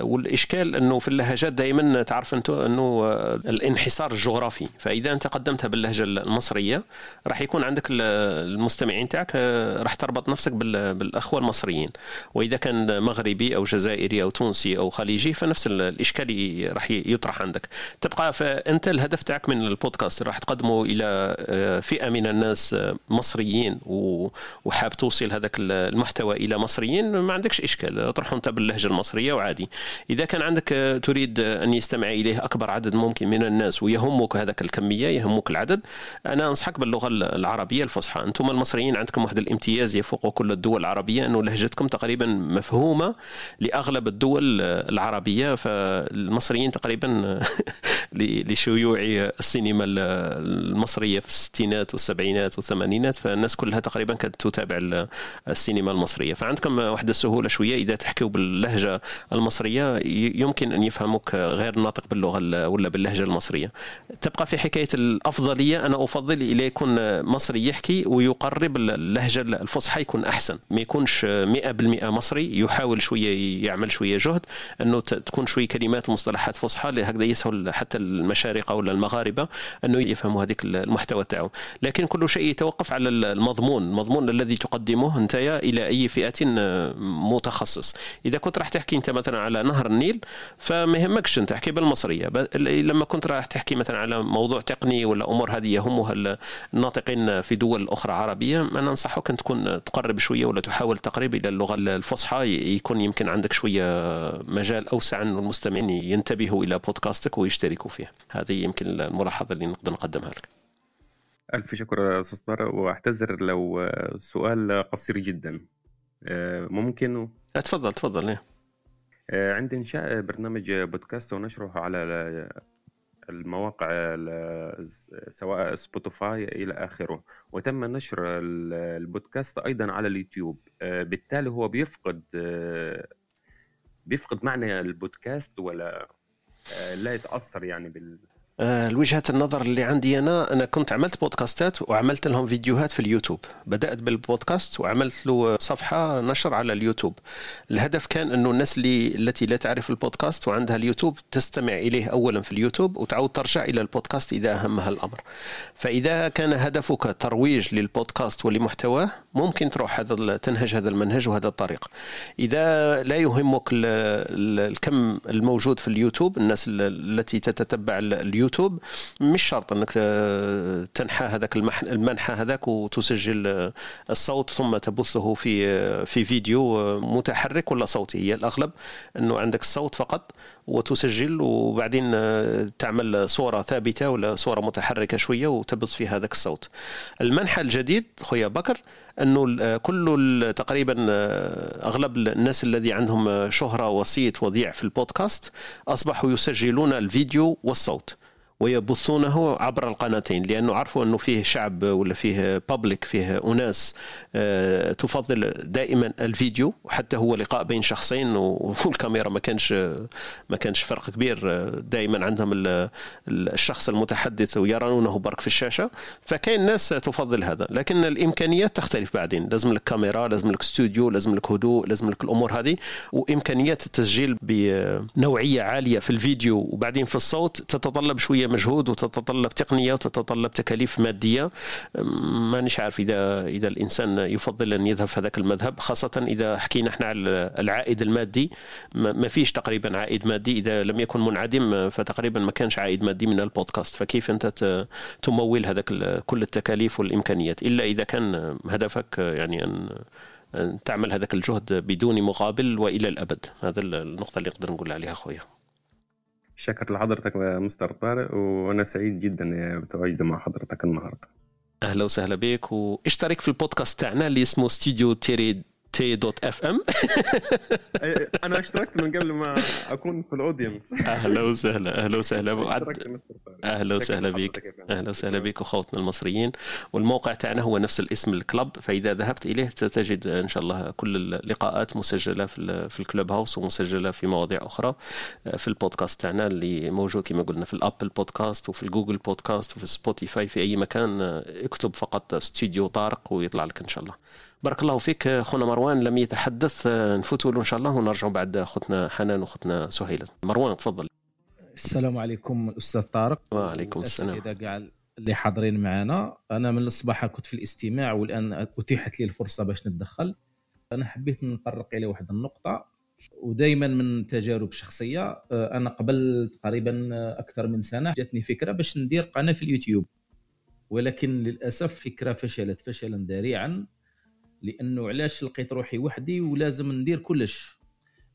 والإشكال أنه في اللهجات دائما تعرف أنه الانحسار الجغرافي. فإذا أنت قدمتها باللهجة المصرية راح يكون عندك المستمعين تاعك راح تربط نفسك بالأخوة المصريين. وإذا كان مغربي أو جزائري أو تونسي أو خليجي فنفس الإشكال راح يطرح عندك. تبقى فانت الهدف تاعك من البودكاست راح تقدمه إلى فئة من الناس مصريين وحاب توصل هذاك المحتوى إلى مصريين ما عندكش إشكال. اطرحه أنت باللهجة المصرية وعادي. إذا كان عندك تريد أن يستمع إليه أكبر عدد ممكن من الناس ويهمك هذاك الكمية يهمك العدد أنا أنصحك باللغة العربية الفصحى. أنتم المصريين عندكم واحد الامتياز يفوق كل الدول العربية أنه لهجتكم تقريبا مفهومة لأغلب الدول العربية فالمصريين تقريبا لشيوع السينما المصرية في الستينات والسبعينات والثمانينات فالناس كلها تقريبا كانت تتابع السينما المصرية. فعندكم واحد السهولة شوية إذا تحكيوا باللهجة المصرية يمكن أن يفهموك غير ناطق باللغة ولا باللهجة المصرية. تبقى في حكاية الأفضلية أنا أفضل يكون مصري يحكي ويقرب اللهجة الفصحى يكون أحسن. ما يكونش 100% مصري يحاول شوية يعمل شوية جهد أنه تكون شوية كلمات ومصطلحات فصحى هكذا يسهل حتى المشارقة ولا المغاربة أنه يفهموا هذيك المحتوى تاعو. لكن كل شيء يتوقف على المضمون. المضمون الذي تقدمه انت إلى أي فئة متخصص. إذا كنت راح تحكي أنت مثلا على نهر النيل فما يهمكش تحكي بالمصرية. لما كنت راح تحكي مثلا على موضوع تقني ولا أمور هذه يهمها الناطقين في دول أخرى عربية. أنا انصحك أن تكون تقرب شوية ولا تحاول تقريب إلى اللغة الفصحى. يكون يمكن عندك شوية مجال أوسع أن المستمعين ينتبهوا إلى بودكاستك ويشتركوا فيه. هذه يمكن الملاحظة اللي نقدر نقدمها لك. ألف شكر أستاذ طارق وأعتذر لو سؤال قصير جدا. ممكن؟ تفضل تفضل ليه عند إنشاء برنامج بودكاست ونشره على المواقع سواء سبوتيفاي إلى آخره. وتم نشر البودكاست أيضا على اليوتيوب. بالتالي هو بيفقد بيفقد معنى البودكاست ولا لا يتأثر يعني بال الوجهة النظر اللي عندي أنا أنا كنت عملت بودكاستات وعملت لهم فيديوهات في اليوتيوب. بدأت بالبودكاست وعملت له صفحة نشر على اليوتيوب. الهدف كان أنه الناس اللي التي لا تعرف البودكاست وعندها اليوتيوب تستمع إليه أولا في اليوتيوب وتعود ترجع إلى البودكاست إذا أهمها الأمر. فإذا كان هدفك ترويج للبودكاست ولمحتواه ممكن تروح هذا تنهج هذا المنهج وهذا الطريق. إذا لا يهمك الكم الموجود في اليوتيوب الناس التي تتتبع اليوتيوب يوتيوب مش شرط إنك تنحى هذاك المنحى هذاك وتسجل الصوت ثم تبثه في في فيديو متحرك ولا صوتي. هي الأغلب إنه عندك الصوت فقط وتسجل وبعدين تعمل صورة ثابتة ولا صورة متحركة شوية وتبث في هذاك الصوت. المنحى الجديد خويا بكر إنه كل تقريبا أغلب الناس الذي عندهم شهرة وصيت وضيع في البودكاست أصبحوا يسجلون الفيديو والصوت. ويبثونه عبر القناتين لأنه عرفوا أنه فيه شعب ولا فيه بابليك فيه أناس آه، تفضل دائما الفيديو وحتى هو لقاء بين شخصين والكاميرا ما كانش ما كانش فرق كبير دائما عندهم الشخص المتحدث ويرونه برك في الشاشة. فكاين ناس تفضل هذا لكن الإمكانيات تختلف بعدين. لازم لك كاميرا لازم لك استوديو لازم لك هدوء لازم لك الأمور هذه. وإمكانيات التسجيل بنوعية عالية في الفيديو وبعدين في الصوت تتطلب شوية مجهود وتتطلب تقنية وتتطلب تكاليف مادية. مانيش عارف إذا إذا الإنسان يفضل أن يذهب في هذاك المذهب خاصة إذا حكينا إحنا على العائد المادي. ما فيش تقريبا عائد مادي. إذا لم يكن منعدم فتقريبا ما كانش عائد مادي من البودكاست. فكيف أنت تمول هذاك كل التكاليف والإمكانيات؟ إلا إذا كان هدفك يعني أن تعمل هذاك الجهد بدون مقابل وإلى الأبد. هذا النقطة اللي نقدر نقول عليها خويا شكر لحضرتك مستر طارق وأنا سعيد جدا بتواجدي مع حضرتك النهارده. أهلا وسهلا بك واشترك في البودكاست تاعنا اللي اسمه ستوديو تيري تي dot FM أنا اشتركت من قبل ما أكون في ال audience. أهلا وسهلا أهلا وسهلا. أهلا وسهلا بك أهلا وسهلا بك اخوتنا المصريين. والموقع تاعنا هو نفس الاسم ال club فإذا ذهبت إليه تجد إن شاء الله كل اللقاءات مسجلة في في ال Clubhouse ومسجلة في مواضيع أخرى في البودكاست تاعنا اللي موجود كما قلنا في ال Apple Podcast وفي ال Google Podcast وفي Spotify في أي مكان اكتب فقط استوديو طارق ويطلع لك إن شاء الله. بارك الله فيك خونا مروان لم يتحدث نفوتوا له إن شاء الله ونرجع بعد أختنا حنان وأختنا سهيلة. مروان تفضل. السلام عليكم أستاذ طارق. وعليكم السلام. إذا كاع اللي حاضرين معنا. أنا من الصباح كنت في الاستماع والآن أتيحت لي الفرصة باش نتدخل. أنا حبيت نطرق إلى واحد النقطة. ودائما من تجارب شخصية أنا قبل تقريبا أكثر من سنة جاتني فكرة باش ندير قناة في اليوتيوب. ولكن للأسف فكرة فشلت فشلا ذريعا. لأنه علاش لقيت روحي وحدي ولازم ندير كلش.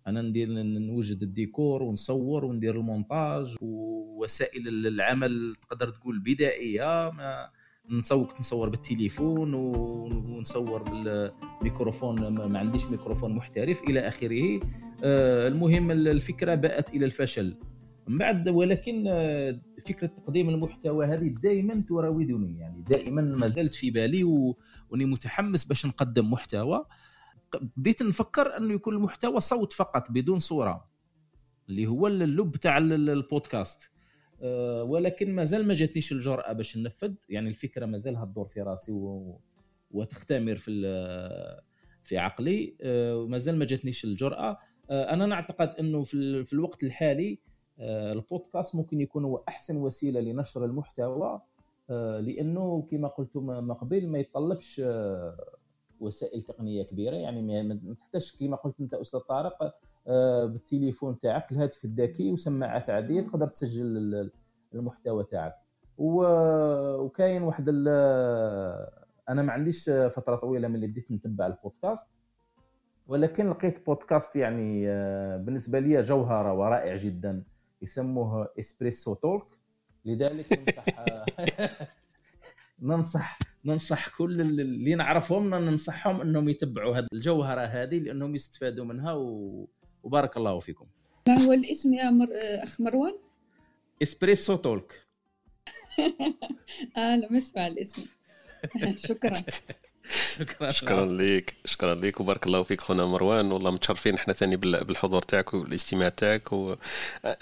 أنا ندير نوجد الديكور ونصور وندير المونتاج ووسائل العمل تقدر تقول بدائية ما نصور نصور بالتليفون ونصور بالميكروفون ما عنديش ميكروفون محترف إلى آخره. آه، المهم الفكرة باءت إلى الفشل. من بعد ولكن آه، فكرة تقديم المحتوى هذه دائما تراودني يعني دائما ما زالت في بالي وأني متحمس باش نقدم محتوى. بديت نفكر أنه يكون المحتوى صوت فقط بدون صورة اللي هو اللب تاع البودكاست. آه، ولكن ما زال ما جاتنيش الجرأة باش ننفذ. يعني الفكرة ما زالها تدور في راسي و... وتختمر في في عقلي. آه، ما جاتنيش الجرأة. أنا نعتقد أنه في الوقت الحالي آه، البودكاست ممكن يكون هو أحسن وسيلة لنشر المحتوى. آه، لأنه كما قلت ما قبل ما يتطلبش آه، وسائل تقنية كبيرة. يعني ما تحتاجش كما قلت أنت أستاذ طارق بالتليفون تاعك الهاتف الذكي وسماعات عادية تقدر تسجل المحتوى تاعك. وكاين واحد أنا ما عنديش فترة طويلة من اللي بديت نتبع البودكاست ولكن لقيت بودكاست يعني بالنسبة لي جوهرة ورائع جدا يسموه إسبريسو تولك. لذلك ننصح. ننصح ننصح كل اللي نعرفهم ننصحهم إنهم يتبعوا هذه الجوهرة هذه لأنهم يستفادوا منها و... وبارك الله فيكم. ما هو الاسم يا مر... أخ مروان؟ إسبريسو تولك. آه لم اسمع الاسم. شكرا. شكرا. شكرا لك شكرا لك وبارك الله فيك خونا مروان. والله متشرفين إحنا ثاني بالحضور تاعك والاستماع تاعك.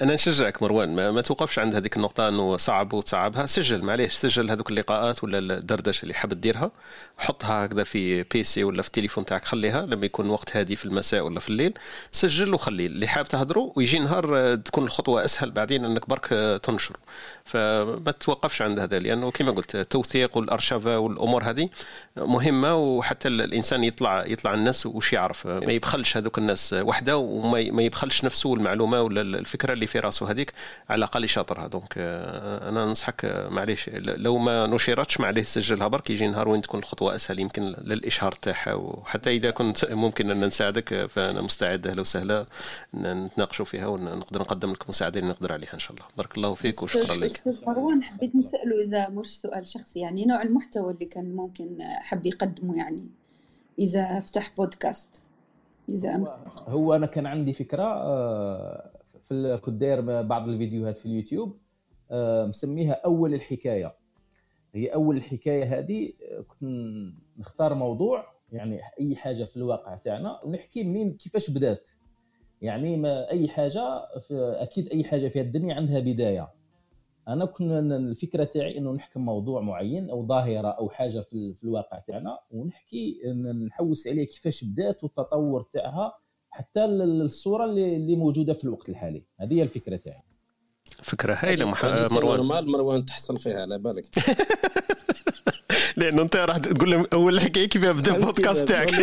أنا نشجعك مروان ما, ما توقفش عند هذيك النقطة إنه صعب وتصعبها. سجل معليش سجل هذوك اللقاءات ولا الدردشة اللي حاب ديرها حطها هكذا في بيسي ولا في التليفون تاعك خليها. لما يكون وقت هادي في المساء ولا في الليل سجل وخلي. اللي حاب تهضروا ويجي نهار تكون الخطوة أسهل بعدين إنك برك تنشر فما توقفش عند هذا لأنه كما قلت التوثيق والأرشفة والأمور هذه مهمة وحتى الإنسان يطلع يطلع الناس وش يعرف. ما يبخلش هذوك الناس وحدة وما يبخلش نفسه المعلومة ولا الفكرة اللي في راسه. هذيك على الأقل يشاطرها دونك أنا ننصحك معليش لو ما نشرتش معليش سجلها برك يجي نهار وين تكون الخطوة أسهل يمكن للإشهار تاعها. وحتى إذا كنت ممكن أن نساعدك فأنا مستعد أهلا وسهلا نتناقشوا فيها ونقدر نقدم لك مساعدة اللي نقدر عليها إن شاء الله. بارك الله فيك وشكرا لك. أستاذ مروان حبيت نساله إذا مش سؤال شخصي يعني نوع المحتوى اللي كان ممكن حب يقدمه يعني إذا فتح بودكاست إذا هو, أنا كان عندي فكرة آه، في كنت داير بعض الفيديوهات في اليوتيوب آه، مسميها أول الحكاية. هي أول الحكاية هذه آه، كنت نختار موضوع يعني أي حاجة في الواقع تاعنا ونحكي منين كيفاش بدات. يعني ما أي حاجة أكيد أي حاجة في الدنيا عندها بداية. أنا كنا الفكرة تاعي إنه نحكم موضوع معين أو ظاهرة أو حاجة في, في الواقع تاعنا ونحكي نحوس عليها كيفاش بدات والتطور تاعها حتى الصورة اللي موجودة في الوقت الحالي. هذه هي الفكرة تاعي. فكرة هايلة مروان. normal مروان تحصل فيها على بالك. لأنه أنت راح تقول لهم أول حكاية كيف ابدا البودكاست تاعك.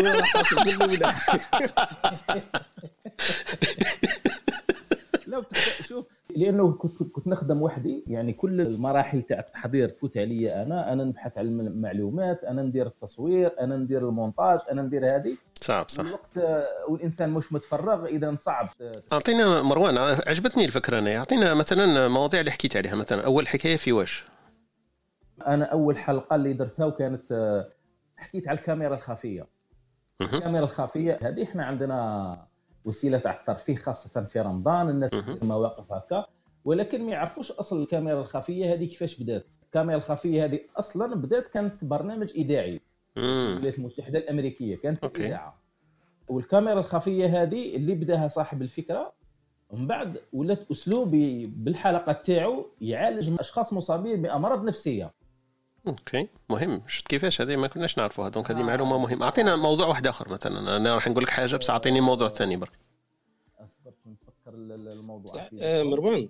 لا شوف لأنه كنت كنت نخدم وحدي. يعني كل المراحل تاع التحضير تفوت علي أنا. أنا نبحث على المعلومات أنا ندير التصوير أنا ندير المونتاج أنا ندير هذه. صعب صح. الوقت والإنسان مش متفرغ إذا صعب. أعطينا مروان عجبتني الفكرة أنا. أعطينا مثلا مواضيع اللي حكيت عليها. مثلا أول حكاية في واش؟ أنا أول حلقة اللي درتها وكانت حكيت على الكاميرا الخفية. الكاميرا الخفية هذه إحنا عندنا وسيلة تاع الترفيه خاصة في رمضان الناس مواقف هكا. ولكن ما يعرفوش أصل الكاميرا الخفية هذه كيفاش بدات. الكاميرا الخفية هذه أصلا بدات كانت برنامج إذاعي. الولايات المتحدة الأمريكية كانت في إذاعة. والكاميرا الخفية هذه اللي بداها صاحب الفكرة ومن بعد ولات أسلوبي بالحلقة تاعو يعالج أشخاص مصابين بأمراض نفسية. OK مهم. شفت كيفاش هذه؟ ما كناش نعرفوها donc هذه آه. معلومة مهمة. أعطينا موضوع واحد آخر مثلا. أنا راح نقول لك حاجة بس أعطيني موضوع ثاني برك. اصبر نتفكر الموضوع آه مروان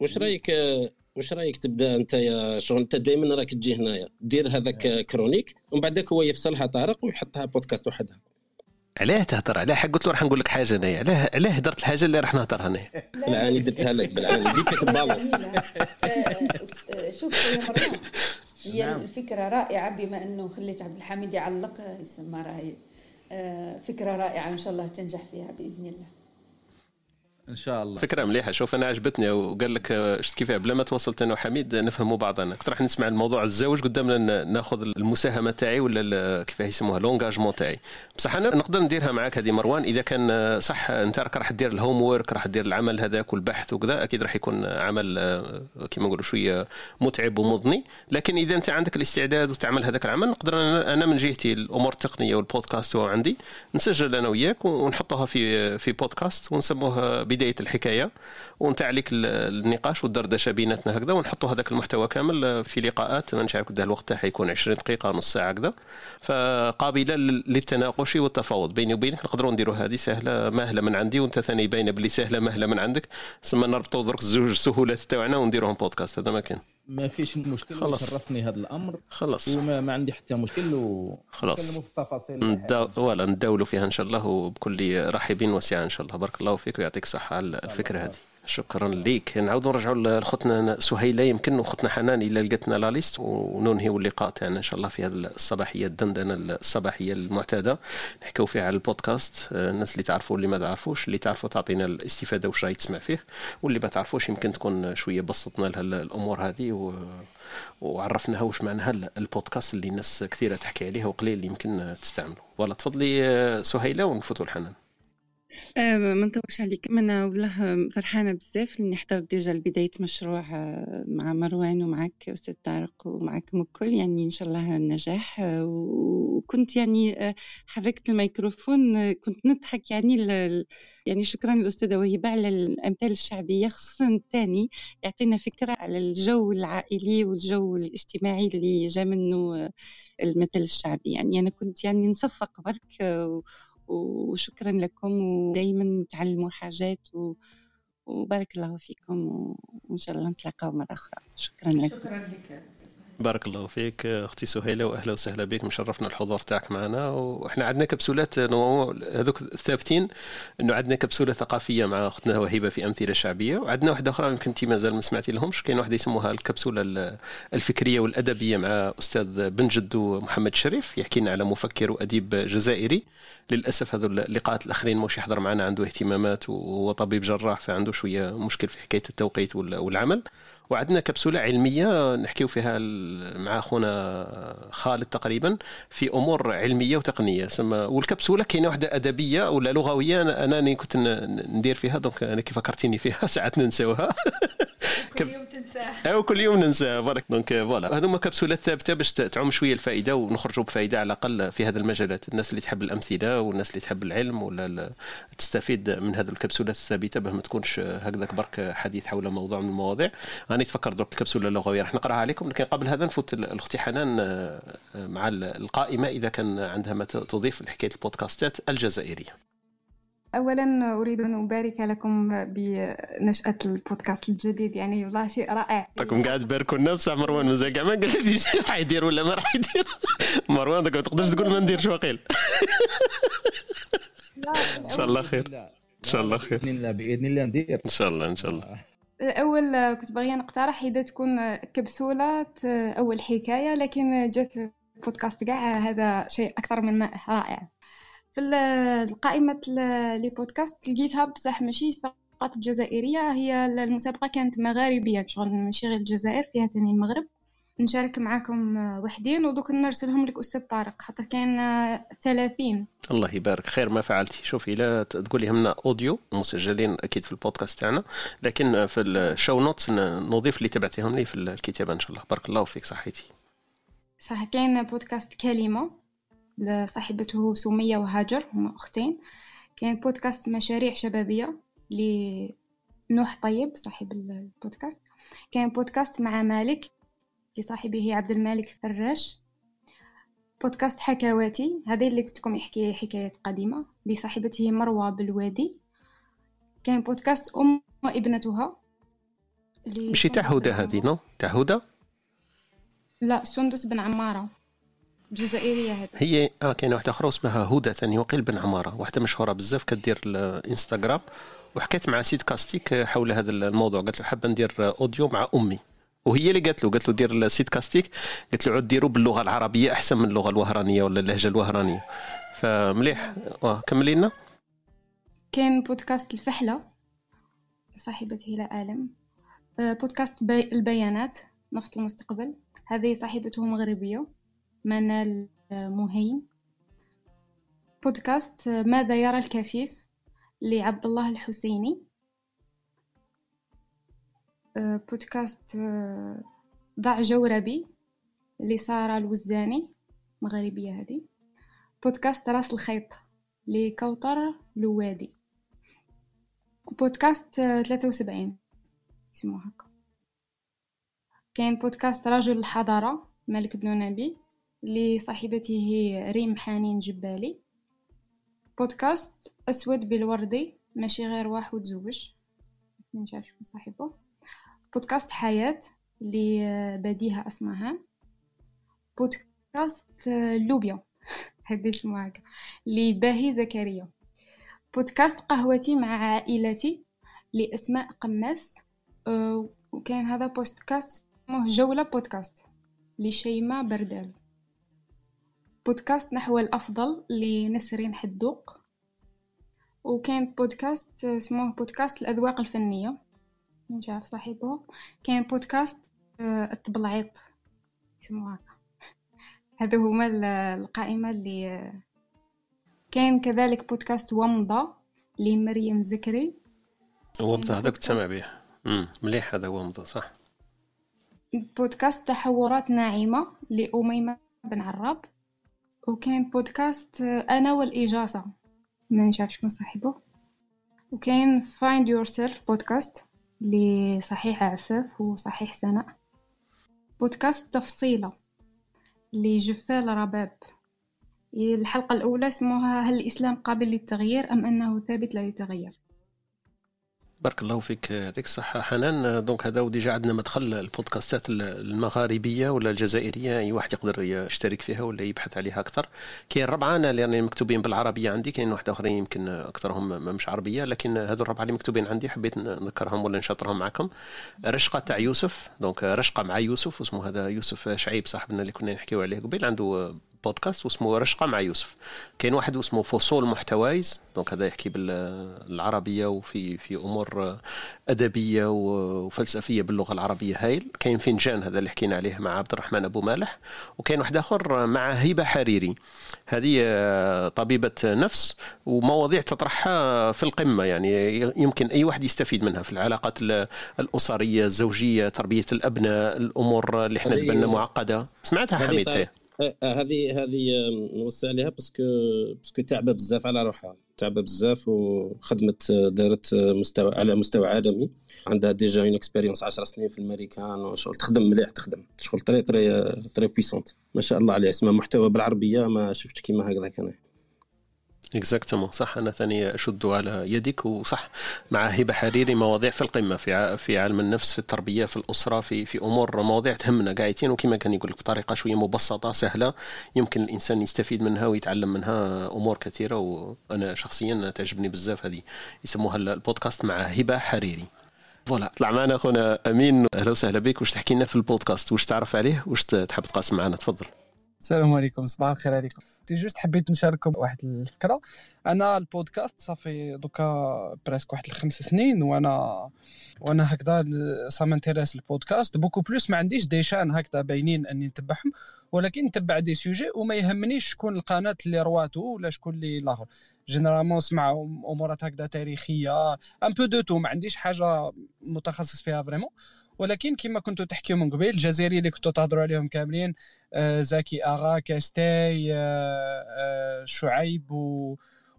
واش رأيك آه، واش رأيك تبدأ أنت يا شغل؟ أنت دائما راك تجي هنايا دير هذاك آه. chronique ومن بعدك هو يفصلها طارق ويحطها بودكاست وحدها. علاه تهضر علاه. قلت له راح نقول لك حاجة انايا علاه علاه هدرت الحاجة اللي راح نهضر هنا لا أنا درتها لك بالعاني جبت لك البالون شوف هي نعم. الفكرة رائعة بما أنه خليت عبد الحميد يعلق يسمى راهي آه، فكرة رائعة إن شاء الله تنجح فيها بإذن الله إن شاء الله. فكرة مليحة. شوف أنا عجبتني وقال لك آه، شفت كيف بلا ما تواصلت أنا وحميد نفهموا بعضنا. كنت راح نسمع الموضوع الزواج قدامنا ناخذ المساهمة تاعي ولا كيف يسموها لونجاجمون تاعي. بصح أنا نقدر نديرها معك هذه مروان. إذا كان آه، صح أنت راك راح دير ال homework راح دير العمل هذاك والبحث وكذا أكيد راح يكون عمل آه، كما نقولوا شوية متعب ومضني. لكن إذا أنت عندك الاستعداد وتعمل هذاك العمل نقدر أنا من جهتي الأمور التقنية والبودكاست هو عندي. نسجل أنا وياك ونحطها في في بودكاست ونسموه بداية الحكاية وانت عليك النقاش والدردشة بيناتنا هكذا ونحطوا هذاك المحتوى كامل في لقاءات ما نعرف قد الوقت تاعها يكون 20 دقيقة نص ساعة كذا فقابلة للتناقش والتفاوض. بيني وبينك نقدروا نديروا هذه سهلة ماهله من عندي وأنت ثاني باينة باللي سهلة ماهله من عندك. ثم نربطوا درك الزوج سهولات تاعنا ونديروهم بودكاست هذا ما كان. ما فيش مشكل خلص شرفني هذا الأمر. خلص وما ما عندي حتى مشكل و خلاص. في التفاصيل. ولا نداولوا فيها إن شاء الله وبكل رحبين وسعه إن شاء الله. بارك الله فيك ويعطيك الصحة على الفكرة هذه. شكرا ليك. نعاودوا نرجعوا لخوتنا سهيلة. يمكن وخوتنا حنان إلا لقيتنا لا ليست وننهيوا اللقاء تاعنا إن شاء الله في هذه الصباحية الدندنة الصباحية المعتادة. نحكيو فيها على البودكاست. الناس اللي تعرفوا واللي ما تعرفوش اللي تعرفوا تعطينا الاستفادة وش راهي تسمع فيه واللي ما تعرفوش يمكن تكون شوية بسطنا لها الأمور هذه و... وعرفناها وش معناها البودكاست اللي الناس كثيرة تحكي عليها وقليل يمكن تستعمله. والله تفضلي سهيلة ونفوتوا الحنان. آه، ما نطولش عليكم أنا والله فرحانة بزاف إني حضرت ديجا لبداية مشروع آه، مع مروان ومعك أستاذ طارق ومعكم الكل. يعني إن شاء الله النجاح آه، وكنت يعني حركت الميكروفون كنت نضحك يعني يعني شكرا للأستاذة وهبة على الأمثال الشعبية خصوصا الثاني يعطينا فكرة على الجو العائلي والجو الاجتماعي اللي جا منه المثل الشعبي. يعني أنا كنت يعني نصفق برك وشكرا لكم ودائما تعلموا حاجات و... وبارك الله فيكم وإن شاء الله نتلاقاو مرة أخرى. شكرا لكم. شكرا لك بارك الله فيك. أختي سهيلة واهلا وسهلا بك. مشرفنا الحضور تاعك معنا. وإحنا عندنا كبسولات هذوك الثابتين إنه عندنا كبسولة ثقافية مع أختنا وهبه في أمثلة شعبية. وعندنا واحدة أخرى يمكن انت مازال ما سمعتي لهمش. كاين واحدة يسموها الكبسولة الفكرية والأدبية مع أستاذ بن جدو محمد شريف. يحكي لنا على مفكر وأديب جزائري. للأسف هذو اللقاءات الأخرين مش يحضر معنا عنده اهتمامات وهو طبيب جراح فعنده شوية مشكل في حكاية التوقيت والعمل. وعندنا كبسولة علمية نحكيو فيها مع أخونا خالد تقريبا في أمور علمية وتقنية. سما والكبسولة كاينة واحدة أدبية ولا لغوية أنا انني كنت ندير فيها donc أنا كيف فكرتيني فيها ساعات ننساوها. كل يوم تنساها. أو كل يوم ننساها برك donc voilà. هذوما كبسولات ثابتة باش تعم شوية الفائدة ونخرجوا بفائدة على الأقل في هذه المجالات الناس اللي تحب الأمثلة والناس اللي تحب العلم ولا تستفيد من هذه الكبسولات الثابتة باه ما تكونش هكذاك برك حديث حول موضوع من المواضيع. راني تفكر درك الكبسولة اللغوية. راح نقراها عليكم. لكن قبل هذا نفوت الاختي حنان مع القائمة إذا كان عندها ما تضيف لحكاية البودكاستات الجزائرية. اولا أريد أن أبارك لكم بنشأة البودكاست الجديد يعني والله شيء رائع. راكم قاعد تباركوا لنا بصح مروان مازال كاع ما قال راح يدير ولا ما راح يدير؟ مروان ما تقدرش تقول ما نديرش واقيل إن شاء الله خير. إن شاء الله خير. بإذن الله بإذن الله ندير. إن شاء الله إن شاء الله. اول كنت باغيه نقترح إذا تكون كبسولة أول حكاية لكن جات بودكاست كاع هذا شيء أكثر من رائع. في قائمة لي بودكاست لقيتها بصح ماشي فقط الجزائرية. هي المسابقة كانت مغاربية شغل ماشي غير الجزائر فيها تاني المغرب. نشارك معاكم وحدين ودوك نرسلهم لك أستاذ طارق خاطر كان 30 الله يبارك. خير ما فعلتي. شوفي اللي تقوليهم لنا audio مسجلين أكيد في البودكاست تاعنا لكن في ال show notes نضيف اللي تبعتيهم لي في الكتابة إن شاء الله. بارك الله فيك صحيتي. صح كاين بودكاست كلمة. صاحبته سمية وهاجر هما أختين. كان بودكاست مشاريع شبابية لنوح طيب صاحب البودكاست. كان بودكاست مع مالك لصاحبه عبد المالك فراش. بودكاست حكواتي هذه اللي كنت لكم يحكي حكايات قديمة لصاحبته مروة بالوادي. كان بودكاست أم وابنتها مشي تاع هدى هذه نو؟ تاع هدى لا سندس بن عمارة. جزائرية هذه. هي آه كاينة واحدة أخرى اسمها هدى ثاني وقيل بن عمارة. واحدة مشهورة بزاف كدير الإنستغرام. وحكيت مع سيد كاستيك حول هذا الموضوع. قالت له حابة ندير أوديو مع أمي. وهي اللي قالت له قالت له دير السيد كاستيك. قالت له عود ديروا باللغة العربية أحسن من اللغة الوهرانية ولا اللهجة الوهرانية. فمليح. آه كملي لنا. كاين بودكاست الفحلة. صاحبته لا اعلم آه، بودكاست بي البيانات. نفط المستقبل. هذه صاحبته مغربية. منال مهين بودكاست ماذا يرى الكفيف لعبد الله الحسيني. بودكاست ضع جوربي لسارة الوزاني مغربية هذه. بودكاست راس الخيط لكوثر لوادي. بودكاست 73 اسمه هكا. كاين بودكاست رجل الحضارة مالك بن نبي. لصاحبته ريم حنين جبالي. بودكاست أسود بالوردي ماشي غير واحد زوج منعرفش شكون صاحبه. بودكاست حياة لبديهة أسمها. بودكاست لوبيا. هذه اسمها هكا. لباهي زكريا. بودكاست قهوتي مع عائلتي لأسماء قماس. أه، وكان هذا بودكاست اسمه جولة بودكاست لشيماء بردال. بودكاست نحو الأفضل لنسرين حدوق. وكان بودكاست اسمه بودكاست الأذواق الفنية. مش عارف صاحبه. كان بودكاست آه، التبلعيط. اسمه هكا. هذا هما القائمة اللي كان كذلك بودكاست ومضة لمريم زكري. ومضة هذاك تسمع به. مليح هذا ومضة صح. بودكاست تحورات ناعمة لأميمة بن عراب. وكاين بودكاست أنا والإجازة. ما نعرف شكون صاحبه. وكاين find yourself بودكاست لصحيح عفاف وصحيح سناء بودكاست تفصيلة لجفال رباب. الحلقة الأولى اسمها هل الإسلام قابل للتغيير أم أنه ثابت لا يتغير بارك الله فيك يعطيك الصحة. حنان donc هذا و déjà عندنا مدخل البودكاستات المغاربية ولا الجزائرية أي واحد يقدر يشترك فيها ولا يبحث عليها أكثر. كاين ربعة أنا اللي مكتوبين بالعربية عندي كاين واحد آخرين يمكن أكثرهم مش عربية لكن هذو الربعة اللي مكتوبين عندي حبيت نذكرهم ولا نشاطرهم معكم. رشقة تاع يوسف donc رشقة مع يوسف واسمه هذا يوسف شعيب صاحبنا اللي كنا نحكيو عليه قبيل عنده بودكاست واسمه رشقة مع يوسف. كاين واحد اسمه فصول محتوايز. donc هذا يحكي بالعربية وفي في أمور أدبية وفلسفية باللغة العربية هايل كاين فنجان هذا اللي حكينا عليه مع عبد الرحمن أبو مالح. وكاين واحد آخر مع هبة حريري. هذه طبيبة نفس ومواضيع تطرحها في القمة. يعني يمكن أي واحد يستفيد منها في العلاقات الأسرية الزوجية تربية الأبناء الأمور اللي إحنا معقدة. سمعتها حميد هذه هذه نوسع عليها parce que parce que تعبة بزاف على روحها. تعبة بزاف وخدمت دارت مستوى على مستوى عالمي. عندها déjà une expérience 10 سنين في الامريكان وشغل. تخدم مليح تخدم. شغل très très très puissante ما شاء الله عليها. اسمها محتوى بالعربية ما شفتش كيما هكذا كان exactement صح. أنا ثاني أشد على يدك وصح. مع هبة حريري مواضيع في القمة في في علم النفس في التربية في الأسرة في في أمور مواضيع تهمنا. قاعدين وكما كان يقول لك بطريقة شوية مبسطة سهلة يمكن الإنسان يستفيد منها ويتعلم منها أمور كثيرة. وأنا شخصيا تعجبني بزاف هذه. يسموها البودكاست مع هبة حريري. voilà. طلع معنا اخونا أمين. أهلا وسهلا بك. واش تحكي لنا في البودكاست؟ واش تعرف عليه؟ واش تحب تقاسم معنا؟ تفضل. السلام عليكم صباح الخير عليكم. تي juste حبيت نشارككم واحد الفكرة. أنا البودكاست صافي دوكا presque واحد الخمس سنين وأنا وأنا هكذا ça m'intéresse البودكاست. beaucoup plus ما عنديش des chaînes هكذا باينين أني نتبعهم ولكن نتبع des sujets وما يهمنيش شكون القناة اللي رواتو ولا شكون اللي الآخر généralement نسمع امورات هكذا تاريخية un peu de tout ما عنديش حاجة متخصص فيها vraiment ولكن كما كنتوا تحكيو من قبل الجزائري اللي كنتوا تهضروا عليهم كاملين آه، زكي أغا كاستاي آه، آه، شعيب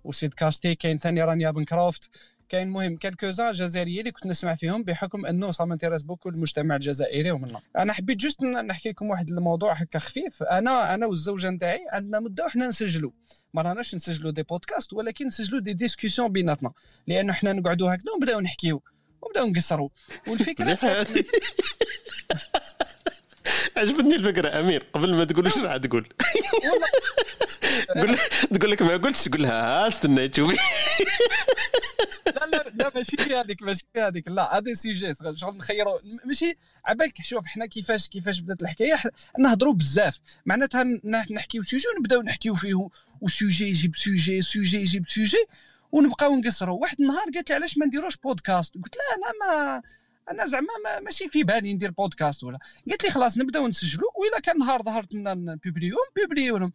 وسيد كاستي كاين ثاني رانيا بن كروفت كاين مهم كالكوزا جزائريين اللي كنت نسمع فيهم بحكم أنه صا مانتيريس بوكو المجتمع الجزائري ومنا أنا حبيت جوست نحكي لكم واحد الموضوع هكا خفيف. أنا أنا والزوجة نتاعي عندنا مدة وحنا نسجلوا ما راناش نسجلوا دي بودكاست ولكن نسجلوا دي ديسكسيون بيناتنا. لأنه حنا نقعدوا هكذا ونبدأو نحكيو. ونبداو نقصروا. والفكرة عجبتني الفكرة أمير قبل ما تقول إيش راح تقول؟ تقول تقول لك ما قلتش تقول لها استنى تشوفي. لا لا لا ماشي في هذيك ماشي في هذيك. لا هذا سيجي شغل نخيروا ماشي؟ عبالك شوف حنا كيفاش كيفاش بدات الحكاية؟ نهضروا بزاف. معناتها نحكيو سيجي ونبداو نحكيو فيه. وسوجي يجيب سوجي سوجي يجيب سوجي ونبقاو نقصروا. واحد النهار قالت لي علاش ما نديروش بودكاست قلت لها أنا ما أنا زعما ما ماشي في بالي ندير بودكاست ولا. قالت لي خلاص نبداو نسجلوا وإلا كان نهار ظهرت لنا ن publier ن publier وهم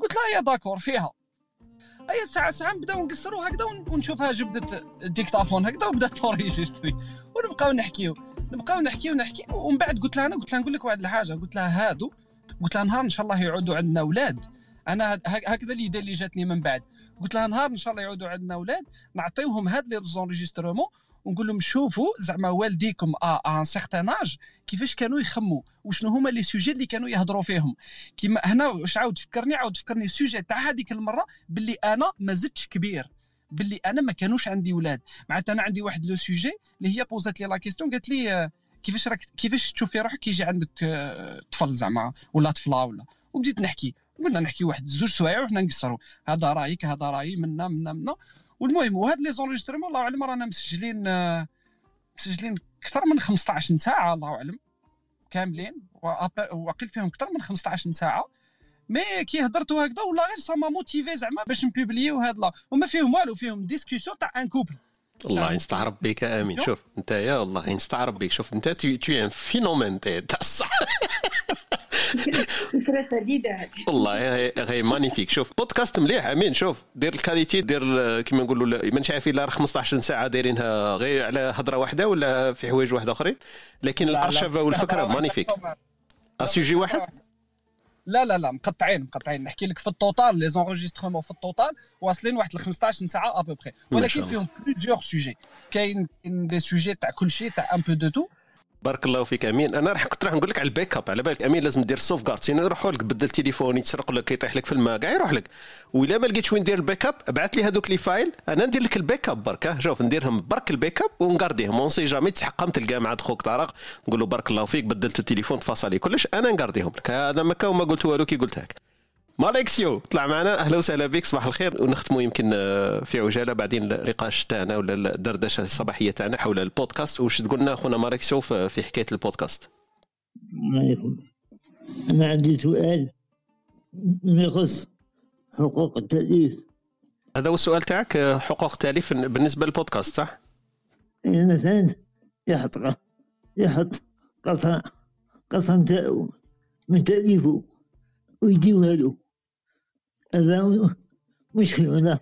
قلت لها يا d'accord فيها. أي ساعة ساعة نبداو نقصروا هكذا ونشوفها جبدت ال dictaphone هكذا وبدات ت enregistrer ونبقاو نحكيو. نبقاو نحكيو نحكي. ومن بعد قلت لها أنا قلت لها نقول لك واحد الحاجة. قلت لها هادو قلت لها نهار إن شاء الله يعودوا عندنا أولاد. أنا هكذا اللي اللي جاتني من بعد. قلت لها نهار إن شاء الله يعودوا عندنا أولاد نعطيوهم هاد لي زونجسترومون ونقول لهم شوفوا زعما والديكم آ ان سيغتان اج كيفاش كانوا يخموا وشنو هما لي سوجي اللي كانوا يهضروا فيهم. كيما هنا واش عاود فكرني عاود فكرني السوجي تاع هذيك المرة باللي أنا ما زدتش كبير باللي أنا ما كانوش عندي ولاد معناتها أنا عندي واحد لو سوجي اللي هي بوزات لي لا كيستيون قالت لي كيفاش راك كيفاش تشوفي روحك كي يجي عندك طفل زعما ولا طفلة ولا. وبديت نحكي. قلنا نحكي واحد زوج سوايع وحنا نقصروا. هذا رأيك هذا رايي منا منا منا. والمهم وهاد les enregistrements الله أعلم رانا مسجلين مسجلين أكثر من 15 ساعة الله أعلم. كاملين وأقل فيهم أكثر من 15 ساعة. mais كي هضرتوا هكذا ولا غير ça motive زعما باش ن publier هاد لا. وما فيهم والو فيهم discussion تاع un couple. الله يستعرب بك آمين. شوف. انت يا والله يستعرب بك. شوف انت t'es un phénomène تاع الصح فكره سديده والله هي magnifique شوف بودكاست مليح آمين. شوف دير ال qualité دير كيما نقولوا مانيش عارف إلا 15 ساعة دايرينها غير على هضره واحدة ولا في حوايج واحدة آخرين. لكن الأرشفة والفكرة magnifique اسيجي واحد؟ لا لا لا مقطعين مقطعين. نحكي لك في ال total les enregistrements في ال total واصلين واحد ل 15 ساعه ا بوبخي ولكن فيهم plusieurs sujets كاين des sujets تاع كل شيء تاع un peu de tout بارك الله فيك أمين. أنا راح كنت راح نقول لك على ال en:backup. على بالك أمين لازم دير sauvegarde sinon يروحوا لك بدل تليفون يتسرق لك يطيح لك في الماء كاع يروح لك. ولا ما لقيتش وين ندير ال backup ابعث لي هذوك les files. أنا ندير لك ال backup برك شوف نديرهم برك ال backup ونقارديهم. on sait jamais تحقم تلقى مع خوك طارق. نقول له بارك الله فيك بدلت التليفون تفاصيلي كلش أنا نقارديهم لك. هذا ما كان وما قلت والو كي قلت هك ماليكسيو طلع معنا. أهلا وسهلا بك. صباح الخير. ونختموا يمكن آه، في عجالة بعدين النقاش تاعنا ولا الدردشة الصباحية تاعنا حول البودكاست. واش تقول لنا أخونا ماليكسيو في حكاية البودكاست؟ عليكم. أنا عندي سؤال. يخص حقوق التأليف؟ هذا هو السؤال تاعك آه، حقوق التأليف بالنسبة للبودكاست صح؟ مثلا يحط يحط قصه قصه تاعو من تأليفه ويديوها له. هذا مشكل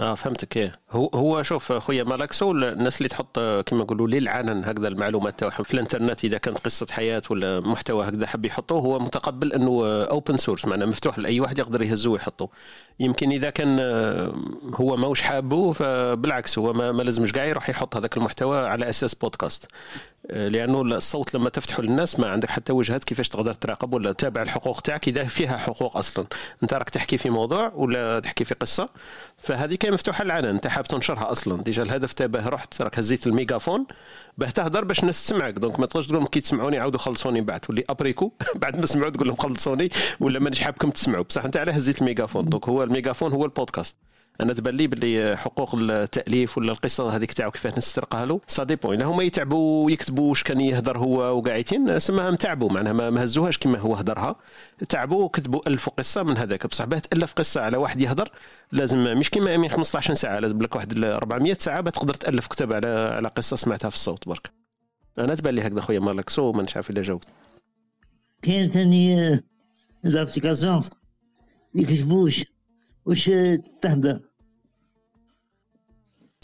آه فهمتك. إيه. هو هو شوف خويا مالاكسو الناس اللي تحط كما نقولوا للعلن هكذا المعلومات تاعهم في الإنترنت إذا كانت قصة حياة ولا محتوى هكذا حب يحطوه هو متقبل إنه open source معناه مفتوح لأي واحد يقدر يهزه ويحطه يمكن إذا كان هو ماهوش حابه فبالعكس هو ما, ما لازمش كاع يروح يحط هذاك المحتوى على أساس بودكاست لأنه الصوت لما تفتحه للناس ما عندك حتى وجهات كيفاش تقدر تراقب ولا تتابع الحقوق تاعك إذا فيها حقوق أصلا. أنت راك تحكي في موضوع ولا تحكي في قصة؟ فهذه كاين مفتوحة للعلن أنت حاب تنشرها أصلا. déjà الهدف تاعه رحت راك هزيت ال mégaphone باه تهضر باش الناس تسمعك. donc ما تقدرش تقول كي تسمعوني عاودوا خلصوني بعد. تولي après que بعد ما سمعوا تقول لهم خلصوني ولا مانيش حابكم تسمعوا. بصح أنت علاه هزيت ال mégaphone donc هو ال mégaphone هو البودكاست. أنا تبان لي باللي حقوق التأليف ولا القصة هذيك تاعو كيفاش نسترقها له. ça dépend إلا هما يتعبوا ويكتبوا واش كان يهدر هو وقاعدين سماها متعبوا معناها ما هزوهاش كما هو هدرها. تعبوا وكتبوا ألف قصة من هذاك. بصح باه تالف قصة على واحد يهدر لازم مش كيما امين 15 ساعة لازم لك واحد 400 ساعة باه تقدر تألف كتاب على على قصة سمعتها في الصوت برك. أنا تبان لي هكذا خويا مالك. sinon ما نعرف إلا جاوبت. كاين ثاني des applications يكتبوش. واش تهدر؟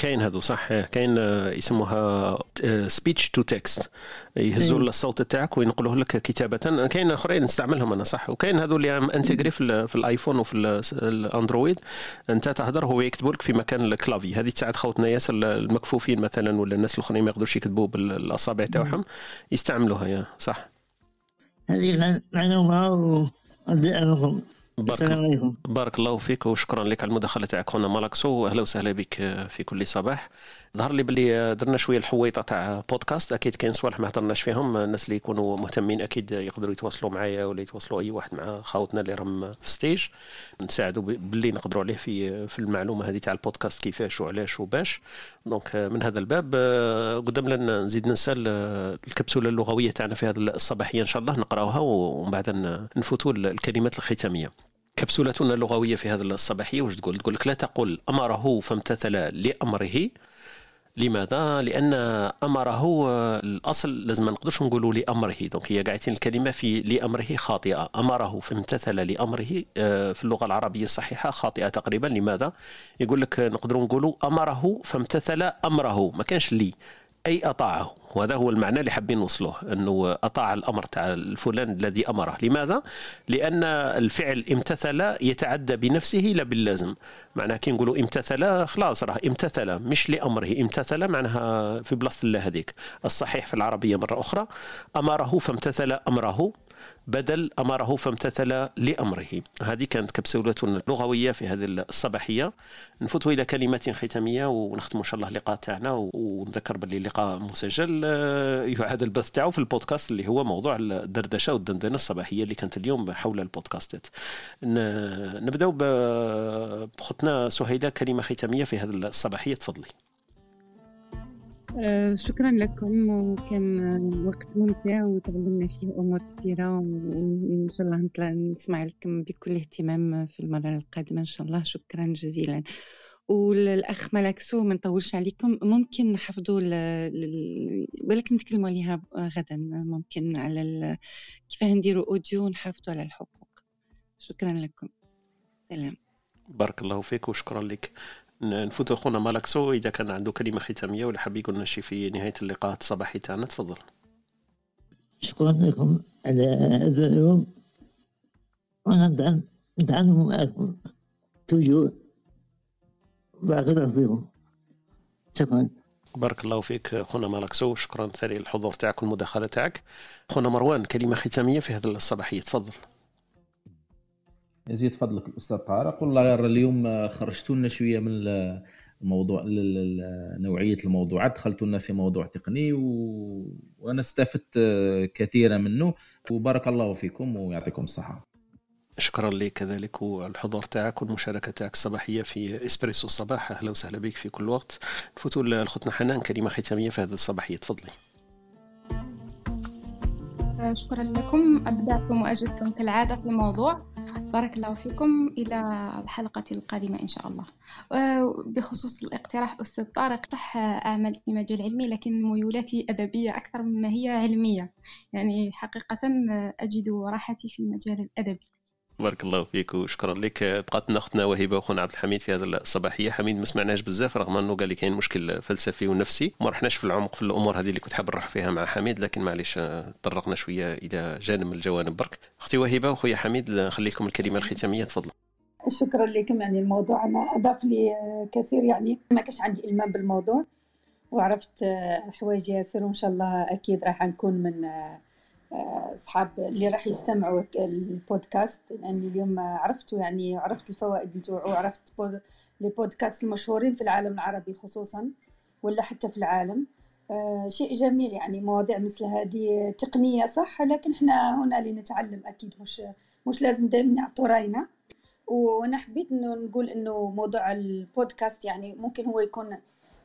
كاين هذو صح؟ كاين آه، يسموها speech to text يهزوا الصوت تاعك وينقلوه لك كتابة. كاين آخرين نستعملهم أنا صح؟ وكاين هذو اللي intégré في, في الآيفون وفي الاندرويد أنت تهدر هو يكتبوا لك في مكان ال clavier. هذه تساعد خوتنا ياسر المكفوفين مثلا ولا الناس الأخرين ما يقدروش يكتبوا بالاصابع تاعهم يستعملوها يا صح؟ هذه معلومة السلام عليكم. بارك الله فيك وشكرا لك على المداخلة تاعك. خونا مالاكسو واهلا وسهلا بك في كل صباح. ظهر لي باللي درنا شوية الحويطة تاع بودكاست أكيد كاين صوالح ما هضرناش فيهم. الناس اللي يكونوا مهتمين أكيد يقدروا يتواصلوا معايا ولا يتواصلوا أي واحد مع خاوتنا اللي راهم في stage نساعدوا باللي نقدروا عليه في في المعلومة هذه تاع البودكاست كيفاش وعلاش وباش. donc من هذا الباب قدام لنا نزيد نسال الكبسولة اللغوية تاعنا في هذه الصباحية إن شاء الله نقراوها ومن بعد نفوتوا الكلمات الختامية. كبسولتنا اللغوية في هذا الصباحية وش تقول؟ تقول لك لا تقل أمره فامتثل لأمره. لماذا؟ لأن أمره الأصل لازم ما نقدرش نقولوا لأمره. دونك هي قاعدين الكلمة في لأمره خاطئة. أمره فامتثل لأمره آه، في اللغة العربية الصحيحة خاطئة تقريبا. لماذا؟ يقول لك نقدروا نقولوا أمره فامتثل أمره. ما كانش لي أي أطاعه. وهذا هو المعنى اللي حابين نوصله أنه أطاع الأمر تاع الفلان الذي أمره. لماذا؟ لأن الفعل امتثل يتعدى بنفسه لا باللازم. معناها كي نقولوا امتثل خلاص راه امتثل مش لأمره امتثل معناها في بلاصة الله هذيك. الصحيح في العربية مرة أخرى أمره فامتثل أمره. بدل أمره فامتثل لأمره. هذه كانت كبسولة لغوية في هذه الصباحية. نفوت إلى كلمات ختامية ونختم إن شاء الله اللقاء تاعنا ونذكر باللي اللقاء مسجل. آه، يعاد البث تاعو في البودكاست اللي هو موضوع الدردشة والدندنة الصباحية اللي كانت اليوم حول البودكاستات نبدأ بختنا سهيلة كلمة ختامية في هذه الصباحية. تفضلي. آه، شكرا لكم وكان وقت ممتع وتعلمنا فيه أمور كثيرة وإن شاء الله نطلع نسمع لكم بكل اهتمام في المرة القادمة إن شاء الله. شكرا جزيلا. والأخ ملكسو ما نطولش عليكم ممكن نحفظوا ل... ولكن نتكلموا عليها غدا. ممكن على ال... كيف نديروا أوديو ونحافظوا على الحقوق. شكرا لكم. سلام. بارك الله فيك وشكرا لك. نفوت اخونا مالكسو إذا كان عنده كلمة ختامية ولا حاب يقول شي في نهاية اللقاء الصباحي تاعنا تفضل. شكرا لكم على هذا اليوم. وأنا ندعم معكم. توجو. بارك الله فيكم. شكرا. بارك الله فيك خونا مالكسو شكرا ثاني للحضور تاعك والمداخلة تاعك. خونا مروان كلمة ختامية في هذه الصباحية تفضل. يزيد فضلك الأستاذ طارق والله غير اليوم خرجتوا لنا شوية من الموضوع نوعية الموضوعات دخلتوا لنا في موضوع تقني و... وأنا استفدت كثيرا منه. وبارك الله فيكم ويعطيكم الصحة. شكرا لك كذلك والحضور تاعك والمشاركة تاعك الصباحية في إسبريسو الصباح أهلا وسهلا بك في كل وقت. نفوتوا لخوتنا حنان كلمة ختامية في هذه الصباحية. تفضلي. شكرا لكم. أبدعتم وأجدتم كالعادة في الموضوع. بارك الله فيكم إلى الحلقة القادمة إن شاء الله. بخصوص الاقتراح أستاذ طارق صح أعمل في مجال علمي لكن ميولاتي أدبية أكثر مما هي علمية. يعني حقيقة أجد راحتي في المجال الأدبي. بارك الله فيك وشكرا لك. بقات لنا أختنا وهبه وخونا عبد الحميد في هذه الصباحية. حميد ما سمعناش بزاف رغم أنه قال لي كاين مشكل فلسفي ونفسي ما رحناش في العمق في الأمور هذه اللي كنت حاب نروح فيها مع حميد لكن معليش تطرقنا شوية إلى جانب من الجوانب. برك. أختي وهبه وخويا حميد نخليكم الكلمة الختامية. تفضل. شكرا لكم. يعني الموضوع أنا أضاف لي كثير. يعني ما كانش عندي إلمام بالموضوع وعرفت حوايج ياسر وإن شاء الله أكيد راح نكون من أصحاب اللي راح يستمعوا البودكاست لأني اليوم عرفتوا يعني عرفت الفوائد نتوعو وعرفت لي بودكاست المشهورين في العالم العربي خصوصا ولا حتى في العالم. آه شيء جميل يعني مواضيع مثل هذه تقنية صح؟ لكن إحنا هنا لنتعلم أكيد مش مش لازم دائما نعطوا رأينا. وأنا حبيت إنه نقول إنه موضوع البودكاست يعني ممكن هو يكون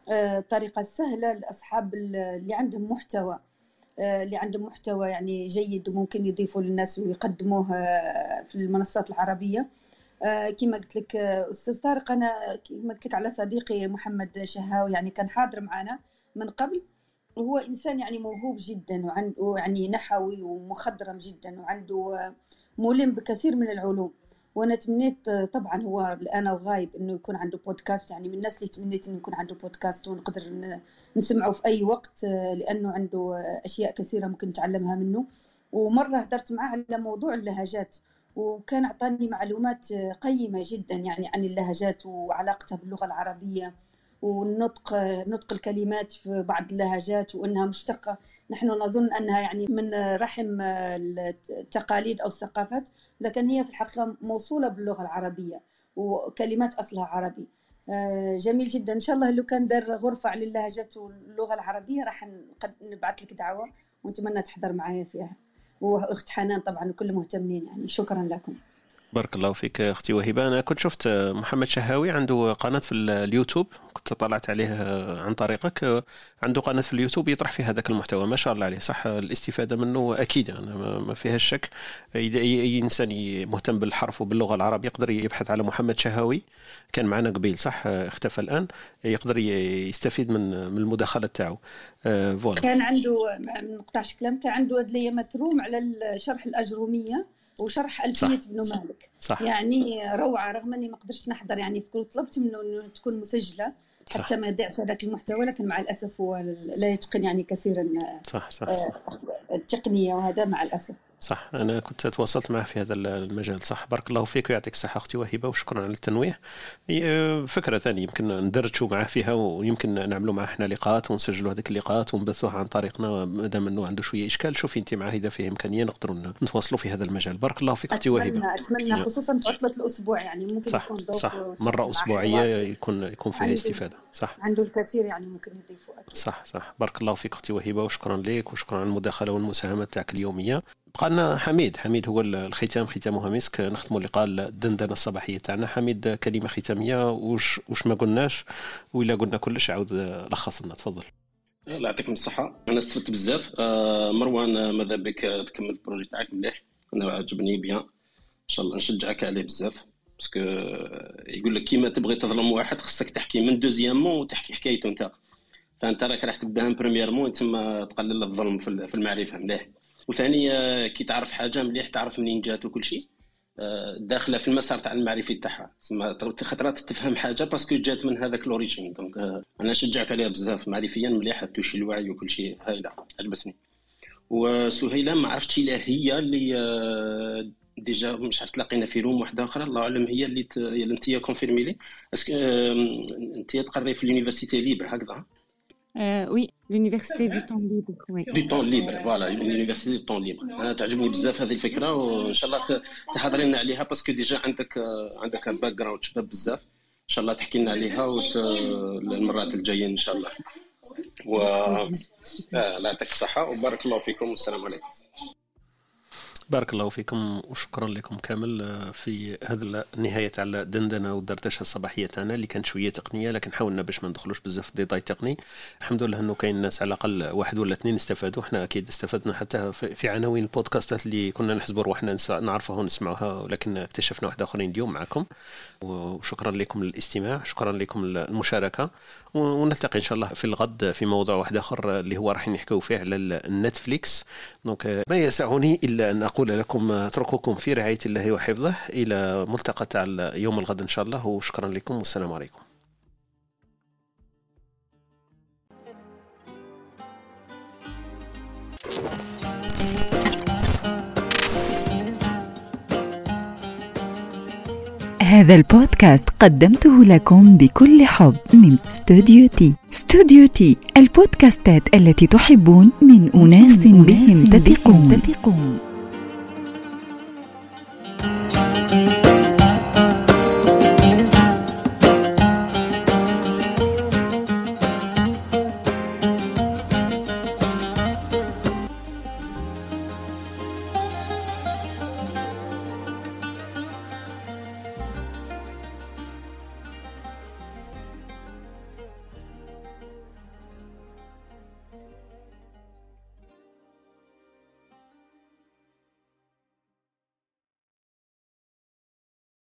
آه طريقة سهلة لأصحاب اللي عندهم محتوى. اللي عندهم محتوى يعني جيد وممكن يضيفوا للناس ويقدموه في المنصات العربية. كما قلت لك أستاذ طارق أنا كما قلت لك على صديقي محمد شهاوي يعني كان حاضر معنا من قبل. وهو إنسان يعني موهوب جدا وعنده يعني نحوي ومخضرم جدا وعنده ملم بكثير من العلوم. وأنا تمنيت طبعا هو الآن وغايب إنه يكون عنده بودكاست يعني من الناس اللي تمنيت إنه يكون عنده بودكاست ونقدر نسمعه في أي وقت لأنه عنده أشياء كثيرة ممكن نتعلمها منه. ومرة هدرت معاه على موضوع اللهجات وكان أعطاني معلومات قيمة جدا يعني عن اللهجات وعلاقتها باللغة العربية والنطق نطق الكلمات في بعض اللهجات وإنها مشتقة. نحن نظن أنها يعني من رحم التقاليد أو الثقافات لكن هي في الحقيقة موصولة باللغة العربية وكلمات أصلها عربي. جميل جدا. إن شاء الله لو كان دار غرفة على اللهجات واللغة العربية راح نبعث لك دعوة ونتمنى تحضر معايا فيها. وأخت حنان طبعا وكل مهتمين يعني. شكرا لكم. بارك الله فيك أختي وهبه أنا كنت شفت محمد شهاوي عنده قناة في اليوتيوب. كنت طلعت عليه عن طريقك. عنده قناة في اليوتيوب يطرح في هذاك المحتوى. ما شاء الله عليه. صح الاستفادة منه أكيد. أنا ما فيها الشك إذا اي إنسان مهتم بالحرف وباللغة العربية يقدر يبحث على محمد شهاوي. كان معنا قبيل صح؟ اختفى الآن. يقدر يستفيد من من المداخلة تاعو. فوالا. كان عنده ما نقطعش كلام كان عنده هاد الايامات روم على شرح الأجرومية. وشرح ألفية بن مالك صح. يعني روعة رغم أني ما قدرتش نحضر يعني طلبت منه أنه تكون مسجلة حتى صح. ما يضيعش هذاك المحتوى لكن مع الأسف هو لا يتقن يعني كثيرا صح صح التقنية وهذا مع الأسف صح أنا كنت تواصلت معه في هذا المجال صح. بارك الله فيك ويعطيك الصحة أختي وهبة وشكرا على التنويه. فكرة ثانية يمكن ندرجوا معه فيها ويمكن نعملوا معه إحنا لقاءات ونسجلوا هذيك اللقاءات ونبثوها عن طريقنا ما دام أنه عنده شوية إشكال. شوفي أنت معه إذا فيه إمكانية نقدروا نتواصلوا في هذا المجال. بارك الله فيك أختي وهبة. أتمنى خصوصا في عطلة الأسبوع يعني ممكن صح يكون صح. مرة أسبوعية يكون يكون فيها استفادة. صح. عنده الكثير يعني ممكن يضيفوا. صح صح. بارك الله فيك أختي وهبة وشكرا لك وشكرا على المداخلة والمساهمة تاعك اليومية. بقى لنا حميد حميد هو الختام ختامها مسك نختموا اللقاء الدندنة الصباحية تاعنا. حميد كلمة ختامية. وش وش ما قلناش؟ وإلا قلنا كلش عاود لخص لنا تفضل. الله يعطيكم الصحة. أنا استفدت بزاف. آه مروان ماذا بك؟ تكمل ال projet تاعك مليح. أنا عجبني bien إن شاء الله نشجعك عليه بزاف. parce que يقول لك كيما تبغي تظلم واحد خصك تحكي من deuxièmement وتحكي حكايته أنت. فأنت راك راح تبدأ من premièrement تما تقلل الظلم في المعرفة. مليح. وثاني كي تعرف حاجة مليح تعرف منين جات وكل شيء. داخلة في المسار تاع المعرفي تاعها. تسمى خطرات تفهم حاجة parce que جات من هذاك l'origine donc أنا نشجعك عليها بزاف. معرفيا مليحة توشي الوعي وكل شيء. هايلة عجبتني. وسهيلة ما عرفتش إلا هي اللي déjà مش عرفت تلاقينا في room واحدة أخرى. الله أعلم هي اللي ت... انت كونفيرمي لي. أنت تقري في ال université libre هكذا. oui l'université du temps libre oui du temps libre voilà l'université du temps libre أنا تعجبني بزاف هذه الفكرة وان شاء الله تحضري لنا عليها parce que déjà عندك عندك background شباب بزاف. ان شاء الله تحكي لنا عليها وت... المرات الجاية ان شاء الله و آه، الله يعطيك الصحه وبارك الله فيكم والسلام عليكم. بارك الله فيكم وشكرا لكم كامل آه، في هذا النهايه تاع الدندنه والدردشه الصباحيه تاعنا اللي كانت شوية تقنية لكن حاولنا باش ما ندخلوش بزاف في détail تقني. الحمد لله إنه كاين ناس على الأقل واحد ولا اثنين استفادوا. إحنا أكيد استفدنا حتى في عناوين البودكاستات اللي كنا نحسبوا روحنا نعرفها ونسمعوها ولكن اكتشفنا واحد آخرين اليوم معكم. وشكرا لكم للاستماع شكرا لكم المشاركه ونلتقي إن شاء الله في الغد في موضوع واحد آخر اللي هو راح نحكيو فيه على النتفليكس. donc ما يسعني إلا أن أقول لكم أترككم في رعاية الله وحفظه إلى ملتقى تاع يوم الغد إن شاء الله. وشكرا لكم والسلام عليكم. هذا البودكاست قدمته لكم بكل حب من استوديو تي استوديو تي البودكاستات التي تحبون من أناس بهم تثقون.